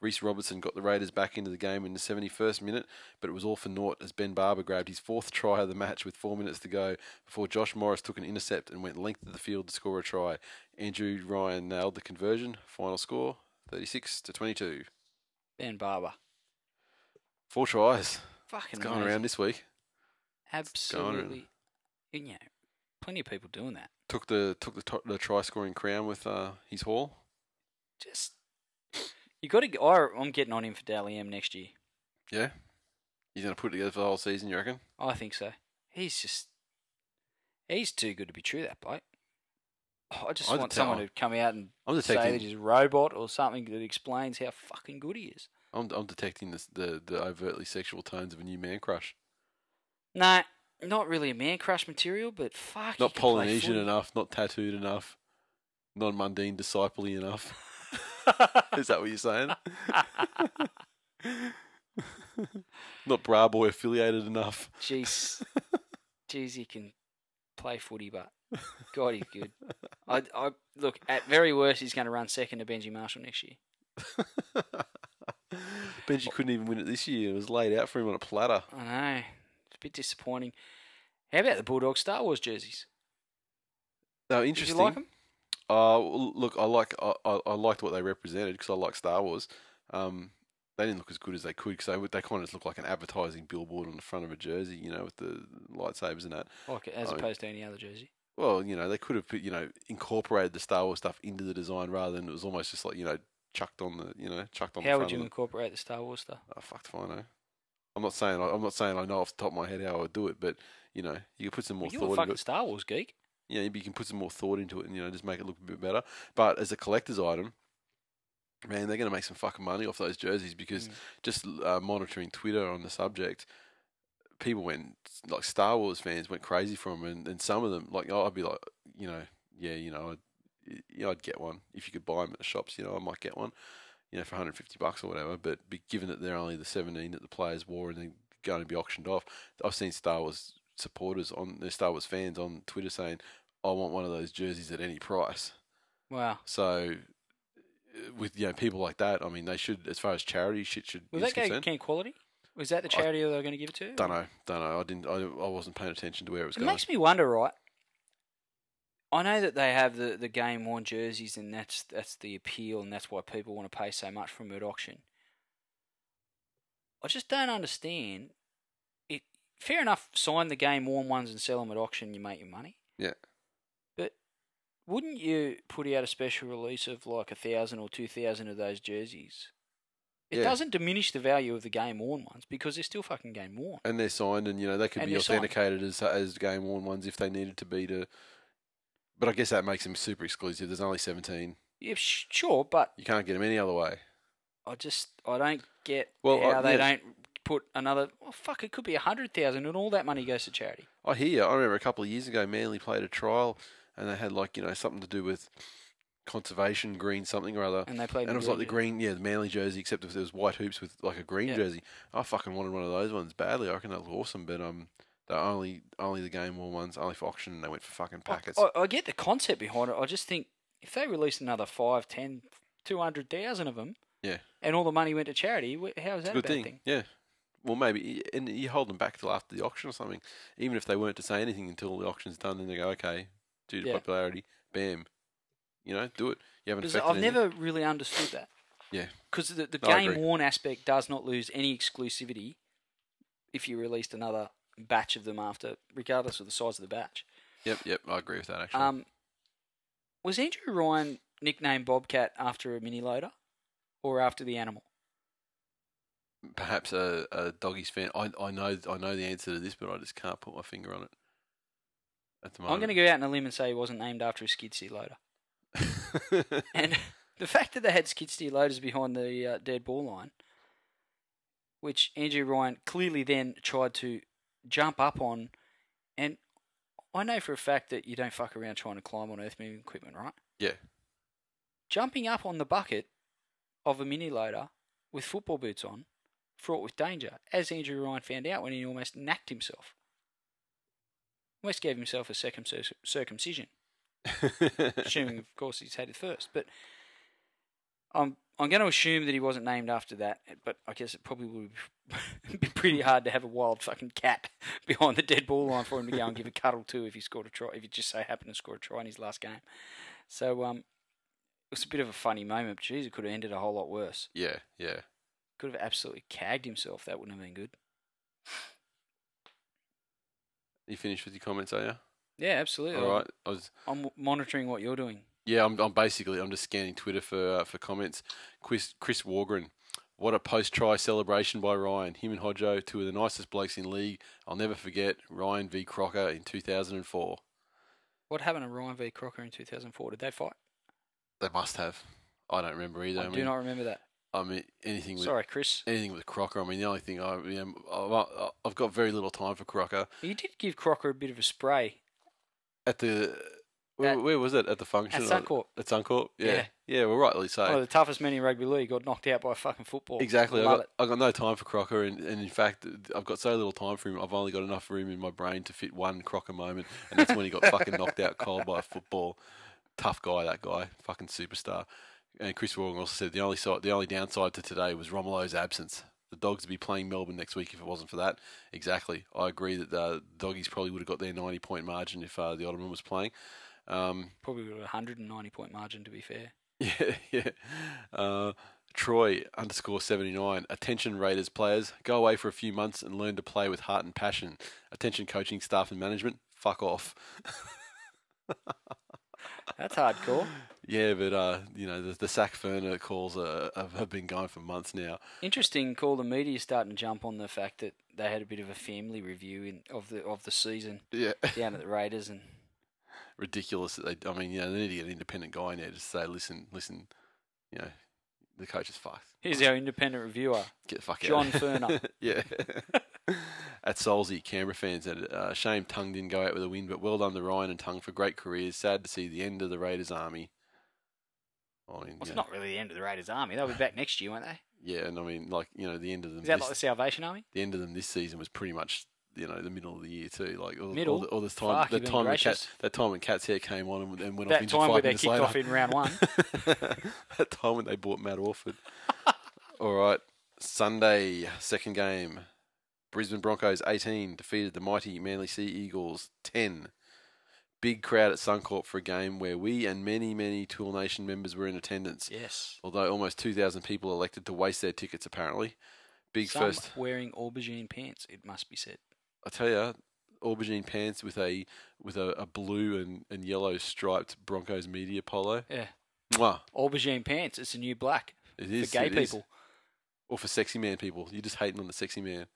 Speaker 1: Reese Robertson got the Raiders back into the game in the 71st minute, but it was all for naught as Ben Barba grabbed his fourth try of the match with four minutes to go before Josh Morris took an intercept and went length of the field to score a try. Andrew Ryan nailed the conversion. Final score 36 to 22.
Speaker 2: Ben Barba.
Speaker 1: Four tries.
Speaker 2: Fucking
Speaker 1: It's going
Speaker 2: amazing.
Speaker 1: around this week.
Speaker 2: Absolutely. You know, plenty of people doing that.
Speaker 1: Took the took the, the try scoring crown with uh, his haul.
Speaker 2: Just you got to. I'm getting on him for Dally M next year.
Speaker 1: Yeah. He's going to put it together for the whole season, you reckon?
Speaker 2: Oh, I think so. He's just he's too good to be true. That bloke. Oh, I just
Speaker 1: I'd
Speaker 2: want someone to come out and
Speaker 1: I'm
Speaker 2: say that
Speaker 1: detecting.
Speaker 2: he's a robot or something that explains how fucking good he is.
Speaker 1: I'm, I'm detecting this, the the overtly sexual tones of a new man crush.
Speaker 2: No, not really a man crush material, but fuck.
Speaker 1: Not Polynesian enough, not tattooed enough, non mundane disciple enough. Is that what you're saying? not bra boy affiliated enough.
Speaker 2: Jeez, jeez, he can play footy, but God, he's good. I, I look at very worst, he's going to run second to Benji Marshall next year.
Speaker 1: Benji couldn't even win it this year. It was laid out for him on a platter.
Speaker 2: I know it's a bit disappointing. How about the Bulldog Star Wars jerseys?
Speaker 1: No,
Speaker 2: Did
Speaker 1: interesting.
Speaker 2: you like them?
Speaker 1: Uh, look, I like I, I, liked what they represented because I like Star Wars. Um, they didn't look as good as they could because they they kind of just look like an advertising billboard on the front of a jersey, you know, with the lightsabers and that.
Speaker 2: Like it, as
Speaker 1: I mean-
Speaker 2: opposed to any other jersey.
Speaker 1: Well, you know, they could have put, you know incorporated the Star Wars stuff into the design rather than it was almost just like you know chucked on the you know chucked on.
Speaker 2: How
Speaker 1: the
Speaker 2: would
Speaker 1: front
Speaker 2: you incorporate the Star Wars stuff?
Speaker 1: Oh, fuck if I know. I'm not saying I, I'm not saying I know off the top of my head how I would do it, but you know, you could put some more
Speaker 2: Well, you're a
Speaker 1: thought
Speaker 2: fucking. Star Wars geek.
Speaker 1: Yeah, maybe you can put some more thought into it and you know just make it look a bit better. But as a collector's item, man, they're going to make some fucking money off those jerseys because
Speaker 2: Mm.
Speaker 1: just uh, monitoring Twitter on the subject, people went like Star Wars fans went crazy for them, and, and some of them like oh, I'd be like, you know, yeah, you know, I'd, you know, I'd get one if you could buy them at the shops. You know, I might get one, you know, for 150 bucks or whatever. But be, given that they're only the 17 that the players wore and they're going to be auctioned off, I've seen Star Wars supporters on Star Wars fans on Twitter saying, "I want one of those jerseys at any price."
Speaker 2: Wow.
Speaker 1: So, uh, with you know people like that, I mean, they should, as far as charity shit should
Speaker 2: Was that
Speaker 1: concerned.
Speaker 2: Ken Quality? Was that the charity they were going to give it to?
Speaker 1: Don't know, don't know. I didn't. I, I wasn't paying attention to where it was
Speaker 2: It
Speaker 1: going.
Speaker 2: makes me wonder, right? I know that they have the, the game worn jerseys, and that's that's the appeal, and that's why people want to pay so much for them at auction. I just don't understand. It fair enough. Sign the game worn ones and sell them at auction. You make your money.
Speaker 1: Yeah.
Speaker 2: Wouldn't you put out a special release of like a thousand or two thousand of those jerseys? It
Speaker 1: Yeah.
Speaker 2: doesn't diminish the value of the game worn ones because they're still fucking game worn.
Speaker 1: and they're signed, and you know they could
Speaker 2: And
Speaker 1: be
Speaker 2: signed.
Speaker 1: authenticated as as game worn ones if they needed to be to. But I guess that makes them super exclusive. There's only 17.
Speaker 2: Yeah, sure, but
Speaker 1: You can't get them any other way.
Speaker 2: I just I don't get
Speaker 1: Well,
Speaker 2: how
Speaker 1: I-
Speaker 2: they
Speaker 1: yeah.
Speaker 2: don't put another. Well, fuck, it could be a hundred thousand, and all that money goes to charity.
Speaker 1: I hear. you. I remember a couple of years ago, Manly played a trial, and they had like you know something to do with conservation, green something or other.
Speaker 2: And they played.
Speaker 1: And it was like the green, yeah, the Manly jersey, except if there was white hoops with like a green
Speaker 2: Yeah.
Speaker 1: jersey. I fucking wanted one of those ones badly. I reckon that looked awesome, but um, they're only only the game worn ones, only for auction, and they went for fucking packets.
Speaker 2: I, I get the concept behind it. I just think if they released another five, ten, two hundred thousand of them,
Speaker 1: Yeah.
Speaker 2: and all the money went to charity, how is that
Speaker 1: a good thing.
Speaker 2: thing?
Speaker 1: Yeah. Well, maybe, and you hold them back till after the auction or something. Even if they weren't to say anything until the auction's done, then they go, okay, due to
Speaker 2: Yeah.
Speaker 1: popularity, bam, you know, do it. You haven't
Speaker 2: Because
Speaker 1: affected
Speaker 2: I've
Speaker 1: anything.
Speaker 2: never really understood that.
Speaker 1: Yeah.
Speaker 2: Because the, the
Speaker 1: No, I
Speaker 2: game
Speaker 1: agree.
Speaker 2: worn aspect does not lose any exclusivity if you released another batch of them after, regardless of the size of the batch.
Speaker 1: Yep, yep, I agree with that actually.
Speaker 2: Um, was Andrew Ryan nicknamed Bobcat after a mini loader or after the animal?
Speaker 1: Perhaps a, a doggies fan. I I know I know the answer to this, but I just can't put my finger on it. At the
Speaker 2: I'm going to go out on a limb and say he wasn't named after a skid steer loader. And the fact that they had skid steer loaders behind the uh, dead ball line, which Andrew Ryan clearly then tried to jump up on, and I know for a fact that you don't fuck around trying to climb on earth moving equipment, right?
Speaker 1: Yeah.
Speaker 2: Jumping up on the bucket of a mini loader with football boots on, fraught with danger, as Andrew Ryan found out when he almost knacked himself. Almost gave himself a second circumcision assuming, of course, he's had it first. But I'm I'm going to assume that he wasn't named after that. But I guess it probably would be pretty hard to have a wild fucking cat behind the dead ball line for him to go and give a cuddle to if he scored a try. If he just so happened to score a try in his last game. So um, it was a bit of a funny moment. But geez, it could have ended a whole lot worse.
Speaker 1: yeah, yeah.
Speaker 2: Could have absolutely cagged himself. That wouldn't have been good.
Speaker 1: You finished with your comments, are you?
Speaker 2: Yeah, absolutely.
Speaker 1: All right. I was.
Speaker 2: I'm monitoring what you're doing.
Speaker 1: Yeah, I'm. I'm basically. I'm just scanning Twitter for uh, for comments. Chris Chris Wargren. What a post try celebration by Ryan. Him and Hodjo, two of the nicest blokes in league. I'll never forget Ryan v Crocker in 2004.
Speaker 2: What happened to Ryan v Crocker in 2004? Did they fight?
Speaker 1: They must have. I don't remember either.
Speaker 2: I,
Speaker 1: I,
Speaker 2: do
Speaker 1: mean,
Speaker 2: not remember that.
Speaker 1: I mean, anything with
Speaker 2: Sorry, Chris.
Speaker 1: anything with Crocker. I mean, the only thing I, you know, I've, got very little time for Crocker.
Speaker 2: You did give Crocker a bit of a spray
Speaker 1: At the where,
Speaker 2: At-
Speaker 1: where was it? At the function?
Speaker 2: at Suncorp.
Speaker 1: At Suncorp. Yeah.
Speaker 2: Yeah.
Speaker 1: Yeah. well, rightly so.
Speaker 2: One of the toughest men in rugby league got knocked out by a fucking football.
Speaker 1: Exactly. I got. I got no time for Crocker, and, and in fact, I've got so little time for him. I've only got enough room in my brain to fit one Crocker moment, and that's when he got fucking knocked out cold by a football. Tough guy, that guy, fucking superstar. And Chris Morgan also said the only side, the only downside to today was Romelo's absence. The Dogs would be playing Melbourne next week if it wasn't for that. Exactly. I agree that the Doggies probably would have got their ninety point margin if uh, the Ottoman was playing. Um,
Speaker 2: Probably got a 190 point margin, to be fair.
Speaker 1: yeah, yeah. Uh, Troy underscore seventy nine. Attention Raiders players, go away for a few months and learn to play with heart and passion. Attention coaching staff and management, fuck off.
Speaker 2: That's hardcore.
Speaker 1: Yeah, but uh, you know the, the Sack Furner calls uh, have- been going for months now.
Speaker 2: Interesting call. The media starting to jump on the fact that they had a bit of a family review in, of the of the season
Speaker 1: Yeah,
Speaker 2: down at the Raiders, and
Speaker 1: ridiculous that they. I mean, you know, they need to get an independent guy in there to say, listen, listen, you know, the coach is fucked.
Speaker 2: here's our independent reviewer,
Speaker 1: Get the fuck
Speaker 2: John
Speaker 1: out.
Speaker 2: Furner.
Speaker 1: yeah. At Solsey, Canberra fans said, uh, shame Tongue didn't go out with a win, but well done to Ryan and Tongue for great careers. Sad to see the end of the Raiders army. I mean,
Speaker 2: Well, it's not really the end of the Raiders' army. They'll be back next year, won't they?
Speaker 1: yeah, and I mean, like you know, the end of them.
Speaker 2: Is that
Speaker 1: this,
Speaker 2: like the Salvation Army?
Speaker 1: the end of them this season was pretty much you know the middle of the year too. Like all,
Speaker 2: Middle?
Speaker 1: all, the, all this time,
Speaker 2: Fuck,
Speaker 1: the time when Cat, that time when Cat's hair came on and, and went off
Speaker 2: That time where they kicked
Speaker 1: later.
Speaker 2: off in round one.
Speaker 1: that time when they bought Matt Orford. All right, Sunday second game. Brisbane Broncos 18 defeated the mighty Manly Sea Eagles 10. Big crowd at Suncorp for a game where we and many, many Tool Nation members were in attendance.
Speaker 2: yes.
Speaker 1: Although almost 2,000 people elected to waste their tickets, apparently. Big
Speaker 2: Some
Speaker 1: first.
Speaker 2: wearing aubergine pants. It must be said.
Speaker 1: I tell you, aubergine pants with a with a, a blue and, and yellow striped Broncos media polo.
Speaker 2: Yeah.
Speaker 1: Mwah.
Speaker 2: Aubergine pants. It's a new black
Speaker 1: It
Speaker 2: for
Speaker 1: is
Speaker 2: gay
Speaker 1: it is.
Speaker 2: people.
Speaker 1: or for sexy man people. You're just hating on the sexy man.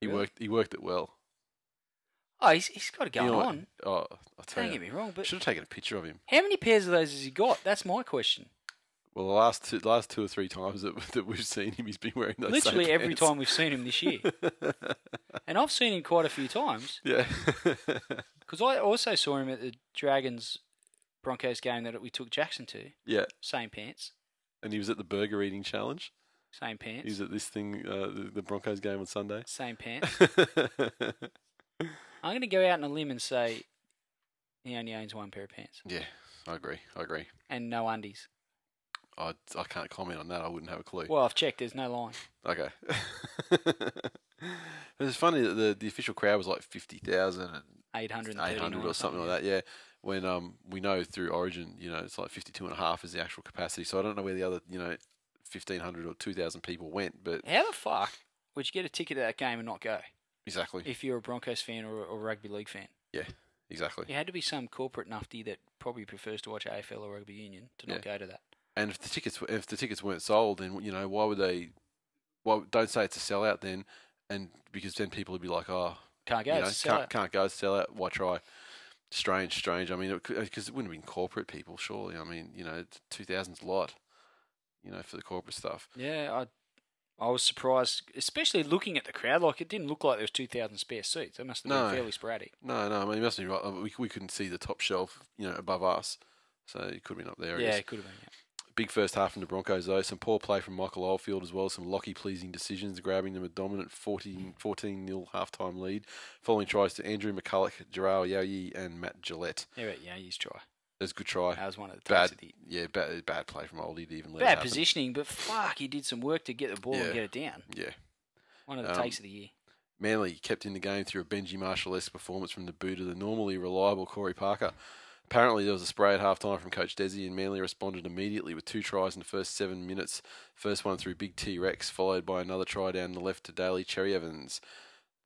Speaker 1: He
Speaker 2: Really?
Speaker 1: worked. He worked it well.
Speaker 2: Oh, he's, he's got going
Speaker 1: know
Speaker 2: on.
Speaker 1: Oh, I'll tell
Speaker 2: Don't get
Speaker 1: you.
Speaker 2: me wrong, but
Speaker 1: Should have taken a picture of him.
Speaker 2: how many pairs of those has he got? That's my question.
Speaker 1: Well, the last two, last two or three times that, that we've seen him, he's been wearing those. same
Speaker 2: Literally every
Speaker 1: pants.
Speaker 2: time we've seen him this year, and I've seen him quite a few times
Speaker 1: yeah.
Speaker 2: because I also saw him at the Dragons Broncos game that we took Jackson to.
Speaker 1: yeah.
Speaker 2: Same pants,
Speaker 1: And he was at the burger eating challenge.
Speaker 2: same
Speaker 1: He
Speaker 2: pants,
Speaker 1: was at this thing, uh, the, the Broncos game on Sunday.
Speaker 2: same pants. I'm going to go out on a limb and say he only owns one pair of pants
Speaker 1: yeah, I agree. I agree.
Speaker 2: and no undies.
Speaker 1: I, I can't comment on that. I wouldn't have a clue.
Speaker 2: Well, I've checked. There's no line.
Speaker 1: Okay. it's funny that the, the official crowd was like 50,000 and
Speaker 2: 839
Speaker 1: 800 or something like that. Yeah. When um we know through Origin, you know, it's like 52 and a half is the actual capacity. So I don't know where the other, you know, 1,500 or 2,000 people went, but
Speaker 2: How the fuck would you get a ticket to that game and not go
Speaker 1: exactly.
Speaker 2: if you're a Broncos fan or a, or a rugby league fan?
Speaker 1: Yeah, exactly.
Speaker 2: You had to be some corporate nufty that probably prefers to watch AFL or rugby union to not go to that.
Speaker 1: And if the tickets if the tickets weren't sold, then you know why would they? Why don't say it's a sellout then? And because then people would be like, oh,
Speaker 2: Can't go.
Speaker 1: you know, can't can't go it's a sellout. Why try? Strange, strange. I mean, because it, wouldn't have been corporate people, surely. I mean, you know, two thousands a lot. You know, for the corporate stuff.
Speaker 2: Yeah, I I was surprised, especially looking at the crowd. Like it didn't look like there was two thousand spare seats. It must have
Speaker 1: No.
Speaker 2: been fairly sporadic.
Speaker 1: No, no. I mean, it must be right. Uh, we we couldn't see the top shelf, you know, above us, so it could have been up there.
Speaker 2: Yeah, it could have been. Yeah.
Speaker 1: Big first half from the Broncos, though. Some poor play from Michael Oldfield as well. Some lucky pleasing decisions, grabbing them a dominant 14 0 halftime lead. Following tries to Andrew McCullough, Jarrell Yoyi, and Matt Gillett.
Speaker 2: Yeah, but, yeah, he's try.
Speaker 1: That's a good try.
Speaker 2: That was one of the
Speaker 1: Bad,
Speaker 2: of the
Speaker 1: yeah, bad, bad play from Oldie to even let
Speaker 2: bad positioning, but fuck, he did some work to get the ball
Speaker 1: Yeah.
Speaker 2: and get it down.
Speaker 1: Yeah.
Speaker 2: One of the
Speaker 1: Um,
Speaker 2: takes of the year.
Speaker 1: Manly kept in the game through a Benji Marshall-esque performance from the boot of the normally reliable Corey Parker. Apparently, there was a spray at half time from Coach Desi, and Manly responded immediately with two tries in the first seven minutes. First one through Big T Rex, followed by another try down the left to Daly Cherry Evans.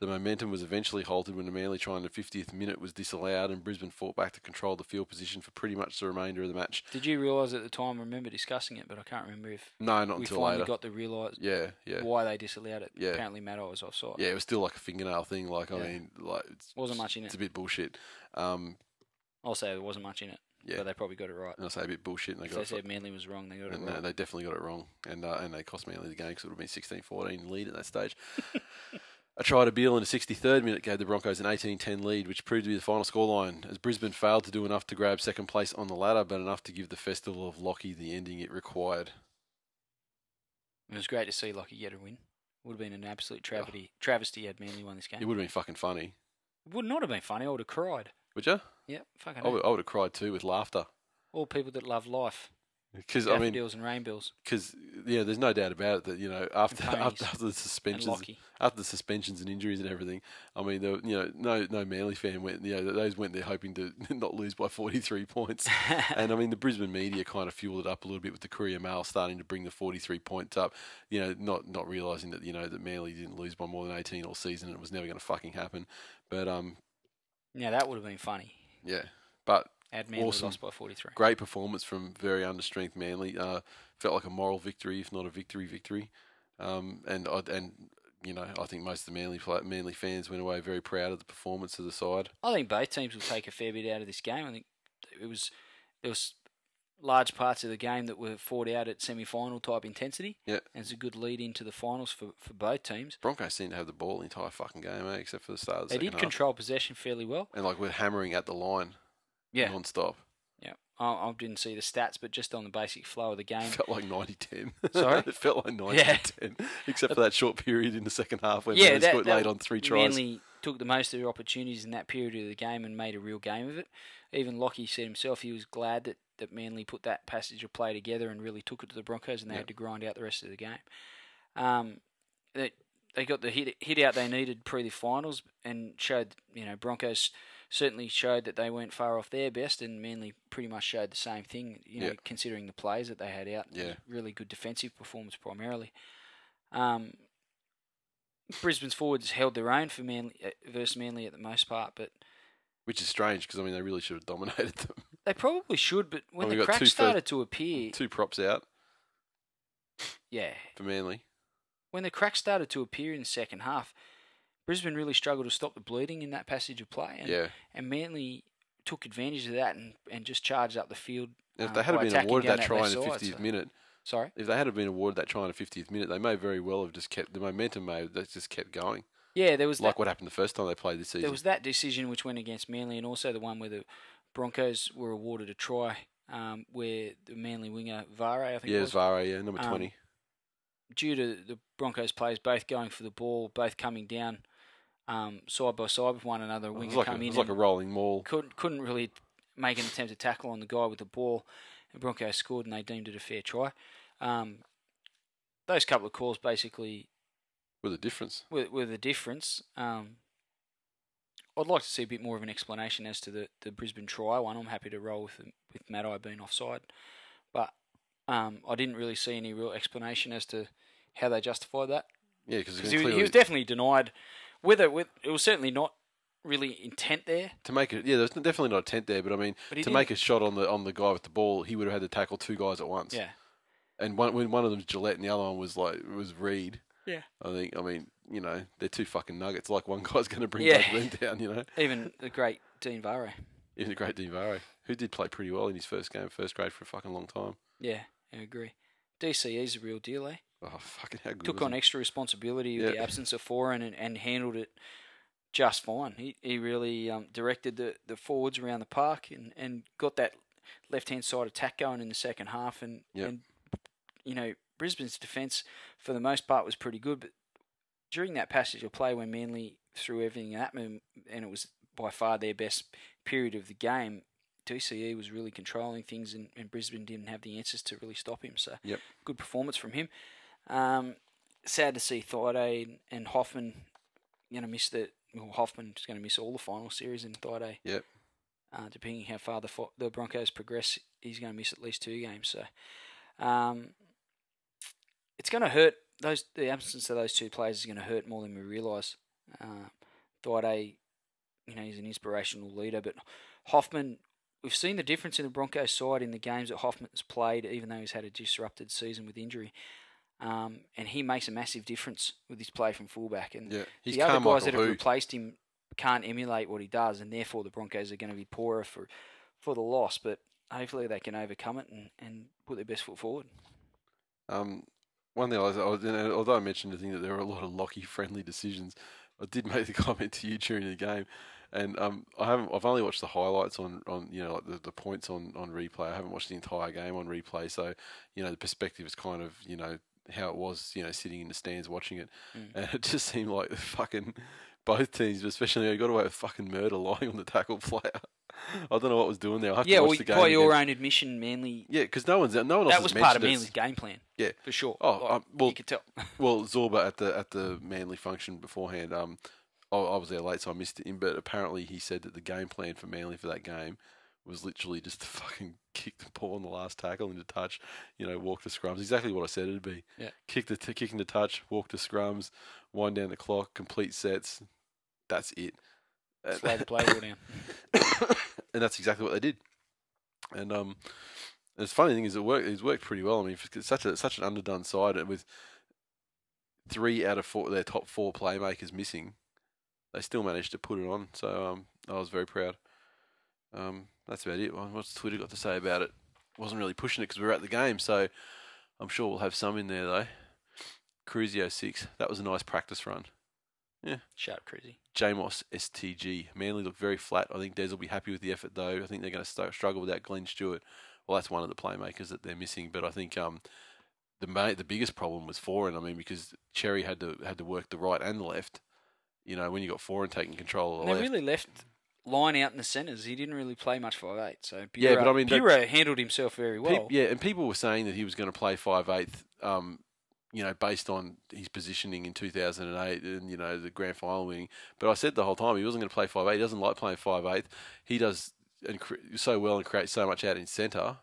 Speaker 1: The momentum was eventually halted when the Manly try in the 50th minute was disallowed, and Brisbane fought back to control the field position for pretty much the remainder of the match.
Speaker 2: Did you realise at the time? I remember discussing it, but I can't remember if
Speaker 1: No, not
Speaker 2: we
Speaker 1: until
Speaker 2: finally
Speaker 1: later.
Speaker 2: got to realise
Speaker 1: yeah, yeah.
Speaker 2: why they disallowed it.
Speaker 1: Yeah.
Speaker 2: Apparently, Maddo was offside.
Speaker 1: Yeah, it was still like a fingernail thing. Like, I
Speaker 2: Yeah.
Speaker 1: mean, like, it's,
Speaker 2: Wasn't much in it.
Speaker 1: It's a bit bullshit. Um,
Speaker 2: I'll say there wasn't much in it.
Speaker 1: Yeah.
Speaker 2: but they probably got it right.
Speaker 1: And I say a bit bullshit, and they
Speaker 2: If
Speaker 1: got
Speaker 2: they said Manly was wrong, they got it
Speaker 1: And uh,
Speaker 2: right.
Speaker 1: they definitely got it wrong, and uh, and they cost Manly the game because it would have been 16-14 lead at that stage. a try to Beale in the 63rd minute gave the Broncos an 18-10 lead, which proved to be the final scoreline. As Brisbane failed to do enough to grab second place on the ladder, but enough to give the festival of Lockie the ending it required.
Speaker 2: It was great to see Lockie get a win. Would have been an absolute travesty. Oh. Travesty had Manly won this game.
Speaker 1: It would have been fucking funny,
Speaker 2: It would not have been funny. I would have cried.
Speaker 1: would you?
Speaker 2: Yep, fucking.
Speaker 1: I would, I would have cried too with laughter
Speaker 2: All people that love life,
Speaker 1: because I mean,
Speaker 2: and rainbows,
Speaker 1: because yeah, there's no doubt about it that you know after after, after the suspensions after the suspensions and injuries and everything, I mean, the, you know, no no Manly fan went, you know, those went there hoping to not lose by 43 points. and I mean, the Brisbane media kind of fueled it up a little bit with the Courier Mail starting to bring the 43 points up, you know, not not realizing that you know that Manly didn't lose by more than 18 all season and it was never going to fucking happen. But um,
Speaker 2: yeah, that would have been funny.
Speaker 1: yeah, but
Speaker 2: Had Manly
Speaker 1: Awesome.
Speaker 2: lost by 43.
Speaker 1: great performance from very understrength Manly. Uh, felt like a moral victory, if not a victory victory. Um, and I and you know, I think most of the Manly pla- Manly fans went away very proud of the performance of the side.
Speaker 2: I think both teams will take a fair bit out of this game. I think it was there was large parts of the game that were fought out at semi-final type intensity.
Speaker 1: Yeah.
Speaker 2: and it's a good lead into the finals for, for both teams.
Speaker 1: Broncos seemed to have the ball the entire fucking game, eh, except for the start of the
Speaker 2: They did
Speaker 1: half.
Speaker 2: control possession fairly well.
Speaker 1: and like we're hammering at the line
Speaker 2: Yeah,
Speaker 1: non-stop.
Speaker 2: yeah. I, I didn't see the stats, but just on the basic flow of the game,
Speaker 1: It felt like 90-10.
Speaker 2: Sorry?
Speaker 1: it felt like 90
Speaker 2: Yeah.
Speaker 1: 10, except for that short period in the second half when
Speaker 2: yeah,
Speaker 1: yeah,
Speaker 2: that,
Speaker 1: scored
Speaker 2: that
Speaker 1: late on three tries.
Speaker 2: Manly took the most of their opportunities in that period of the game and made a real game of it. Even Lockie said himself he was glad that, that Manly put that passage of play together and really took it to the Broncos, and they had to grind out the rest of the game. Um, they they got the hit hit out they needed pre the finals and showed you know Broncos certainly showed that they weren't far off their best, and Manly pretty much showed the same thing. You know,
Speaker 1: Yeah.
Speaker 2: considering the plays that they had out,
Speaker 1: Yeah.
Speaker 2: really good defensive performance primarily. Um, Brisbane's forwards held their own for Manly uh, versus Manly at the most part, but
Speaker 1: Which is strange because I mean they really should have dominated them.
Speaker 2: they probably should. But when
Speaker 1: Well, we
Speaker 2: the cracks started to appear,
Speaker 1: Two props out
Speaker 2: yeah,
Speaker 1: for Manly.
Speaker 2: when the cracks started to appear in the second half, Brisbane really struggled to stop the bleeding in that passage of play, and,
Speaker 1: yeah.
Speaker 2: and Manly took advantage of that and, and just charged up the field.
Speaker 1: If
Speaker 2: uh,
Speaker 1: they had been awarded
Speaker 2: down
Speaker 1: that try in the 50th
Speaker 2: so-
Speaker 1: minute,
Speaker 2: Sorry.
Speaker 1: if they had been awarded that try in the 50th minute, they may very well have just kept the momentum. May have that just kept going,
Speaker 2: Yeah, there was
Speaker 1: like
Speaker 2: that,
Speaker 1: what happened the first time they played this season.
Speaker 2: there was that decision which went against Manly, and also the one where the Broncos were awarded a try, um, where the Manly winger Whare, I think,
Speaker 1: yeah,
Speaker 2: it was,
Speaker 1: Whare, yeah, number
Speaker 2: Um,
Speaker 1: 20.
Speaker 2: due to the Broncos players both going for the ball, both coming down um, side by side with one another.
Speaker 1: It
Speaker 2: Winger
Speaker 1: like, a,
Speaker 2: come
Speaker 1: it
Speaker 2: in
Speaker 1: was like a rolling maul.
Speaker 2: couldn't couldn't really make an attempt to tackle on the guy with the ball. And Broncos scored, and they deemed it a fair try. Um, those couple of calls basically
Speaker 1: with a difference.
Speaker 2: were, were the difference. Um, I'd like to see a bit more of an explanation as to the, the Brisbane try one. I'm happy to roll with with Matai being offside, but um, I didn't really see any real explanation as to how they justified that
Speaker 1: Yeah, because
Speaker 2: he, he was definitely denied. Whether with, it was certainly not really intent there,
Speaker 1: to make it. Yeah, there's definitely not a tent there, but I mean,
Speaker 2: but
Speaker 1: to
Speaker 2: didn't-
Speaker 1: make a shot on the on the guy with the ball, he would have had to tackle two guys at once.
Speaker 2: yeah.
Speaker 1: And one when one of them's Gillett and the other one was like was Reed.
Speaker 2: Yeah.
Speaker 1: I think. I mean, you know, they're two fucking nuggets. Like one guy's going to bring
Speaker 2: Yeah.
Speaker 1: both them down. You know,
Speaker 2: Even the great Dean Whare.
Speaker 1: even the great Dean Whare, who did play pretty well in his first game, first grade for a fucking long time.
Speaker 2: Yeah, I agree. DCE's a real deal, eh?
Speaker 1: Oh fucking how good
Speaker 2: Took on
Speaker 1: he?
Speaker 2: extra responsibility with the absence of Foran and, and handled it just fine. He he really um, directed the, the forwards around the park and, and got that left hand side attack going in the second half. And,
Speaker 1: Yep.
Speaker 2: and you know Brisbane's defence for the most part was pretty good, but during that passage of play when Manly threw everything at them, and it was by far their best period of the game. DCE was really controlling things, and, and Brisbane didn't have the answers to really stop him. So,
Speaker 1: Yep.
Speaker 2: good performance from him. Um, sad to see Thaiday and, Hoffman going to miss the. Well, Hoffman's going to miss all the final series, and Thaiday,
Speaker 1: Yep.
Speaker 2: uh, depending how far the the Broncos progress, he's going to miss at least two games. So, um, it's going to hurt. Those the absence of those two players is going to hurt more than we realise. Uh, Thaiday, you know, he's an inspirational leader, but Hoffman, we've seen the difference in the Broncos side in the games that Hoffman's played, even though he's had a disrupted season with injury. Um, and he makes a massive difference with his play from fullback. And
Speaker 1: Yeah,
Speaker 2: the other guys
Speaker 1: Carmichael
Speaker 2: that have
Speaker 1: who.
Speaker 2: replaced him can't emulate what he does, and therefore the Broncos are going to be poorer for for the loss. But hopefully they can overcome it and, and put their best foot forward.
Speaker 1: Um, one thing I was, I was although I mentioned the thing that there were a lot of Lockie friendly decisions, I did make the comment to you during the game, and um, I haven't. I've only watched the highlights on, on you know like the, the points on, on replay. I haven't watched the entire game on replay, so you know the perspective is kind of you know how it was you know sitting in the stands watching it,
Speaker 2: Mm.
Speaker 1: and it just seemed like the fucking both teams, especially you got away with fucking murder lying on the tackle player. I don't know what was doing there. I have
Speaker 2: Yeah,
Speaker 1: to watch
Speaker 2: well,
Speaker 1: the game.
Speaker 2: by your
Speaker 1: again.
Speaker 2: own admission, Manly.
Speaker 1: Yeah, because no one's no one else
Speaker 2: That was part of. Manly's game plan.
Speaker 1: Yeah.
Speaker 2: for sure.
Speaker 1: Oh,
Speaker 2: Like,
Speaker 1: um, well-
Speaker 2: you could tell.
Speaker 1: Well, Zorba at the at the Manly function beforehand. Um, I, I was there late, so I missed him. But apparently, he said that the game plan for Manly for that game was literally just to fucking kick the ball on the last tackle into touch. You know, walk the scrums. Exactly what I said it'd be.
Speaker 2: Yeah.
Speaker 1: Kick the t- kick into touch, walk the scrums, wind down the clock, complete sets. That's it.
Speaker 2: The play ball down.
Speaker 1: and that's exactly what they did. And um, the funny thing is, it worked. It's worked pretty well. I mean, it's such a such an underdone side, and with three out of four their top four playmakers missing, they still managed to put it on. So um, I was very proud. Um, that's about it. What's Twitter got to say about it? Wasn't really pushing it because we were at the game, so I'm sure we'll have some in there though. Cruzio six. That was a nice practice run.
Speaker 2: Yeah sharp crazy.
Speaker 1: Jamos STG. Manly look very flat. I think Des will be happy with the effort, though. I think they're going to st- struggle without Glenn Stewart. Well, that's one of the playmakers that they're missing. But I think um, the ma- the biggest problem was Foran. I mean, because Cherry had to had to work the right and the left. You know, when you got Foran taking control of
Speaker 2: And
Speaker 1: the
Speaker 2: they
Speaker 1: left,
Speaker 2: really left line out in the centres. He didn't really play much five eight. So
Speaker 1: Yeah, but I mean,
Speaker 2: Bureau handled himself very well.
Speaker 1: yeah, and people were saying that he was going to play five eighth. Um, you know, based on his positioning in 2008 and you know the grand final winning. But I said the whole time he wasn't going to play five eight. He doesn't like playing five eight. He does and cre- so well and creates so much out in centre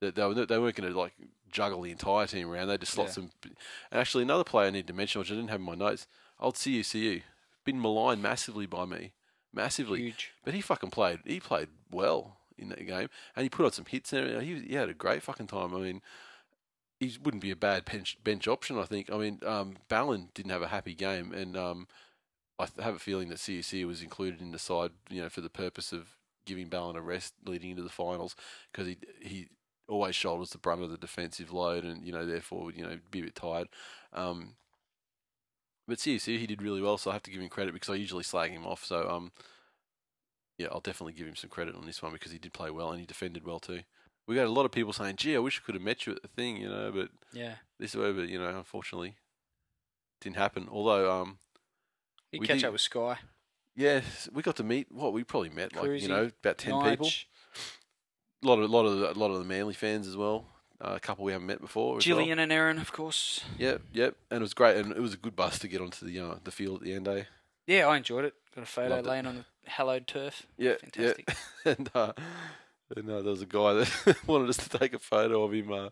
Speaker 1: that they, were, they weren't going to like juggle the entire team around. They just slot
Speaker 2: Yeah.
Speaker 1: some. And actually, another player I need to mention, which I didn't have in my notes, old CUCU, been maligned massively by me, massively.
Speaker 2: Huge.
Speaker 1: But he fucking played. He played well in that game, and he put on some hits. And he, he had a great fucking time. I mean, he wouldn't be a bad bench bench option. I think. I mean, um, didn't have a happy game, and um, I have a feeling that CEC was included in the side, you know, for the purpose of giving Ballin a rest leading into the finals because he he always shoulders the brunt of the defensive load, and you know, therefore, you know, be a bit tired. Um, but CUC he did really well, so I have to give him credit because I usually slag him off. So um, yeah, I'll definitely give him some credit on this one because he did play well and he defended well too. We got a lot of people saying, "Gee, I wish I could have met you at the thing," you know, but
Speaker 2: Yeah.
Speaker 1: this way, but you know, unfortunately, didn't happen. Although, um,
Speaker 2: He
Speaker 1: We
Speaker 2: catch
Speaker 1: did-
Speaker 2: up with Sky.
Speaker 1: yeah, we got to meet. What we probably met, like you know, about ten people. A lot of, lot of, a lot of the Manly fans as well. Uh, a couple we haven't met before. as well.
Speaker 2: And Aaron, of course.
Speaker 1: Yep, yep, and it was great, and it was a good bus to get onto the uh, the field at the end, eh?
Speaker 2: Yeah, I enjoyed it. Got a photo
Speaker 1: Loved it.
Speaker 2: laying on the hallowed turf.
Speaker 1: Yeah,
Speaker 2: Fantastic.
Speaker 1: yeah. and uh, and uh, there was a guy that wanted us to take a photo of him uh,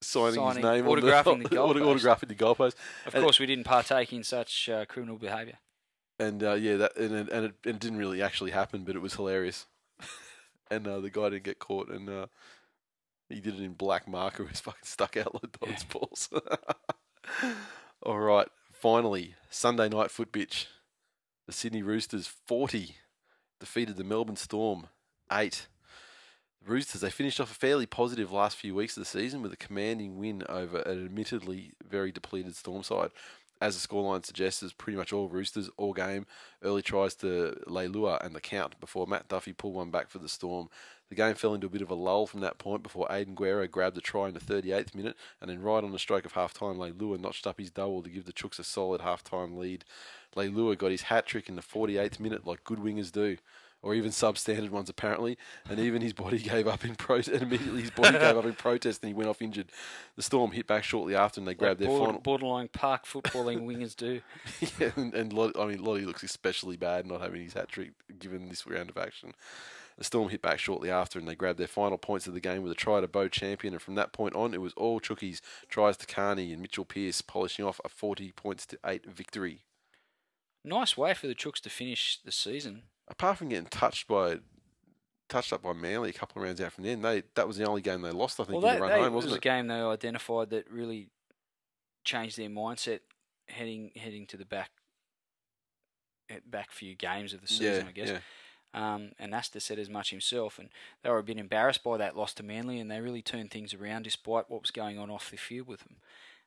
Speaker 1: signing,
Speaker 2: Signing-
Speaker 1: his name,
Speaker 2: autographing
Speaker 1: on
Speaker 2: the
Speaker 1: the, auto- autographing the goalpost.
Speaker 2: Of
Speaker 1: And-
Speaker 2: course, we didn't partake in such uh, criminal behaviour.
Speaker 1: And uh, yeah, that and it, and it, it didn't really actually happen, but it was hilarious. and uh, the guy didn't get caught, and uh, he did it in black marker. Was fucking stuck out like Don's balls. All right, finally Sunday night foot bitch. The Sydney Roosters forty defeated the Melbourne Storm eight. The Roosters they finished off a fairly positive last few weeks of the season with a commanding win over an admittedly very depleted Storm side as the scoreline suggests, is pretty much all Roosters all game. Early tries to Leilua and the count before Matt Duffy pulled one back for the Storm. The game fell into a bit of a lull from that point before Aidan Guerra grabbed a try in the 38th minute, and then right on the stroke of half time, Leilua notched up his double to give the Chooks a solid half time lead. Leilua got his hat trick in the 48th minute, like good wingers do. Or even substandard ones, apparently, and even his body gave up in protest. And immediately, his body gave up in protest, and he went off injured. The Storm hit back shortly after, and they grabbed
Speaker 2: Like
Speaker 1: their
Speaker 2: border-
Speaker 1: final.
Speaker 2: borderline park footballing wingers do.
Speaker 1: yeah, and, and Lottie, I mean, Lottie looks especially bad not having his hat trick given this round of action. The Storm hit back shortly after, and they grabbed their final points of the game with a try to Beau Champion. And from that point on, it was all Chookies, tries to Carney and Mitchell Pearce, polishing off a 40 points to 8 victory.
Speaker 2: Nice way for the Chooks to finish the season.
Speaker 1: Apart from getting touched by touched up by Manly a couple of rounds out from the end, they that was the only game they lost, I think,
Speaker 2: well,
Speaker 1: in
Speaker 2: that,
Speaker 1: the run
Speaker 2: that
Speaker 1: home,
Speaker 2: was
Speaker 1: wasn't
Speaker 2: a game they identified that really changed their mindset heading heading to the back back few games of the season,
Speaker 1: yeah,
Speaker 2: I guess.
Speaker 1: yeah.
Speaker 2: Um, and Asta said as much himself, and they were a bit embarrassed by that loss to Manly, and they really turned things around despite what was going on off the field with them.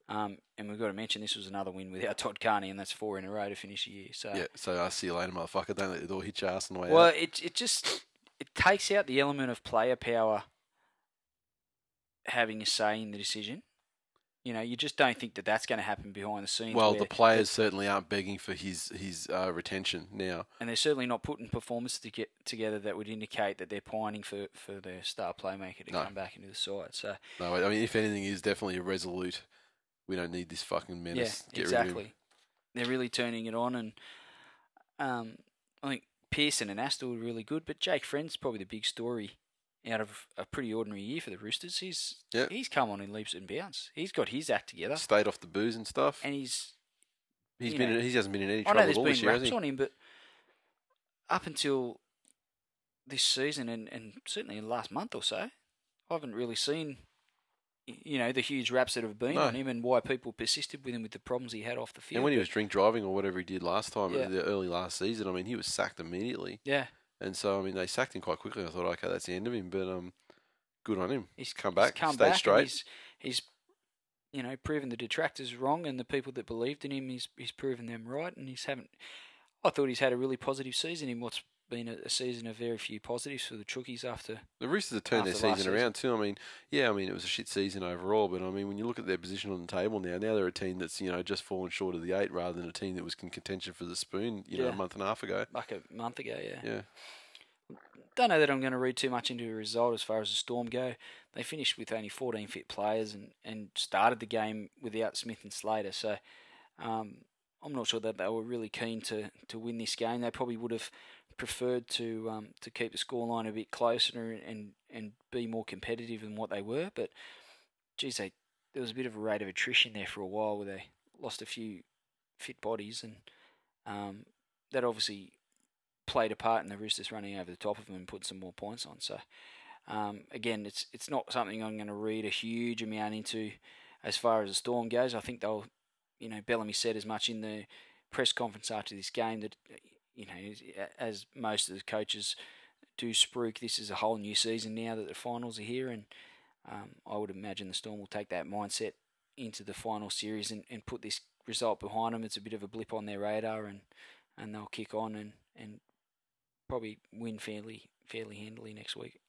Speaker 2: Um, and we've got to mention this was another win without Todd Carney, and that's four in a row to finish the year. So
Speaker 1: Yeah, so I'll see you later, motherfucker. Don't let the door hit your ass on the way
Speaker 2: well,
Speaker 1: out.
Speaker 2: it it just it takes out the element of player power having a say in the decision. You know, you just don't think that that's going to happen behind the scenes.
Speaker 1: Well, the players certainly aren't begging for his his uh, retention now.
Speaker 2: and they're certainly not putting performances to get together that would indicate that they're pining for, for their star playmaker to
Speaker 1: No.
Speaker 2: come back into the side. So
Speaker 1: No, I mean, if anything, is definitely a resolute. We don't need this fucking menace.
Speaker 2: yeah,
Speaker 1: Get rid of him.
Speaker 2: exactly. They're really turning it on, and um, I think Pearson and Astor were really good, but Jake Friend's probably the big story out of a pretty ordinary year for the Roosters. He's
Speaker 1: Yeah.
Speaker 2: he's come on in leaps and bounds. He's got his act together,
Speaker 1: Stayed off the booze and stuff.
Speaker 2: and he's
Speaker 1: he's been
Speaker 2: know,
Speaker 1: in, he hasn't been in any
Speaker 2: I
Speaker 1: trouble
Speaker 2: know
Speaker 1: at
Speaker 2: there's
Speaker 1: all this year, has
Speaker 2: raps
Speaker 1: he?
Speaker 2: on him, but up until this season and, and certainly in the last month or so, I haven't really seen you know the huge raps that have been
Speaker 1: No.
Speaker 2: on him and why people persisted with him with the problems he had off the field.
Speaker 1: And when he was drink driving or whatever he did last time,
Speaker 2: Yeah.
Speaker 1: the early last season, I mean, he was sacked immediately.
Speaker 2: yeah,
Speaker 1: And so, I mean, they sacked him quite quickly. I thought, okay, that's the end of him. But um, good on him.
Speaker 2: he's
Speaker 1: come
Speaker 2: he's
Speaker 1: back,
Speaker 2: come
Speaker 1: stayed
Speaker 2: back,
Speaker 1: straight.
Speaker 2: He's, he's you know proven the detractors wrong and the people that believed in him. He's he's proven them right, and he's haven't. I thought he's had a really positive season in what's been a, season of very few positives for the Chookies after
Speaker 1: The Roosters have turned their season
Speaker 2: season.
Speaker 1: around too. I mean, yeah, I mean it was a shit season overall, but I mean when you look at their position on the table now, now they're a team that's you know just fallen short of the eight rather than a team that was in contention for the spoon, you know, a month and a half ago.
Speaker 2: like a month ago. Yeah.
Speaker 1: Yeah,
Speaker 2: Don't know that I'm going to read too much into the result as far as the Storm go. They finished with only 14 fit players and, and started the game without Smith and Slater. So um, I'm not sure that they were really keen to, to win this game. They probably would have preferred to um, to keep the scoreline a bit closer and, and and be more competitive than what they were. But geez, they, there was a bit of a rate of attrition there for a while where they lost a few fit bodies and um, that obviously played a part in the Roosters running over the top of them and putting some more points on. So um, again, it's it's not something I'm going to read a huge amount into as far as the Storm goes. I think they'll, you know, Bellamy said as much in the press conference after this game that, you know, as most of the coaches do spruik, this is a whole new season now that the finals are here, and um, I would imagine the Storm will take that mindset into the final series and, and put this result behind them. It's a bit of a blip on their radar, and, and they'll kick on and, and probably win fairly fairly handily next week.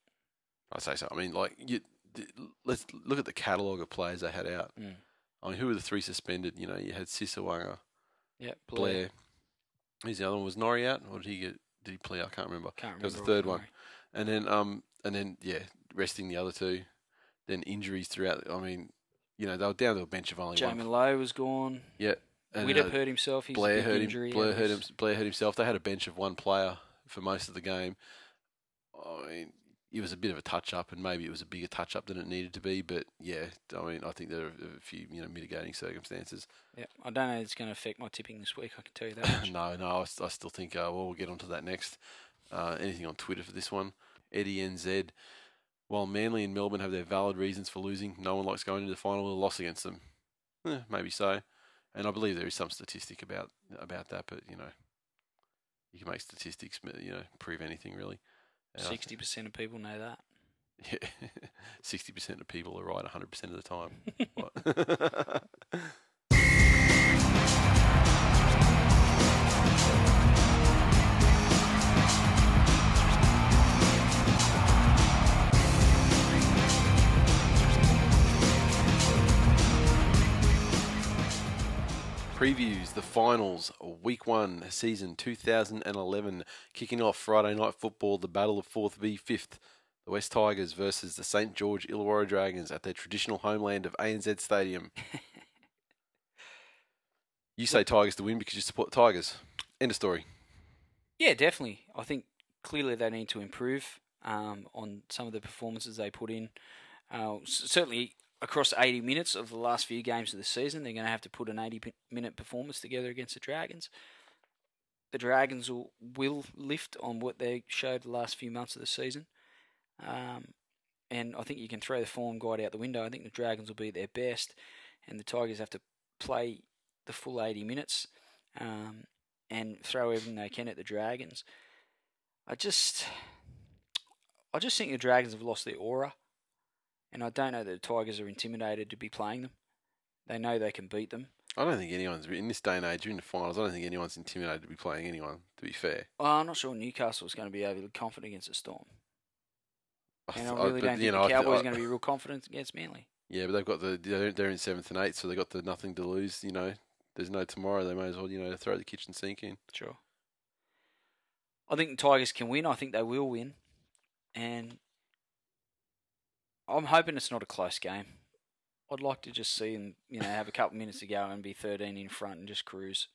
Speaker 1: I'd say so. I mean, like you, let's look at the catalogue of players they had out.
Speaker 2: Mm.
Speaker 1: I mean, who were the three suspended? You know, you had Sisa Waqa,
Speaker 2: Yeah,
Speaker 1: Blair. Who's the other one? Was Norrie out, or did he get? Did he play? I can't remember.
Speaker 2: Can't remember.
Speaker 1: That was the third one. And then um and then yeah, resting the other two. Then injuries throughout. I mean, you know, they were down to a bench of only
Speaker 2: Jamie
Speaker 1: one.
Speaker 2: Lowe was gone.
Speaker 1: Yeah. And
Speaker 2: Widdop
Speaker 1: uh,
Speaker 2: hurt himself. He's
Speaker 1: Blair hurt
Speaker 2: injury.
Speaker 1: him. Blair hurt him. Blair hurt himself. They had a bench of one player for most of the game. I mean, it was a bit of a touch up, and maybe it was a bigger touch up than it needed to be. But yeah, I mean, I think there are a few you know mitigating circumstances.
Speaker 2: Yeah, I don't know. if It's going to affect my tipping this week. I can tell you that. much.
Speaker 1: no, no, I, still think uh, well, we'll get onto that next. Uh, anything on Twitter for this one? Eddie NZ. While Manly and Melbourne have their valid reasons for losing, no one likes going into the final with a loss against them. Eh, maybe so, and I believe there is some statistic about about that, but you know, you can make statistics, you know, prove anything really.
Speaker 2: Sixty percent of people know that.
Speaker 1: yeah, sixty percent of people are right, hundred percent of the time. Previews the finals, week one, season 2011, kicking off Friday night football, the battle of 4th v 5th. The West Tigers versus the St George Illawarra Dragons at their traditional homeland of ANZ Stadium. you say Tigers to win because you support the Tigers. End of story.
Speaker 2: Yeah, definitely. I think clearly they need to improve um, on some of the performances they put in. Uh, certainly across 80 minutes of the last few games of the season, they're going to have to put an 80 minute performance together against the Dragons. The Dragons will, will lift on what they showed the last few months of the season. Um, and I think you can throw the form guide out the window. I think the Dragons will be their best, and the Tigers have to play the full 80 minutes um, and throw everything they can at the Dragons. I just, I just think the Dragons have lost their aura, and I don't know that the Tigers are intimidated to be playing them. They know they can beat them.
Speaker 1: I don't think anyone's in this day and age. In the finals. I don't think anyone's intimidated to be playing anyone. To be fair,
Speaker 2: Well, I'm not sure Newcastle's going to be overly confident against the Storm,
Speaker 1: I
Speaker 2: and I really
Speaker 1: but,
Speaker 2: don't think
Speaker 1: know,
Speaker 2: the
Speaker 1: I
Speaker 2: Cowboys
Speaker 1: I-
Speaker 2: are going to be real confident against Manly.
Speaker 1: Yeah, but they've got the they're, they're in seventh and eighth, so they've got the nothing to lose. You know, there's no tomorrow. They may as well you know throw the kitchen sink in.
Speaker 2: Sure. I think the Tigers can win. I think they will win, and I'm hoping it's not a close game. I'd like to just see them, you know, have a couple minutes to go and be 13 in front and just cruise.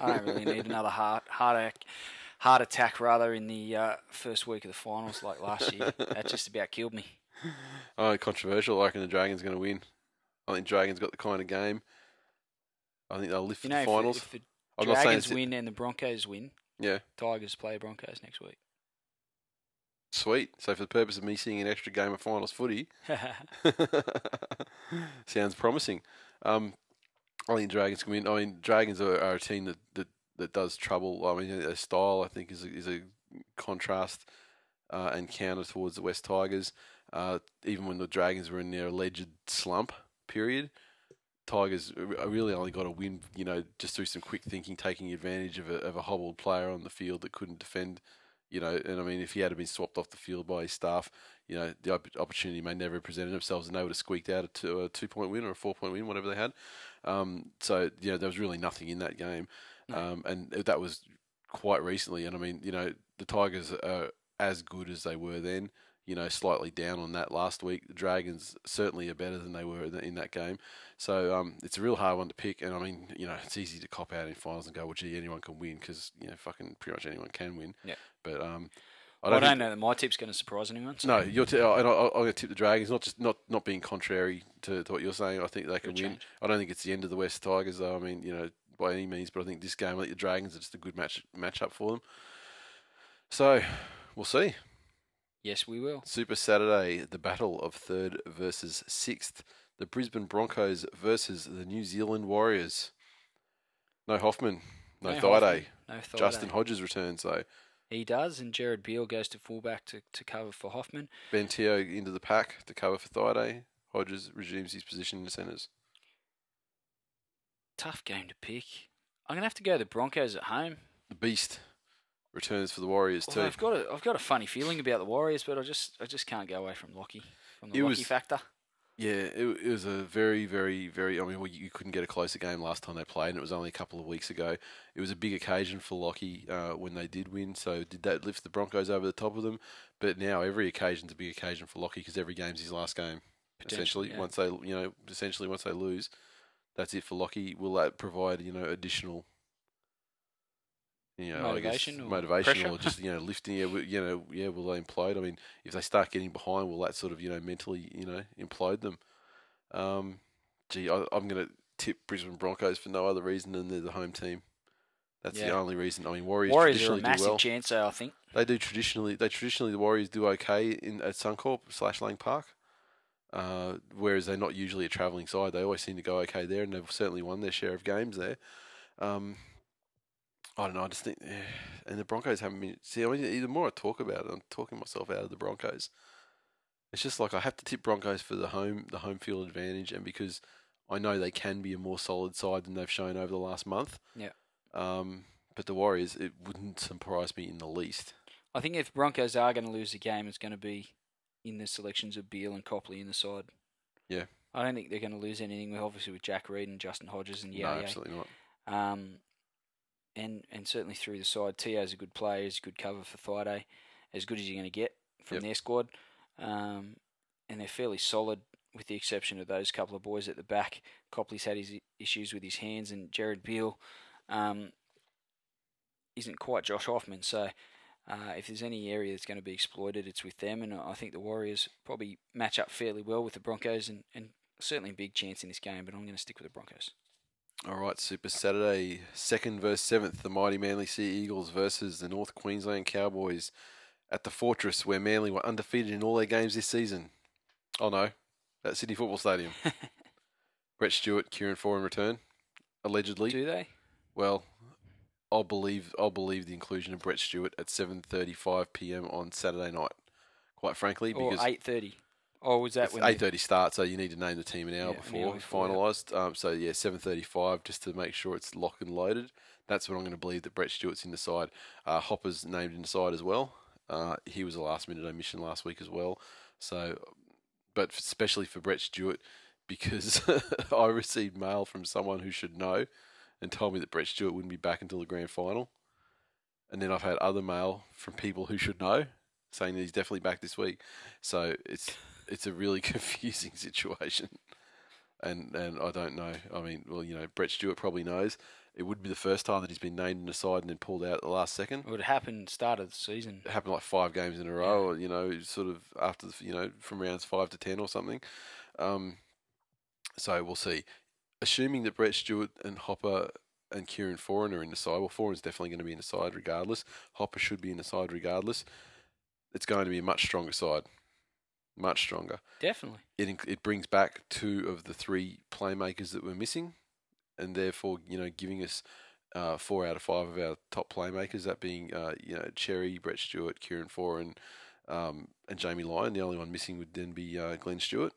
Speaker 2: I don't really need another heart heart attack, heart attack rather in the uh, first week of the finals like last year. that just about killed me.
Speaker 1: Oh, controversial. I reckon the Dragons going to win. I think Dragons got the kind of game. I think they'll lift
Speaker 2: You
Speaker 1: the
Speaker 2: know, if,
Speaker 1: finals.
Speaker 2: if the
Speaker 1: I'm not saying
Speaker 2: Dragons win and the Broncos win,
Speaker 1: Yeah,
Speaker 2: Tigers play Broncos next week.
Speaker 1: Sweet. So for the purpose of me seeing an extra game of finals footy, sounds promising. Um, I think Dragons can win. I mean, Dragons are, are a team that, that, that does trouble. I mean, their style I think is a, is a contrast uh, and counter towards the West Tigers. Uh, even when the Dragons were in their alleged slump period, Tigers really only got a win, you know, just through some quick thinking, taking advantage of a, of a hobbled player on the field that couldn't defend. You know, and I mean, if he had been swapped off the field by his staff, you know, the opportunity may never have presented themselves, and they would have squeaked out a two, a two point win or a four point win, whatever they had. Um, so you know, there was really nothing in that game,
Speaker 2: No.
Speaker 1: um, and that was quite recently. And I mean, you know, the Tigers are as good as they were then. You know, slightly down on that last week. The Dragons certainly are better than they were in, in that game. So um, it's a real hard one to pick. And I mean, you know, it's easy to cop out in finals and go, well, gee, anyone can win because you know, fucking pretty much anyone can win.
Speaker 2: Yeah.
Speaker 1: But um, I
Speaker 2: I don't,
Speaker 1: don't, think-
Speaker 2: know that my tip's going to surprise anyone. So
Speaker 1: no, t- I, I, I'm going to tip the Dragons. Not just not not being contrary to, to what you're saying. I think they can win.
Speaker 2: change.
Speaker 1: I don't think it's the end of the West Tigers, though. I mean, you know, by any means. But I think this game, I think the Dragons are just a good match matchup for them. So we'll see.
Speaker 2: Yes, we will.
Speaker 1: Super Saturday, the battle of third versus sixth. The Brisbane Broncos versus the New Zealand Warriors. No Hoffman, no,
Speaker 2: No
Speaker 1: Thaiday.
Speaker 2: No Thaiday.
Speaker 1: Justin Hodges returns though.
Speaker 2: He does, and Gerard Beale goes to fullback to, to cover for Hoffman.
Speaker 1: Ben Te'o into the pack to cover for Thaiday. Hodges resumes his position in the centres.
Speaker 2: Tough game to pick. I'm gonna have to go the Broncos at home.
Speaker 1: The Beast returns for the Warriors
Speaker 2: Well,
Speaker 1: too.
Speaker 2: I've got a I've got a funny feeling about the Warriors, but I just I just can't go away from Lockie from the
Speaker 1: It
Speaker 2: Lockie
Speaker 1: was-
Speaker 2: factor.
Speaker 1: Yeah, it, it was a very, very, very. I mean, well, you couldn't get a closer game last time they played, and it was only a couple of weeks ago. It was a big occasion for Lockie uh, when they did win. So did that lift the Broncos over the top of them? But now every occasion's a big occasion for Lockie because every game's his last game.
Speaker 2: Potentially,
Speaker 1: Essentially,
Speaker 2: yeah.
Speaker 1: once they, you know, essentially once they lose, that's it for Lockie. Will that provide, you know, additional, you know,
Speaker 2: Motivation or pressure?
Speaker 1: or just you know lifting? Yeah, you know, yeah, will they implode? I mean, if they start getting behind, will that sort of you know mentally you know implode them? Um, gee, I, I'm going to tip Brisbane Broncos for no other reason than they're the home team. That's the only reason. I mean, Warriors,
Speaker 2: Warriors are a
Speaker 1: traditionally do
Speaker 2: massive
Speaker 1: well.
Speaker 2: chance. I think.
Speaker 1: They do traditionally. They traditionally the Warriors do okay in at Suncorp slash Lang Park, uh, whereas they're not usually a travelling side. They always seem to go okay there, and they've certainly won their share of games there. Um, I don't know. I just think, eh, and the Broncos haven't been. See, I mean, the more I talk about it, I'm talking myself out of the Broncos. It's just like I have to tip Broncos for the home the home field advantage, and because I know they can be a more solid side than they've shown over the last month.
Speaker 2: Yeah.
Speaker 1: Um, but the Warriors, it wouldn't surprise me in the least.
Speaker 2: I think if Broncos are going to lose the game, it's going to be in the selections of Beale and Copley in the side.
Speaker 1: Yeah.
Speaker 2: I don't think they're going to lose anything. with Obviously, with Jack Reed and Justin Hodges and
Speaker 1: no,
Speaker 2: yeah,
Speaker 1: absolutely not.
Speaker 2: Um, and and certainly through the side, Te'o's a good player. He's a good cover for Thaiday, as good as you're going to get from
Speaker 1: Yep.
Speaker 2: their squad. Um, and they're fairly solid, with the exception of those couple of boys at the back. Copley's had his issues with his hands, and Gerard Beale um, isn't quite Josh Hoffman. So uh, if there's any area that's going to be exploited, it's with them. And I think the Warriors probably match up fairly well with the Broncos, and, and certainly a big chance in this game. But I'm going to stick with the Broncos.
Speaker 1: All right, Super Saturday, second verse seventh, the mighty Manly Sea Eagles versus the North Queensland Cowboys at the Fortress, where Manly were undefeated in all their games this season. Oh no, at City Football Stadium. Brett Stewart, Kieran Foran return, allegedly.
Speaker 2: Do they?
Speaker 1: Well, I'll believe I'll believe the inclusion of Brett Stewart at 7:35 p.m. on Saturday night. Quite frankly, because
Speaker 2: or 8:30. Oh, was that when
Speaker 1: eight thirty start? So you need to name the team an hour
Speaker 2: yeah,
Speaker 1: before finalised. Um, so yeah, seven thirty-five just to make sure it's locked and loaded. That's when I'm going to believe that Brett Stewart's in the side. Uh, Hopper's named in the side as well. Uh, he was a last-minute omission last week as well. So, but especially for Brett Stewart, because I received mail from someone who should know, and told me that Brett Stewart wouldn't be back until the grand final. And then I've had other mail from people who should know, saying that he's definitely back this week. So it's it's a really confusing situation, and and I don't know. I mean, well, you know, Brett Stewart probably knows. It would be the first time that he's been named in the side and then pulled out at the last second.
Speaker 2: It would happen start of the season.
Speaker 1: It happened like five games in a row, or, you know, sort of after the, you know from rounds five to ten or something. Um, so we'll see. Assuming that Brett Stewart and Hopper and Kieran Foran are in the side, well, Foran's definitely going to be in the side regardless. Hopper should be in the side regardless. It's going to be a much stronger side, much stronger.
Speaker 2: Definitely.
Speaker 1: It it brings back two of the three playmakers that were missing, and therefore you know giving us uh, four out of five of our top playmakers. That being uh, you know Cherry, Brett Stewart, Kieran Foran, um, and Jamie Lyon. The only one missing would then be uh, Glenn Stewart.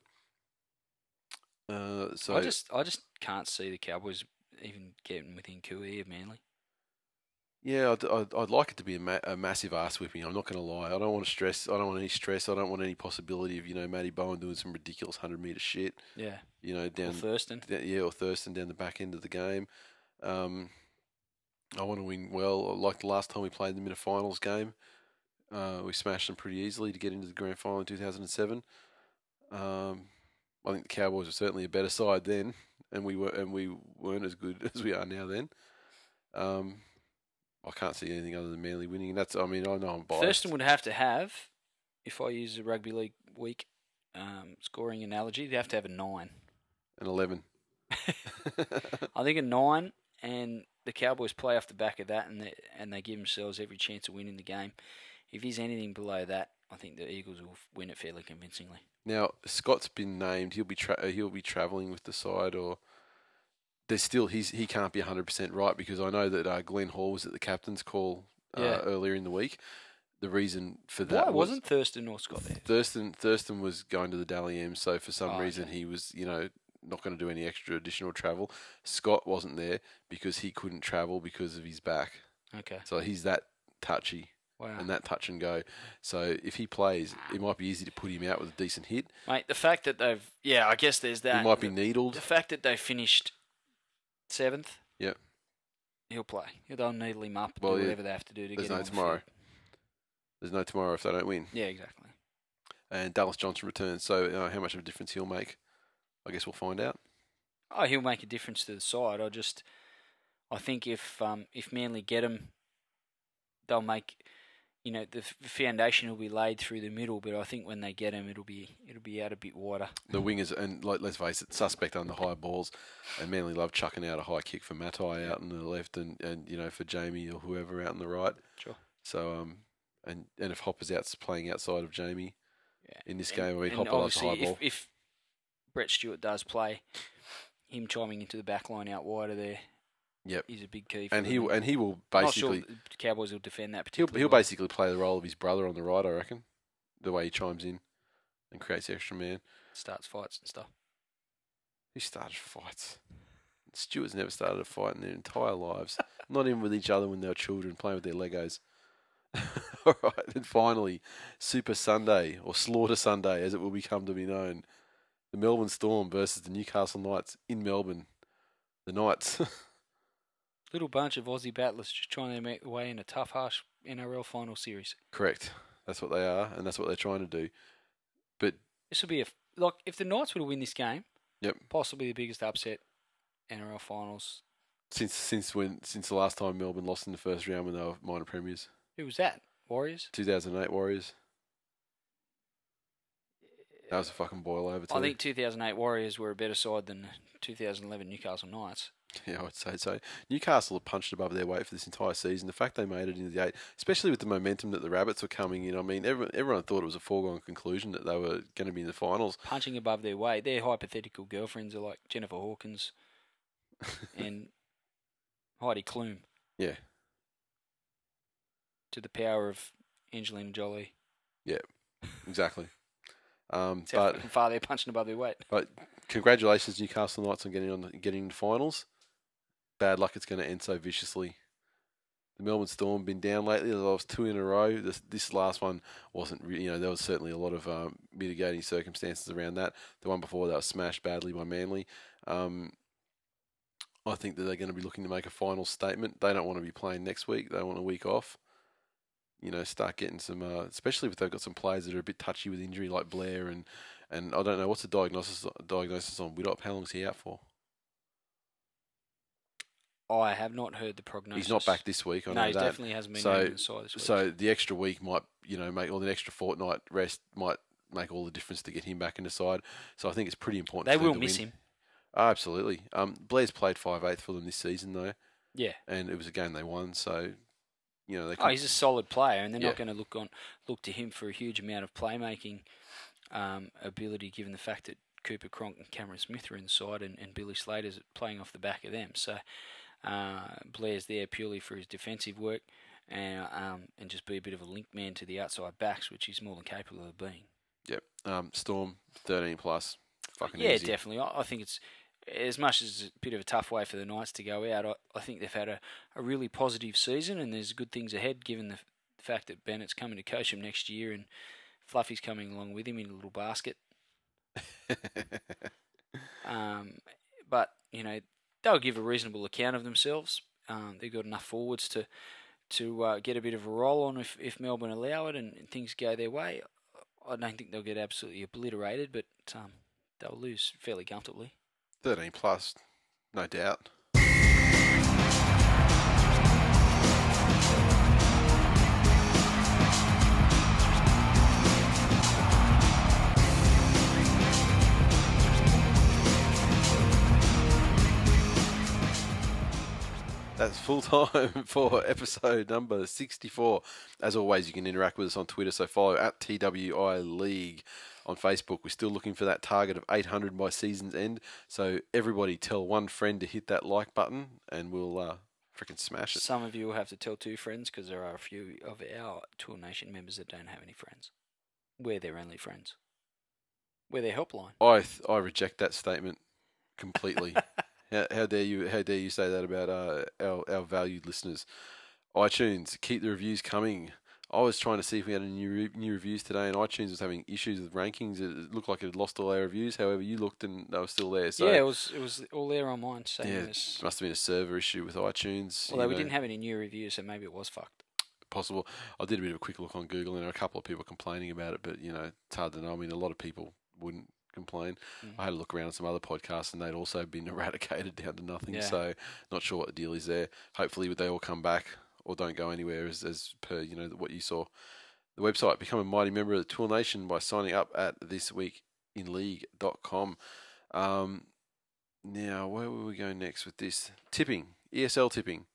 Speaker 1: Uh, so
Speaker 2: I just I just can't see the Cowboys even getting within QE of Manly.
Speaker 1: Yeah, I'd, I'd, I'd like it to be a, ma- a massive ass whipping. I'm not going to lie. I don't want to stress. I don't want any stress. I don't want any possibility of you know Matty Bowen doing some ridiculous hundred meter shit.
Speaker 2: Yeah.
Speaker 1: You know
Speaker 2: Or
Speaker 1: down
Speaker 2: Thurston.
Speaker 1: down- yeah, or Thurston down the back end of the game. Um, I want to win well. Like the last time we played them in a finals game, uh, we smashed them pretty easily to get into the grand final in 2007. Um, I think the Cowboys were certainly a better side then, and we were and we weren't as good as we are now. Then, um, I can't see anything other than Manly winning. And that's I mean I know I'm biased.
Speaker 2: Thurston would have to have, if I use a rugby league week um, scoring analogy, they have to have a nine.
Speaker 1: and 11.
Speaker 2: I think a nine, and the Cowboys play off the back of that, and they, and they give themselves every chance of winning the game. If he's anything below that, I think the Eagles will win it fairly convincingly.
Speaker 1: Now Scott's been named. He'll be tra- uh, he'll be travelling with the side, or there's still he's he can't be 100 percent right because I know that uh, Glenn Hall was at the captain's call uh,
Speaker 2: Yeah.
Speaker 1: earlier in the week. The reason for that
Speaker 2: Why
Speaker 1: was
Speaker 2: wasn't Thurston or Scott there?
Speaker 1: Thurston Thurston was going to the Dally M, so for some
Speaker 2: Oh,
Speaker 1: reason
Speaker 2: okay.
Speaker 1: he was you know not going to do any extra additional travel. Scott wasn't there because he couldn't travel because of his back.
Speaker 2: Okay.
Speaker 1: So he's that touchy
Speaker 2: Wow.
Speaker 1: and that touch and go. So if he plays, it might be easy to put him out with a decent hit.
Speaker 2: Mate, the fact that they've yeah, I guess there's that.
Speaker 1: he might be
Speaker 2: the,
Speaker 1: needled.
Speaker 2: the fact that they finished seventh.
Speaker 1: Yep.
Speaker 2: He'll play. They'll needle him up.
Speaker 1: Well,
Speaker 2: do
Speaker 1: yeah,
Speaker 2: whatever they have to do to
Speaker 1: there's
Speaker 2: get him
Speaker 1: no
Speaker 2: on the
Speaker 1: tomorrow.
Speaker 2: field.
Speaker 1: There's no tomorrow if they don't win.
Speaker 2: Yeah, exactly.
Speaker 1: And Dallas Johnson returns. So uh, how much of a difference he'll make, I guess we'll find out.
Speaker 2: Oh, he'll make a difference to the side. I just, I think if um, if Manly get him, they'll make, you know, the f- foundation will be laid through the middle. But I think when they get him, it'll be it'll be out a bit wider.
Speaker 1: The wingers and like let's face it, suspect on the high balls, and Manly love chucking out a high kick for Matai out on the left, and, and you know for Jamie or whoever out on the right.
Speaker 2: Sure.
Speaker 1: So um, and and if Hopper's out playing outside of Jamie
Speaker 2: Yeah.
Speaker 1: in this
Speaker 2: And-
Speaker 1: game, I mean Hopper loves high ball.
Speaker 2: if, if Brett Stewart does play, him chiming into the back line out wider there
Speaker 1: Yep.
Speaker 2: is a big key. For
Speaker 1: and he and he will basically
Speaker 2: not sure the Cowboys will defend that
Speaker 1: he'll he'll
Speaker 2: well.
Speaker 1: basically play the role of his brother on the right, I reckon. The way he chimes in and creates the extra man.
Speaker 2: starts fights and stuff.
Speaker 1: He started fights? Stewart's never started a fight in their entire lives. Not even with each other when they were children, playing with their Legos. All right, and finally, Super Sunday, or Slaughter Sunday, as it will become to be known. The Melbourne Storm versus the Newcastle Knights in Melbourne. The Knights.
Speaker 2: Little bunch of Aussie battlers just trying to make their way in a tough, harsh NRL final series.
Speaker 1: Correct. That's what they are, and that's what they're trying to do. But
Speaker 2: This would be a like if the Knights were to win this game.
Speaker 1: Yep.
Speaker 2: Possibly the biggest upset NRL finals.
Speaker 1: since since when since the last time Melbourne lost in the first round when they were minor premiers,
Speaker 2: Who was that? Warriors.
Speaker 1: 2008 Warriors. That was a fucking boil over too.
Speaker 2: I think 2008 Warriors were a better side than 2011 Newcastle Knights.
Speaker 1: Yeah, I'd say so. Newcastle have punched above their weight for this entire season. The fact they made it into the eight, especially with the momentum that the Rabbits were coming in, I mean, everyone, everyone thought it was a foregone conclusion that they were going to be in the finals.
Speaker 2: Punching above their weight. Their hypothetical girlfriends are like Jennifer Hawkins and Heidi Klum.
Speaker 1: Yeah.
Speaker 2: to the power of Angelina Jolie.
Speaker 1: Yeah, exactly. Um, but
Speaker 2: far they're punching above their weight.
Speaker 1: but congratulations, Newcastle Knights, on getting on the, getting finals. Bad luck, it's going to end so viciously. The Melbourne Storm been down lately. They lost two in a row. This this last one wasn't. Re- you know, there was certainly a lot of um, mitigating circumstances around that. The one before that was smashed badly by Manly. Um, I think that they're going to be looking to make a final statement. They don't want to be playing next week. They want a week off. You know, start getting some, uh, especially if they've got some players that are a bit touchy with injury, like Blair and and I don't know what's the diagnosis diagnosis on Widdop. How long's he out for?
Speaker 2: I have not heard the prognosis.
Speaker 1: He's not back this week. I
Speaker 2: no,
Speaker 1: know
Speaker 2: he
Speaker 1: that.
Speaker 2: definitely hasn't been
Speaker 1: So-
Speaker 2: the side this week.
Speaker 1: So the extra week might, you know, make or the extra fortnight rest might make all the difference to get him back in the side. So I think it's pretty important.
Speaker 2: they will
Speaker 1: to
Speaker 2: miss
Speaker 1: win.
Speaker 2: him.
Speaker 1: Oh, absolutely. Um, Blair's played five eighth for them this season though,
Speaker 2: Yeah.
Speaker 1: and it was a game they won. So, you know, they.
Speaker 2: Oh, he's a solid player, and they're
Speaker 1: Yeah.
Speaker 2: not going to look on look to him for a huge amount of playmaking um, ability, given the fact that Cooper Cronk and Cameron Smith are inside, and, and Billy Slater's playing off the back of them. So uh, Blair's there purely for his defensive work, and um, and just be a bit of a link man to the outside backs, which he's more than capable of being.
Speaker 1: Yep. Um, Storm thirteen plus. Fucking
Speaker 2: yeah,
Speaker 1: easy.
Speaker 2: definitely. I, I think it's as much as a bit of a tough way for the Knights to go out. I, I think they've had a, a really positive season, and there's good things ahead, given the fact that Bennett's coming to coach him next year, and Fluffy's coming along with him in a little basket. Um, but you know they'll give a reasonable account of themselves. Um, they've got enough forwards to to uh, get a bit of a roll on if, if Melbourne allow it and, things go their way. I don't think they'll get absolutely obliterated, but um, they'll lose fairly comfortably.
Speaker 1: thirteen plus, no doubt. That's full time for episode number 64. As always, you can interact with us on Twitter, so follow at TWI League on Facebook. We're still looking for that target of 800 by season's end. So everybody tell one friend to hit that like button and we'll uh, freaking smash it.
Speaker 2: Some of you will have to tell two friends because there are a few of our Tour Nation members that don't have any friends. We're their only friends. We're their helpline.
Speaker 1: I th- I reject that statement completely. how, how dare you? How dare you say that about uh, our our valued listeners? iTunes, keep the reviews coming. I was trying to see if we had any new re- new reviews today, and iTunes was having issues with rankings. It looked like it had lost all our reviews. However, you looked and they were still there. So
Speaker 2: yeah, it was it was all there on mine. Same
Speaker 1: yeah,
Speaker 2: as
Speaker 1: must have been a server issue with iTunes.
Speaker 2: although we
Speaker 1: know,
Speaker 2: didn't have any new reviews, so maybe it was fucked.
Speaker 1: possible. I did a bit of a quick look on Google, and there are a couple of people complaining about it, but you know, it's hard to know. I mean, a lot of people wouldn't complain.
Speaker 2: Mm.
Speaker 1: I had a look around at some other podcasts, and they'd also been eradicated down to nothing.
Speaker 2: Yeah.
Speaker 1: So, not sure what the deal is there. Hopefully, they all come back or don't go anywhere, as, as per you know what you saw. The website become a mighty member of the Tour Nation by signing up at thisweekinleague.com. Um, now, where will we go next with this tipping? ESL tipping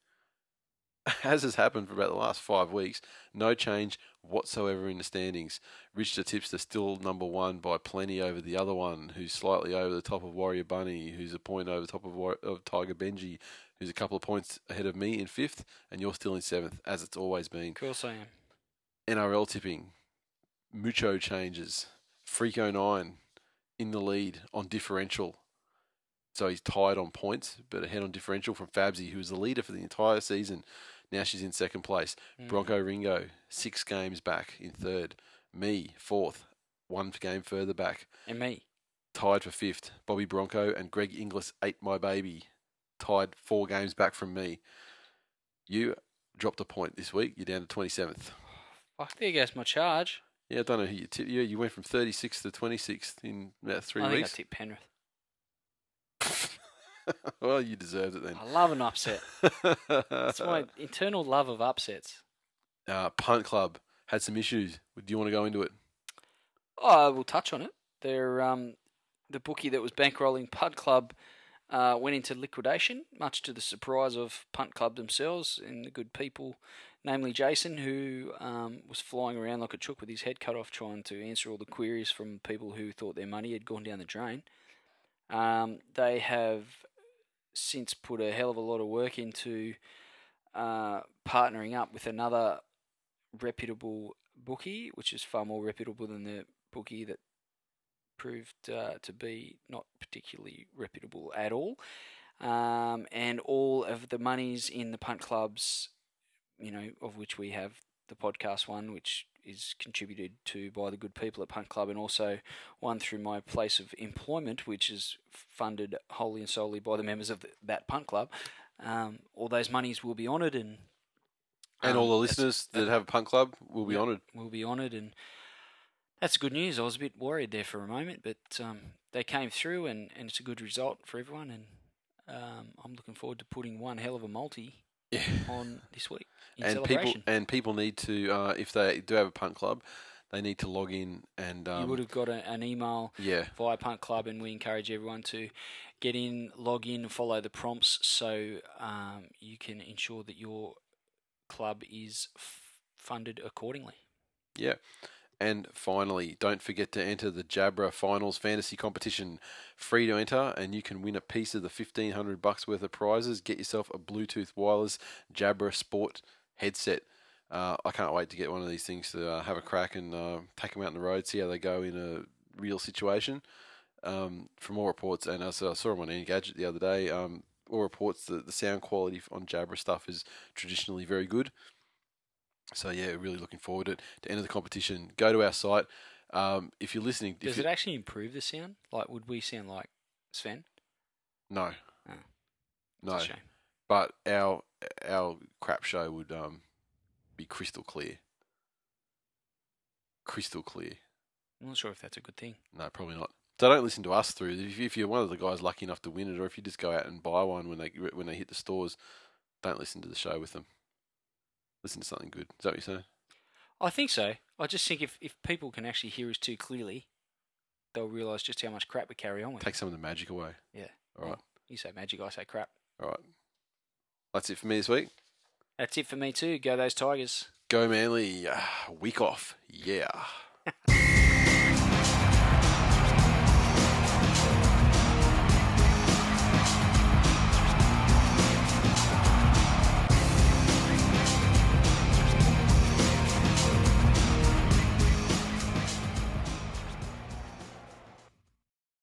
Speaker 1: as has happened for about the last five weeks, no change whatsoever in the standings. Richter Tipster still number one by plenty over the other one, who's slightly over the top of Warrior Bunny, who's a point over the top of, War- of Tiger Benji, who's a couple of points ahead of me in fifth, and you're still in seventh, as it's always been.
Speaker 2: Of course I am.
Speaker 1: NRL tipping, Mucho changes, Freako 9 in the lead on differential. So he's tied on points, but ahead on differential from Fabsy, who was the leader for the entire season. Now she's in second place.
Speaker 2: Mm.
Speaker 1: Bronco Ringo, six games back in third. Me, fourth, one game further back.
Speaker 2: And me.
Speaker 1: Tied for fifth. Bobby Bronco and Greg Inglis, ate my baby. Tied four games back from me. You dropped a point this week. You're down to 27th.
Speaker 2: Fuck, there goes my charge.
Speaker 1: Yeah, I don't know who you tipped. Yeah, you went from 36th to 26th in about three
Speaker 2: I think
Speaker 1: weeks.
Speaker 2: I tipped Penrith.
Speaker 1: well, you deserved it then.
Speaker 2: I love an upset. It's my internal love of upsets.
Speaker 1: uh, Punt Club had some issues. Do you want to go into it?
Speaker 2: Oh, we'll touch on it. They're, um, the bookie that was bankrolling Punt Club uh, went into liquidation, much to the surprise of Punt Club themselves and the good people, namely Jason, who um, was flying around like a chook with his head cut off trying to answer all the queries from people who thought their money had gone down the drain. Um, they have since put a hell of a lot of work into uh, partnering up with another reputable bookie, which is far more reputable than the bookie that proved uh, to be not particularly reputable at all. Um, and all of the monies in the punt clubs, you know, of which we have the podcast one, which is contributed to by the good people at Punt Club, and also one through my place of employment, which is funded wholly and solely by the members of the, that Punt Club. Um, all those monies will be honoured, and
Speaker 1: And
Speaker 2: um,
Speaker 1: all the listeners that have a punt club will be
Speaker 2: Yeah.
Speaker 1: honoured.
Speaker 2: will be honoured, and that's good news. I was a bit worried there for a moment, but um, they came through, and, and it's a good result for everyone. And um, I'm looking forward to putting one hell of a multi
Speaker 1: Yeah.
Speaker 2: on this week in
Speaker 1: and people and people need to uh, if they do have a punt club, they need to log in and um,
Speaker 2: you would have got a, an email
Speaker 1: yeah
Speaker 2: via Punt Club, and we encourage everyone to get in, log in, follow the prompts, so um, you can ensure that your club is f- funded accordingly.
Speaker 1: yeah. And finally, don't forget to enter the Jabra Finals Fantasy Competition. Free to enter, and you can win a piece of the fifteen hundred bucks worth of prizes. Get yourself a Bluetooth wireless Jabra Sport headset. Uh, I can't wait to get one of these things to uh, have a crack and uh, take them out on the road, see how they go in a real situation. Um, from all reports, and as I saw them on Engadget the other day, um, all reports that the sound quality on Jabra stuff is traditionally very good. So yeah, really looking forward to, it. to enter the competition. Go to our site. Um, if you're listening,
Speaker 2: Does it actually improve the sound? Like, would we sound like Sven?
Speaker 1: no,
Speaker 2: Oh.
Speaker 1: no,
Speaker 2: a shame.
Speaker 1: but our our crap show would um be crystal clear, crystal clear.
Speaker 2: I'm not sure if that's a good thing.
Speaker 1: No, probably not. So don't listen to us through. If, if you're one of the guys lucky enough to win it, or if you just go out and buy one when they when they hit the stores, don't listen to the show with them. Listen to something good. Is that what you're saying?
Speaker 2: I think so. I just think if, if people can actually hear us too clearly, they'll realise just how much crap we carry on with.
Speaker 1: Take some of the magic away.
Speaker 2: Yeah.
Speaker 1: All right.
Speaker 2: You say magic, I say crap.
Speaker 1: All right. That's it for me this week.
Speaker 2: That's it for me too. Go those Tigers.
Speaker 1: Go Manly. Ah, week off. Yeah.